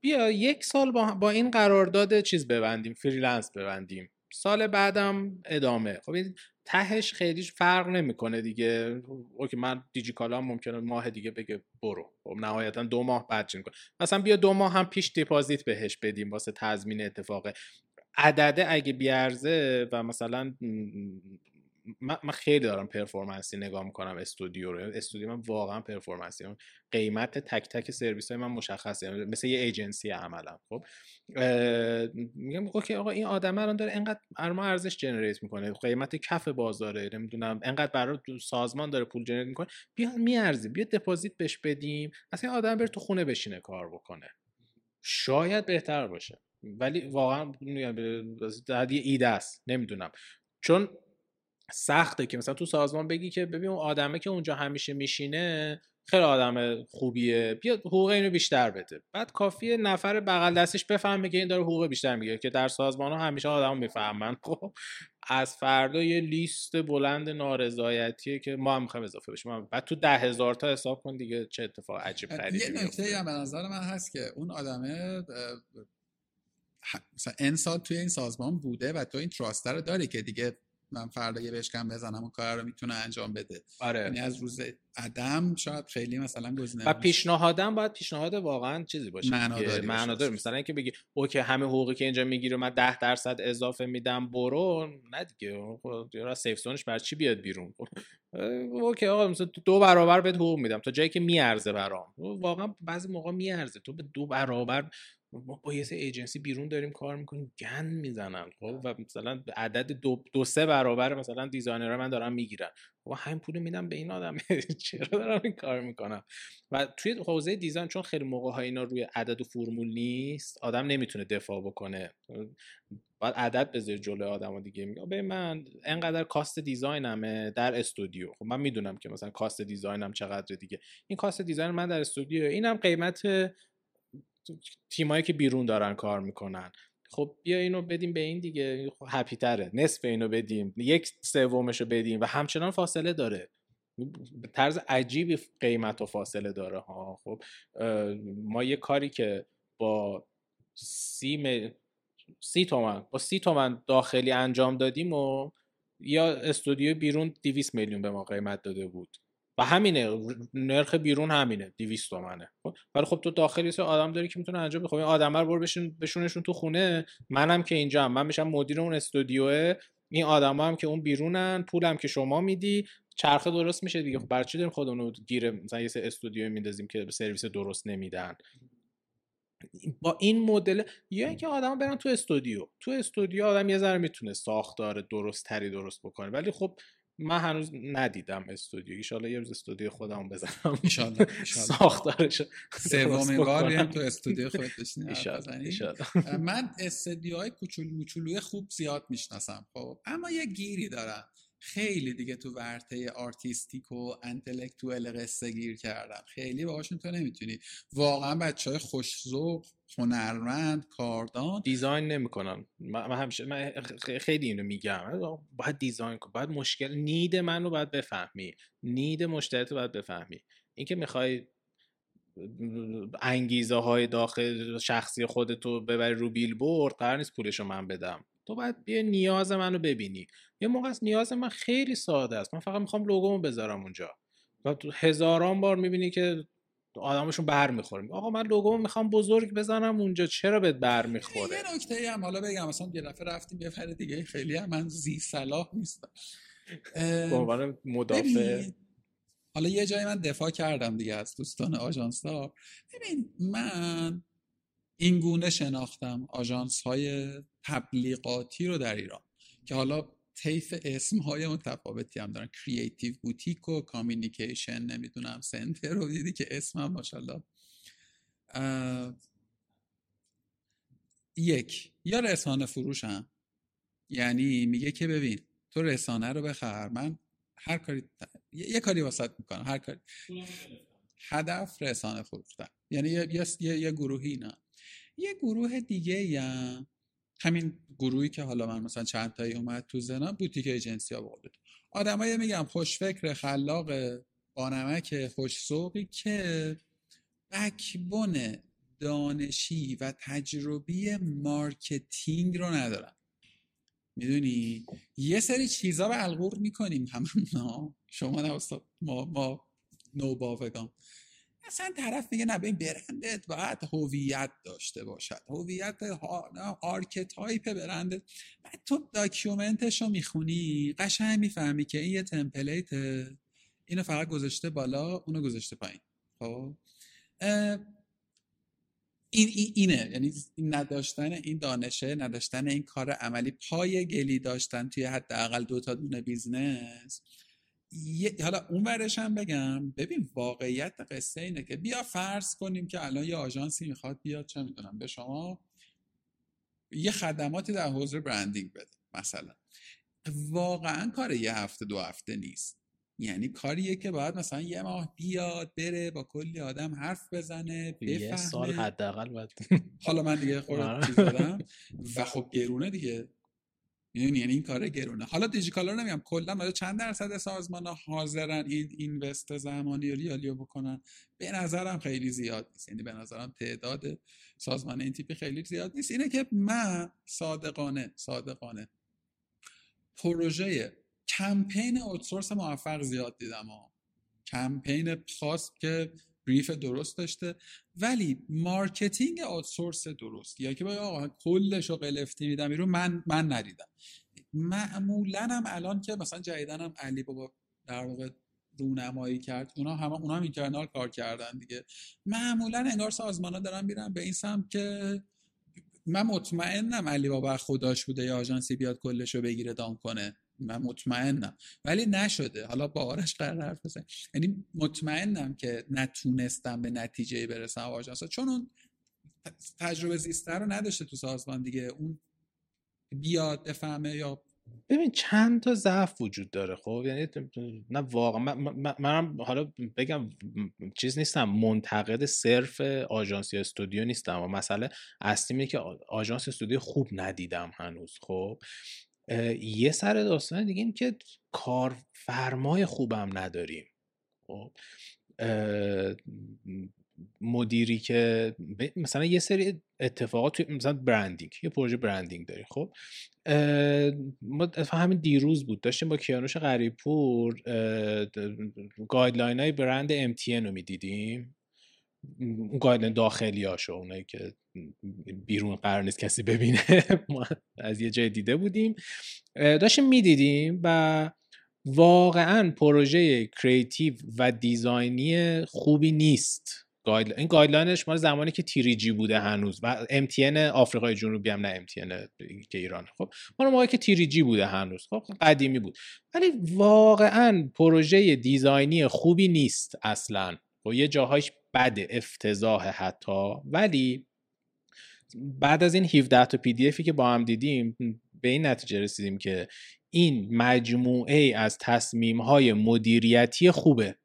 بیا یک سال با, این قرارداد چیز ببندیم freelance ببندیم. سال بعدم ادامه. خب این تهش خیلی فرق نمی‌کنه دیگه. okay من دیجیکالا ممکنه ماه دیگه بگه برو. خب نهایتا دو ماه بعد کن مثلا بیا دو ماه هم پیش deposit بهش بدیم واسه تضمین اتفاق عدده اگه بیارزه و مثلا من, خیلی دارم performance ی نگاه می‌کنم استودیو رو. استودیو من واقعا performance ی. قیمت تک تک سرویس های من مشخصه. مثل یه ایجنسی عملا. خب میگم okay آقا این آدم الان داره انقدر ما ارزش generate می‌کنه. قیمت کف بازاره. نمی‌دونم انقدر برای سازمان داره پول generate می‌کنه. بیا میارزی بیا deposit بهش بدیم. اصلا آدم بره تو خونه بشینه کار بکنه. شاید بهتر باشه. ولی واقعا در یه ایده است. نمی‌دونم. چون سخته که مثلا تو سازمان بگی که ببین اون آدمه که اونجا همیشه میشینه خیلی آدم خوبیه بیا حقوق اینو بیشتر بده. بعد کافیه نفر بغل دستش بفهمه که این داره حقوق بیشتر می‌گیره که در سازمان ها همیشه آدم می‌فهمن. خب از فردا یه لیست بلند نارضایتیه که ما هم می‌خوایم اضافه بشیم. بعد تو ده هزار تا حساب کن دیگه چه اتفاق عجیب غریبی یه نکته هم به نظر من هست که اون آدمه مثلا این سال توی این سازمان بوده و تو این تراستر رو داری که دیگه من فردا یه بشکم بزنم و کار رو می‌تونه انجام بده. آره. یعنی از روز عدم شاید خیلی مثلا گزینه و پیشنهادم باید پیشنهاد واقعا چیزی باشه معناداری معناداری مثلا اینکه بگی اوکی همه حقوقی که اینجا می‌گیره من 10 درصد اضافه میدم برو نه دیگه. خب را سیف زونش بر چی بیاد بیرون؟ خب، okay آقا مثلا دو برابر بهت حقوق میدم. تا جایی که میارزه برام. واقعا بعضی موقع میارزه. تو به دو برابر ما با یه ایجنسی بیرون داریم کار می‌کنیم گند می‌زنن خب؟ و مثلا عدد دو, دو سه برابر مثلا designer ها من دارم می‌گیرن. و همین پول میدم به این آدم. چرا دارم این کار می‌کنم؟ و توی حوزه design چون خیلی موقع ها اینا روی عدد و فرمول نیست آدم نمی‌تونه دفاع بکنه. باید عدد بذاری جلوی آدم و دیگه میگه به من انقدر cost design مه در استودیو. خب من می‌دونم که مثلا cost design م چقدر دیگه. این کاست دیزاین من در استودیو اینم قیمت تیمایی که بیرون دارن کار می‌کنن. خب بیا اینو بدیم به این دیگه هپی تره. نصف اینو بدیم. یک سومشو بدیم و همچنان فاصله داره. به طرز عجیبی قیمت و فاصله داره. ها خب. ما یه کاری که با سی, م... سی تومن با سی تومن داخلی انجام دادیم و یا استودیو بیرون 200 میلیون به ما قیمت داده بود. و همینه نرخ بیرون همینه 200 تومنه. خب ولی خب تو داخلی سه آدم داری که می‌تونه انجام بده خب این آدم رو بشون بشونشون تو خونه. منم که اینجا من میشم مدیر اون استودیوه. این آدم هم که اون بیرونن پولم که شما میدی چرخه درست میشه دیگه. خب برای چی داریم خودمون گیر مثلا یه استودیو میندازیم که سرویس درست نمیدن؟ با این مدل یا اینکه آدم برن تو استودیو. تو استودیو آدم یه ذره می‌تونه ساختار درست تری درست بکنه. ولی خب من هنوز ندیدم استودیو. ایشالا یه روز استودیو خودم بزنم. ایشالا ساختارش سومین بار هم تو استودیو خودت من استودیوهای کوچولو موچولوی خوب زیاد می‌شناسم خب. اما یه گیری دارم. خیلی دیگه تو ورطه artistic و intellectual قصه گیر کردم. خیلی باهاشون تو نمی‌تونی. واقعا بچه های خوش‌ذوق هنرمند کاردان. design نمی‌کنن من همیشه من خیلی اینو میگم. باید دیزاین کن. باید مشکل نید من رو باید بفهمی. نید مشتری رو باید بفهمی. اینکه می‌خوای انگیزه های داخل شخصی خودتو ببری رو بیل بورد قرار نیست پولشو من بدم. تو باید بیا نیاز منو ببینی. یه موقع از نیاز من خیلی ساده است. من فقط می‌خوام لوگومو بذارم اونجا. و تو هزاران بار می‌بینی که آدمشون بر می‌خوریم آقا من لوگو می‌خوام بزرگ بزنم اونجا. چرا بهت بر می‌خوره؟ یه نکته هم حالا بگم. مثلا یه دفعه رفتیم یه دیگه خیلی هم من ذی‌صلاح نیستم. به عنوان مدافع. حالا یه جایی من دفاع کردم دیگه از دوستان آژانس ها ببین من این گونه شناختم آژانس های تبلیغاتی رو در ایران که حالا طیف اسم های متفاوتی هم دارن. creative boutique و communication نمی‌دونم center رو دیدی که اسم هم ماشاءالله یک یا رسانه فروش هم. یعنی میگه که ببین تو رسانه رو بخر من هر کاری یه کاری واسط می‌کنم. هر کاری. هدف رسانه فروختن. یعنی یه, یه،, یه گروهی نه یه گروه دیگه یا همین گروهی که حالا من مثلا چند تایی اومد تو زنان بوتیک ایجنسی ها بقول آدمای میگم خوشفکر خلاق بانمک خوشسوقی که backbone دانشی و تجربی marketing رو ندارن. می‌دونی؟ یه سری چیزا بلغور می‌کنیم همون شما نه ما ما نوباوگان مثلا طرف میگه نه این برندت باید هویت داشته باشد. هویت archetype برندت بعد تو document ش رو می‌خونی قشنگ می‌فهمی که این یه template اینو فقط گذاشته بالا اونو گذاشته پایین. خب؟ این, اینه. یعنی این نداشتن این دانشه نداشتن این کار عملی پای گلی داشتن توی حداقل دو تا دونه business. حالا اون ورش هم بگم. ببین واقعیت قصه اینه که بیا فرض کنیم که الان یه آژانسی می‌خواد بیاد چه می‌دونم به شما یه خدماتی در حوزه branding بده مثلا. واقعا کار یه هفته دو هفته نیست. یعنی کاریه که باید مثلا یه ماه بیاد بره با کلی آدم حرف بزنه بفهمه یه سال حداقل باید حالا من دیگه خورد آره. و خب گرونه دیگه. یعنی این کار گرونه. حالا دیجیکالا رو نمیگم کلا چند درصد سازمان ها حاضرن این اینوست زمانی ریالیو بکنن؟ به نظرم خیلی زیاد نیست. یعنی به نظرم تعداد سازمان این تیپی خیلی زیاد نیست. اینه که من صادقانه صادقانه پروژه کمپین outsource موفق زیاد دیدم ها. کمپین خاص که brief درست داشته. ولی marketing outsource درست. یا که باید آقا کلش رو قلفتی میدم رو من من ندیدم. معمولا هم الان که مثلا جدیدا هم علی بابا در واقع رونمایی کرد اونا هم اونا هم internal کار کردن دیگه. معمولا انگار سازمان ها دارن میرن به این سمت که من مطمئنم علی بابا خداش بوده یا آژانسی بیاد کلش رو بگیره دام کنه. من مطمئنم. ولی نشده. حالا با آرش قرار حرف بزن یعنی مطمئنم که نتونستم به نتیجه برسم آژانس چون اون تجربه زیسته رو نداشته تو سازمان دیگه. اون بیاد بفهمه یا ببین چند تا ضعف وجود داره. خب یعنی نه واقعا. من, منم حالا بگم چیز نیستم. منتقد صرف آژانس یا استودیو نیستم. و مسئله اصلی اینه که آژانس استودیو خوب ندیدم هنوز. خب یه سر داستان دیگه این که کارفرمای خوبم نداریم. خب مدیری که مثلا یه سری اتفاقات توی مثلا برندینگ یه پروژه برندینگ داری خب ما همین دیروز بود داشتیم با کیانوش غریبپور guideline های برند MTN رو می‌دیدیم. اون داخلی هاشو اونایی که بیرون قرار نیست کسی ببینه. ما از یه جای دیده بودیم. داشتیم می‌دیدیم و واقعا پروژه creative و design ی خوبی نیست. این guideline ش مال زمانی که 3G بوده هنوز و MTN آفریقای جنوبی هم نه MTN که ایران. خب مال موقعی که 3G بوده هنوز. خب قدیمی بود. ولی واقعا پروژه دیزاینی خوبی نیست اصلا. و خب، یه جاهایش بد افتضاح حتی. ولی بعد از این 17 تا پی دی افی که با هم دیدیم به این نتیجه رسیدیم که این مجموعه از تصمیم های مدیریتی خوبه.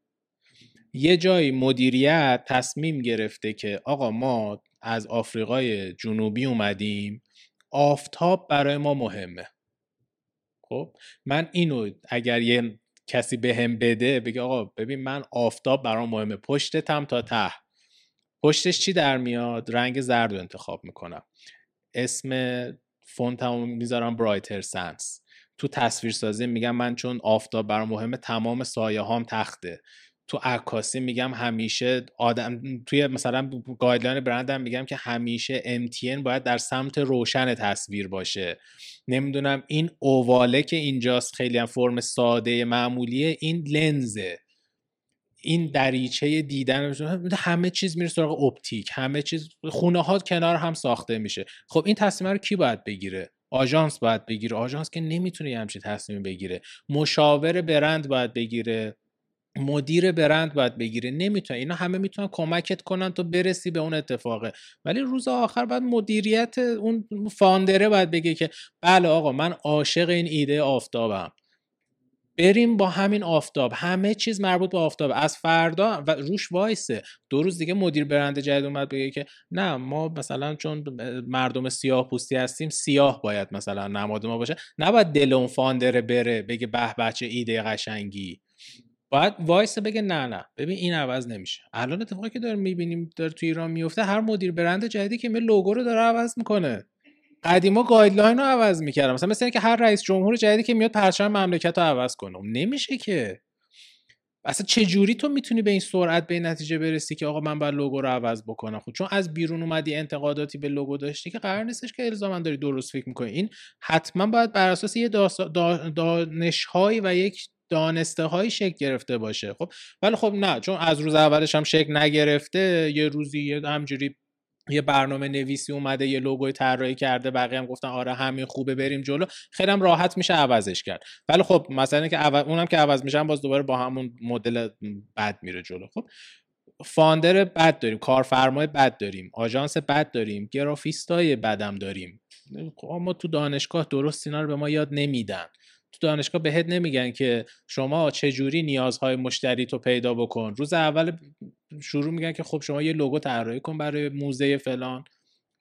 یه جایی مدیریت تصمیم گرفته که آقا ما از آفریقای جنوبی اومدیم آفتاب برای ما مهمه. خب؟ من اینو اگر یه کسی به بده بگه آقا ببین من آفتاب برام مهمه پشتتم تا ته. پشتش چی در میاد؟ رنگ زرد رو انتخاب می‌کنم. اسم فونتمو می‌ذارم برایتر سنس. تو تصویر سازی میگم من چون آفتاب برام مهمه تمام سایه هام تخته. تو عکاسی میگم همیشه آدم توی مثلا guideline برندم میگم که همیشه MTN باید در سمت روشن تصویر باشه. نمی‌دونم این oval ه که اینجاست خیلی هم فرم ساده معمولیه این لنزه. این دریچه دیدن همه چیز میره سراغ optic همه چیز خونه ها کنار هم ساخته میشه. خب این تصمیم رو کی باید بگیره؟ آژانس باید بگیره. آژانس که نمی‌تونه همچین تصمیم بگیره. مشاور برند باید بگیره. مدیر برند باید بگیره نمی‌تونه اینا همه می‌تونن کمکت کنن تو برسی به اون اتفاقه. ولی روز آخر باید مدیریت اون فاندره باید بگه که بله آقا من عاشق این ایده آفتابم. بریم با همین آفتاب. همه چیز مربوط به آفتاب. از فردا و روش وایسه. دو روز دیگه مدیر برند جدید اومد بگه که نه ما مثلا چون مردم سیاه پوستی هستیم سیاه باید مثلا نماد ما باشه. نباید دل اون فاندره بره بگه به بچه ایده قشنگی. باید وایسه بگه نه نه. ببین این عوض نمیشه. الان اتفاقی که داریم می‌بینیم داره تو ایران میفته هر مدیر برند جدیدی که میاد لوگو رو داره عوض می‌کنه. قدیما guideline رو عوض می‌کردم مثلا مثل که هر رئیس جمهور جدیدی که میاد پرچم مملکت رو عوض کنه. نمیشه که. اصلا چه جوری تو می‌تونی به این سرعت به این نتیجه برسی که آقا من باید لوگو رو عوض بکنم؟ خب چون از بیرون اومدی انتقاداتی به لوگو داشتی که قرار نیستش که الزاما داری درست فکر می‌کنی. این حتما باید بر اساس یه دانشهایی و یک دانسته هایی شکل گرفته باشه. خب ولی خب نه چون از روز اولش هم شکل نگرفته یه روزی همجوری یه برنامه نویسی اومده یه لوگوی طراحی کرده بقیه هم گفتن آره همین خوبه بریم جلو. خیلی هم راحت میشه عوضش کرد. ولی خب مثلا که. اونم که عوض میشن باز دوباره با همون مدل بد میره جلو. خب فاندر بد داریم کارفرمای بد داریم آژانس بد داریم گرافیستای بدم داریم. خب ما تو دانشگاه درست اینا رو به ما یاد نمیدن. تو دانشگاه بهت نمیگن که شما چجوری نیازهای مشتری تو پیدا بکن. روز اول شروع میگن که خب شما یه لوگو طراحی کن برای موزه فلان.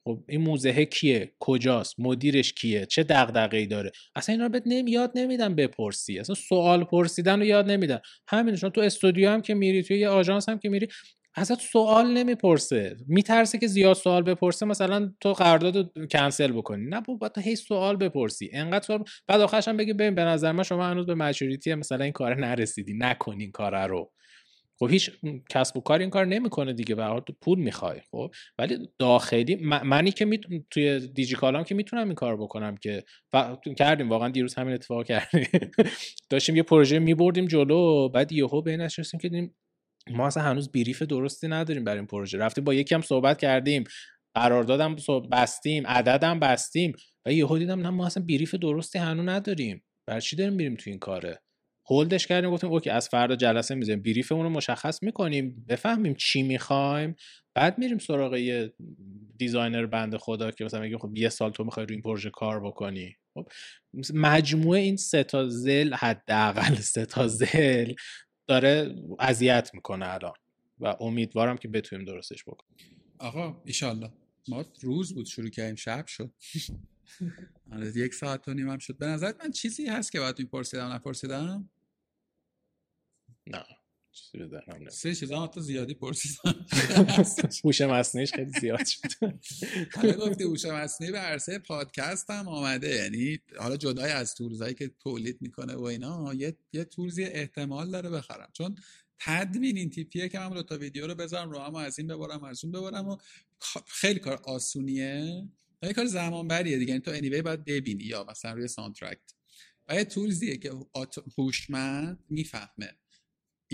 خب این موزه کیه؟ کجاست؟ مدیرش کیه؟ چه ای داره؟ اصلا اینا رو بهت نمی یاد نمیدن بپرسی. اصلا سوال پرسیدن رو یاد نمیدن. همین شما تو استودیو هم که میری توی یه آژانس هم که میری ازت سوال نمی‌پرسه. میترسه که زیاد سوال بپرسه مثلا تو قرارداد کنسل بکنی. نه با تو هی سوال بپرسی. انقدر سوال بعد آخرش هم بگی ببین به نظر من شما هنوز به مچوریتی مثلا این کار نرسیدی. نکنین این کار رو. خب هیچ کسب و کار این کار نمی‌کنه دیگه به تو پول می‌خوای خب. ولی داخلی منی که می... توی دیجیکالام که می‌تونم این کار بکنم که و... کردیم واقعا دیروز همین اتفاق کردیم. داشتیم یه پروژه میبردیم جلو بعد یهو به این که ما اصلا هنوز بریف درستی نداریم برای این پروژه. رفتیم با یکی هم صحبت کردیم قراردادم بستیم عددم بستیم و یهو دیدم نه ما اصلا بریف درستی هنوز نداریم. بر چی داریم میریم تو این کاره؟ hold ش کردیم گفتیم okay از فردا جلسه می‌ذاریم. brief مون رو مشخص می‌کنیم بفهمیم چی می‌خوایم بعد میریم سراغ یه designer بنده خدا که مثلا میگه خب یه سال تو می‌خوای روی این پروژه کار بکنی. خب مجموعه این سه تا زل حداقل سه تا زل داره اذیت می‌کنه الان و امیدوارم که بتونیم درستش بکنیم. آقا ایشالله. ما روز بود شروع کردیم شب شد. آره یک ساعت و نیم هم شد. به نظرت من چیزی هست که باید میپرسیدم نپرسیدم؟ نه. سه چیزا هم زیادی پرسیدم. هوش مصنوعیش خیلی زیاد شد. حالا گفتی هوش مصنوعی به عرصه پادکست هم آمده. یعنی حالا جدای از تولزایی که تولید می‌کنه و اینا یه یه تولزی احتمال داره بخرم. چون تدوین این تیپیه که من دو تا ویدیو رو بذارم رو هم از این ببرم از اون ببرم و خیلی کار آسونیه. یه کار زمان بریه دیگه. یعنی تو انیوی باید ببینی یا مثلا روی سانترکت و یه تولزیه که هوشمند می‌فهمه.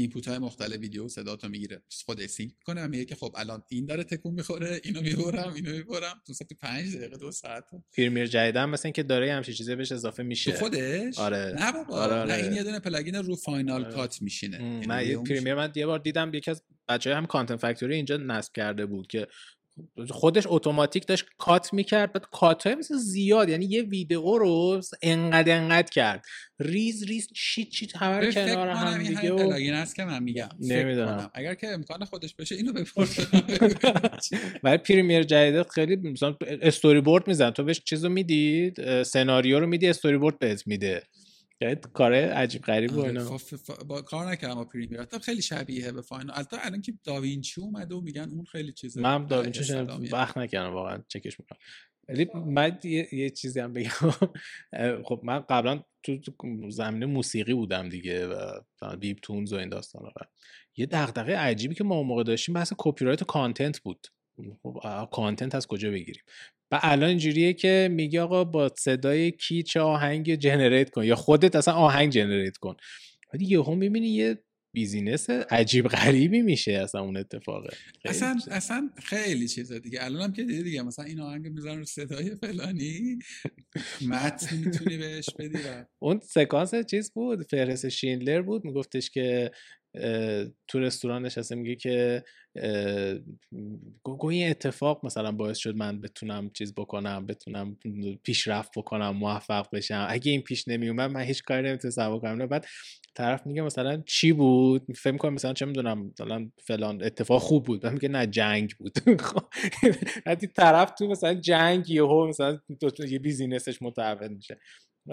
اینپوت های مختلف ویدیو صدا تو می‌گیره. خود سینک می‌کنه و میگه که خب الان این داره تکون می‌خوره اینو می‌برم اینو می‌برم. تو ساعت 5 دقیقه دو ساعت. پریمیر جدیدم مثلا اینکه داره همچین چیزی بهش اضافه میشه. تو خودش؟ آره. نه بابا. آره آره. نه این یه دونه پلاگین رو فاینال آره. کات میشینه. نه یه پریمیر من یه بار دیدم یکی از بچهای هم content factory اینجا نصب کرده بود که خودش اتوماتیک داشت cut می‌کرد بعد cut های مثل زیاد یعنی یه ویدئو رو انقدر انقدر کرد. ریز ریز چیت چیت همه کنار هم دیگه و این است که من میگم. نمی‌دونم. اگر که امکان خودش بشه اینو بپرس ولی پریمیر جدید خیلی مثلا استوری بورد میزن تو بهش چیزو می‌دید سناریو رو میدی استوری بورد بهت میده. کار عجیب غریب و اینا. با کار نکردم با پریمیر خیلی شبیه به فاینال. البته الان که داوینچی اومده و میگن اون خیلی چیزه من داوینچی وقت نکردم واقعا چکش می‌کنم. ولی من یه, یه چیزی هم بگم. خب من قبلا تو زمینه موسیقی بودم دیگه و بیب تونز و این داستان و یه دغدغه عجیبی که ما اون موقع داشتیم بحث کپی رایت content بود. خب content از کجا بگیریم؟ و الان اینجوریه که میگه آقا با صدای کی چه آهنگ generate کن یا خودت اصلا آهنگ generate کن. ولی یهو می‌بینی یه بیزینس عجیب غریبی میشه اصلا اون اتفاقه اصلا اصلا خیلی چیزا دیگه. الان هم که دیگه, دیگه مثلا این آهنگ می‌زنن رو صدای فلانی متن می‌تونی بهش بدی اون سکانس چیز بود؟ فهرست شیندلر بود. میگفتش که تو رستوران نشسته میگه که گو این اتفاق مثلا باعث شد من بتونم چیز بکنم بتونم پیشرفت بکنم موفق بشم. اگه این پیش نمیومد من هیچ کاری نمی‌تونستم بکنم بعد طرف میگه مثلا چی بود؟ فکر کنم مثلا چه می‌دونم مثلا فلان اتفاق خوب بود. بعد میگه نه جنگ بود. خب، طرف تو مثلا جنگ یهو مثلا یه بیزینسش متعهد میشه.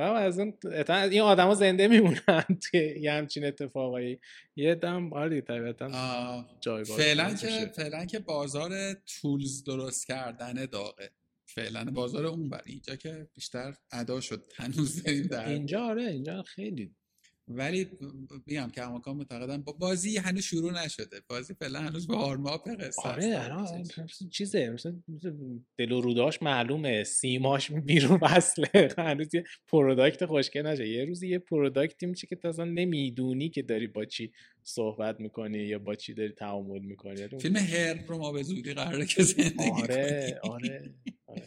از اون این آدما زنده میمونن که یه همچین اتفاقایی. یه دم آره طبیعتا جایگاه فعلا که فعلا که بازار تولز درست کردن داغه. فعلا بازار اون بر. اینجا که بیشتر ادا شد هنوز در. اینجا آره اینجا خیلی ولی میگم که اماکان معتقدم با بازی هنوز شروع نشده. بازی فعلا هنوز به آرماپ قصه آره چیزه مثلا دل و روداش معلومه سیماش بیرون وصله. هنوز یه پروداکت خوشگه نشه. یه روزی یه پروداکتی میشه که اصلا نمی‌دونی که داری با چی صحبت می‌کنی یا با چی داری تعامل می‌کنی. فیلم هر رو ما به زودی قراره که زندگی آره آره, آره.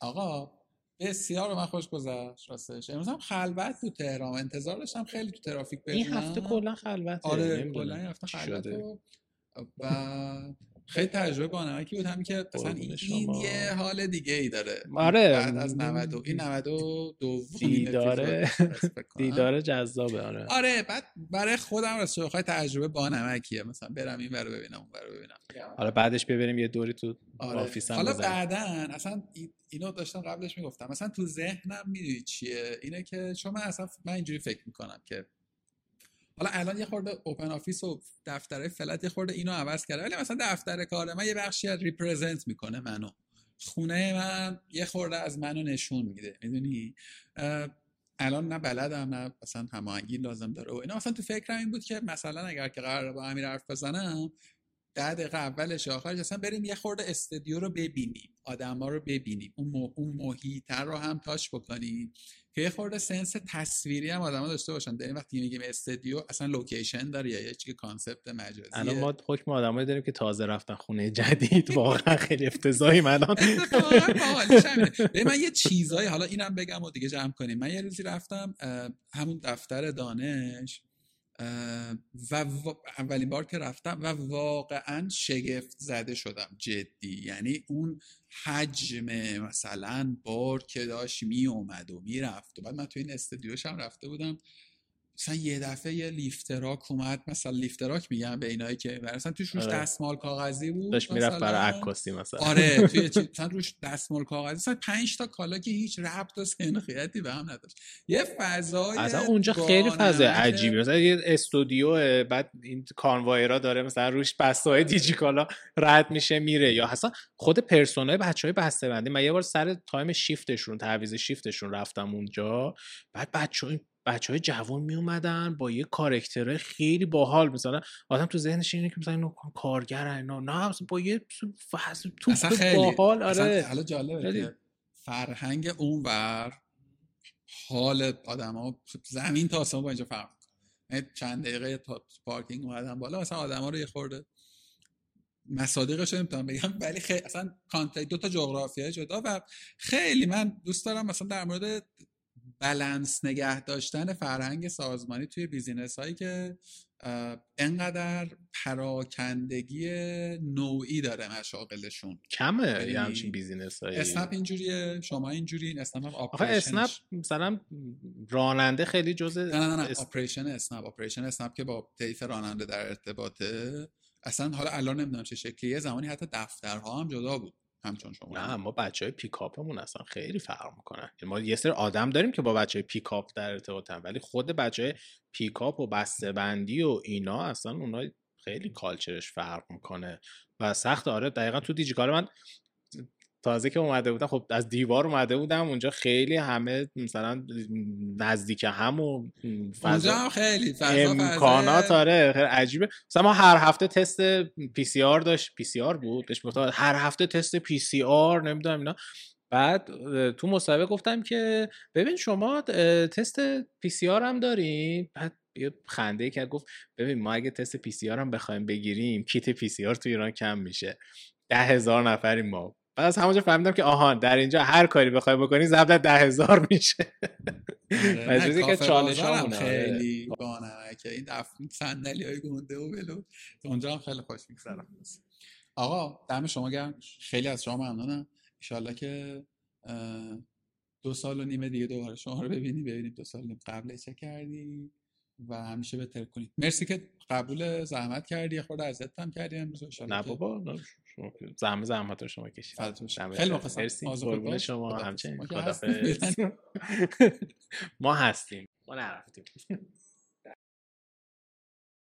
آقا بسیار من خوش گذشت راستش. امروز هم خلوت تو تهران. انتظار داشتم خیلی تو ترافیک برم این هفته کلا خلوت آره کلا این هفته خلوت و خیلی تجربه بانمکی بود؟ همین که مثلا این یه حال دیگه ای داره. آره. بعد از 90 این 92 دیداره دیداره جذابه آره. آره بعد برای خودم راست بخوای تجربه بانمکیه مثلا برم این برو ببینم اون برو ببینم. حالا بعدش ببریم یه دوری تو آره. office م حالا بعدا اصلا اینو داشتم قبلش می‌گفتم. مثلا تو ذهنم می‌دونی چیه؟ اینه که چون من اصلا من اینجوری فکر می‌کنم که حالا الان یه خورده open office و دفتره flat یه خورده اینو عوض کرده. ولی مثلا دفتر کار من یه بخشی از represent می‌کنه منو. خونه من یه خورده از منو نشون میده. می‌دونی؟ الان نه بلدم نه مثلا هماهنگی لازم داره و اینا. مثلا تو فکرم این بود که مثلا اگر که قراره با امیر حرف بزنم ده دقیقه اولش آخرش اصلا بریم یه خورده استودیو رو ببینیم. آدما رو ببینیم. اون, اون محیط رو هم touch ش بکنیم. که یه خورده sense تصویری هم آدما داشته باشن. در وقتی میگیم استودیو اصلا location داره یا یه چیزی concept مجازی الان ما حکم آدمایی داریم که تازه رفتن خونه جدید. واقعا خیلی افتضاحی من من یه چیزایی حالا اینم بگم و دیگه جمع کنیم. من یه روزی رفتم همون دفتر دانش. و اولین بار که رفتم و واقعا شگفت زده شدم جدی. یعنی اون حجم مثلا بار که داشت می اومد و می‌رفت. و بعد من تو این استودیوش هم رفته بودم. مثلا یه دفعه یه لیفتراک اومد مثلا لیفتراک میگم به اینایی که مثلا توش روش آره. دستمال کاغذی بود داشت می‌رفت برای عکاسی مثلا. آره توی مثلا روش دستمال کاغذی. مثلا 5 تا کالا که هیچ ربط و سنخیتی به هم نداشت. یه فضای اصلا اونجا خیلی فضای عجیبی. مثلا یه استودیو بعد این conveyor ا داره مثلا روش بسته‌های دیجیکالا رد میشه میره. یا اصلا خود persona ی بچهای بسته بندی من یه بار سر تایم شیفتشون تعویض شیفتشون رفتم اونجا. بعد بچه بچه های جوان می اومدن با یه character ه خیلی باحال. مثلا آدم تو ذهنش اینه که مثلا اینو کارگر اینا نه مثلا با یه فاز تو باحال آره. حالا جالبه فرهنگ اونور حال ها زمین تا آسمون با اینجا فرق چند دقیقه تا پارکینگ اومدن بالا مثلا ها رو یه خورده مصادیقش نمی‌تونم بگم ولی خیلی اصلا کانتکت دو تا جغرافیای جدا و خیلی من دوست دارم مثلا در مورد بلنس نگه داشتن فرهنگ سازمانی توی بیزینس هایی که انقدر پراکندگی نوعی داره مشاغلشون. کمه یه همچین business هایی اسنپ اینجوریه شما اینجوری اسنپ هم آخه اسنپ مثلا راننده خیلی جزء نه نه نه آپریشن اسنپ operation اسنپ که با طیف راننده در ارتباطه. اصلا حالا الان نمی‌دونم چه شکلیه زمانی حتی دفترها هم جدا بود. همچون شما. نه ما بچه های پیکاپمون اصلا خیلی فرق می‌کنن. یعنی ما یه سری آدم داریم که با بچه های پیکاپ در ارتباطن ولی خود بچه های پیکاپ و بسته بندی و اینا اصلا اونا خیلی culture ش فرق می‌کنه. و سخت آره دقیقا تو دیجیکالا من تازه که اومده بودم خب از دیوار اومده بودم اونجا خیلی همه مثلا نزدیک هم و فضا خیلی امکانات آره خیلی عجیبه. مثلا ما هر هفته تست پی سی آر داشت پی سی آر بود هر هفته تست پی سی آر نمی‌دونم اینا. بعد تو مصاحبه گفتم که ببین شما تست PCR هم داریم بعد یه خنده کرد گفت ببین ما اگه تست PCR هم بخوایم بگیریم کیت PCR تو ایران کم میشه. ده هزار نفریم ما. بعد از همونجا فهمیدم که آهان در اینجا هر کاری بخوای بکنی ضربدر ده هزار میشه. آره، مجبوری که چالش هم خیلی بانه که این دفعه صندلی های گنده و بلو اونجا هم خیلی خوش میگذرم آقا دم شما گرم. خیلی از شما ممنونم. ایشالله که دو سال و نیمه دیگه دوباره شما رو ببینیم. ببینیم دو سال قبل چه کردی و همیشه بهتر کنید مرسی که قبول زحمت کردی. خود اذیت هم کردی امروز. نه بابا زحمت زحمت شما کشید خیلی مخلصم شما. همچنین ما هستیم. ما نرفتیم.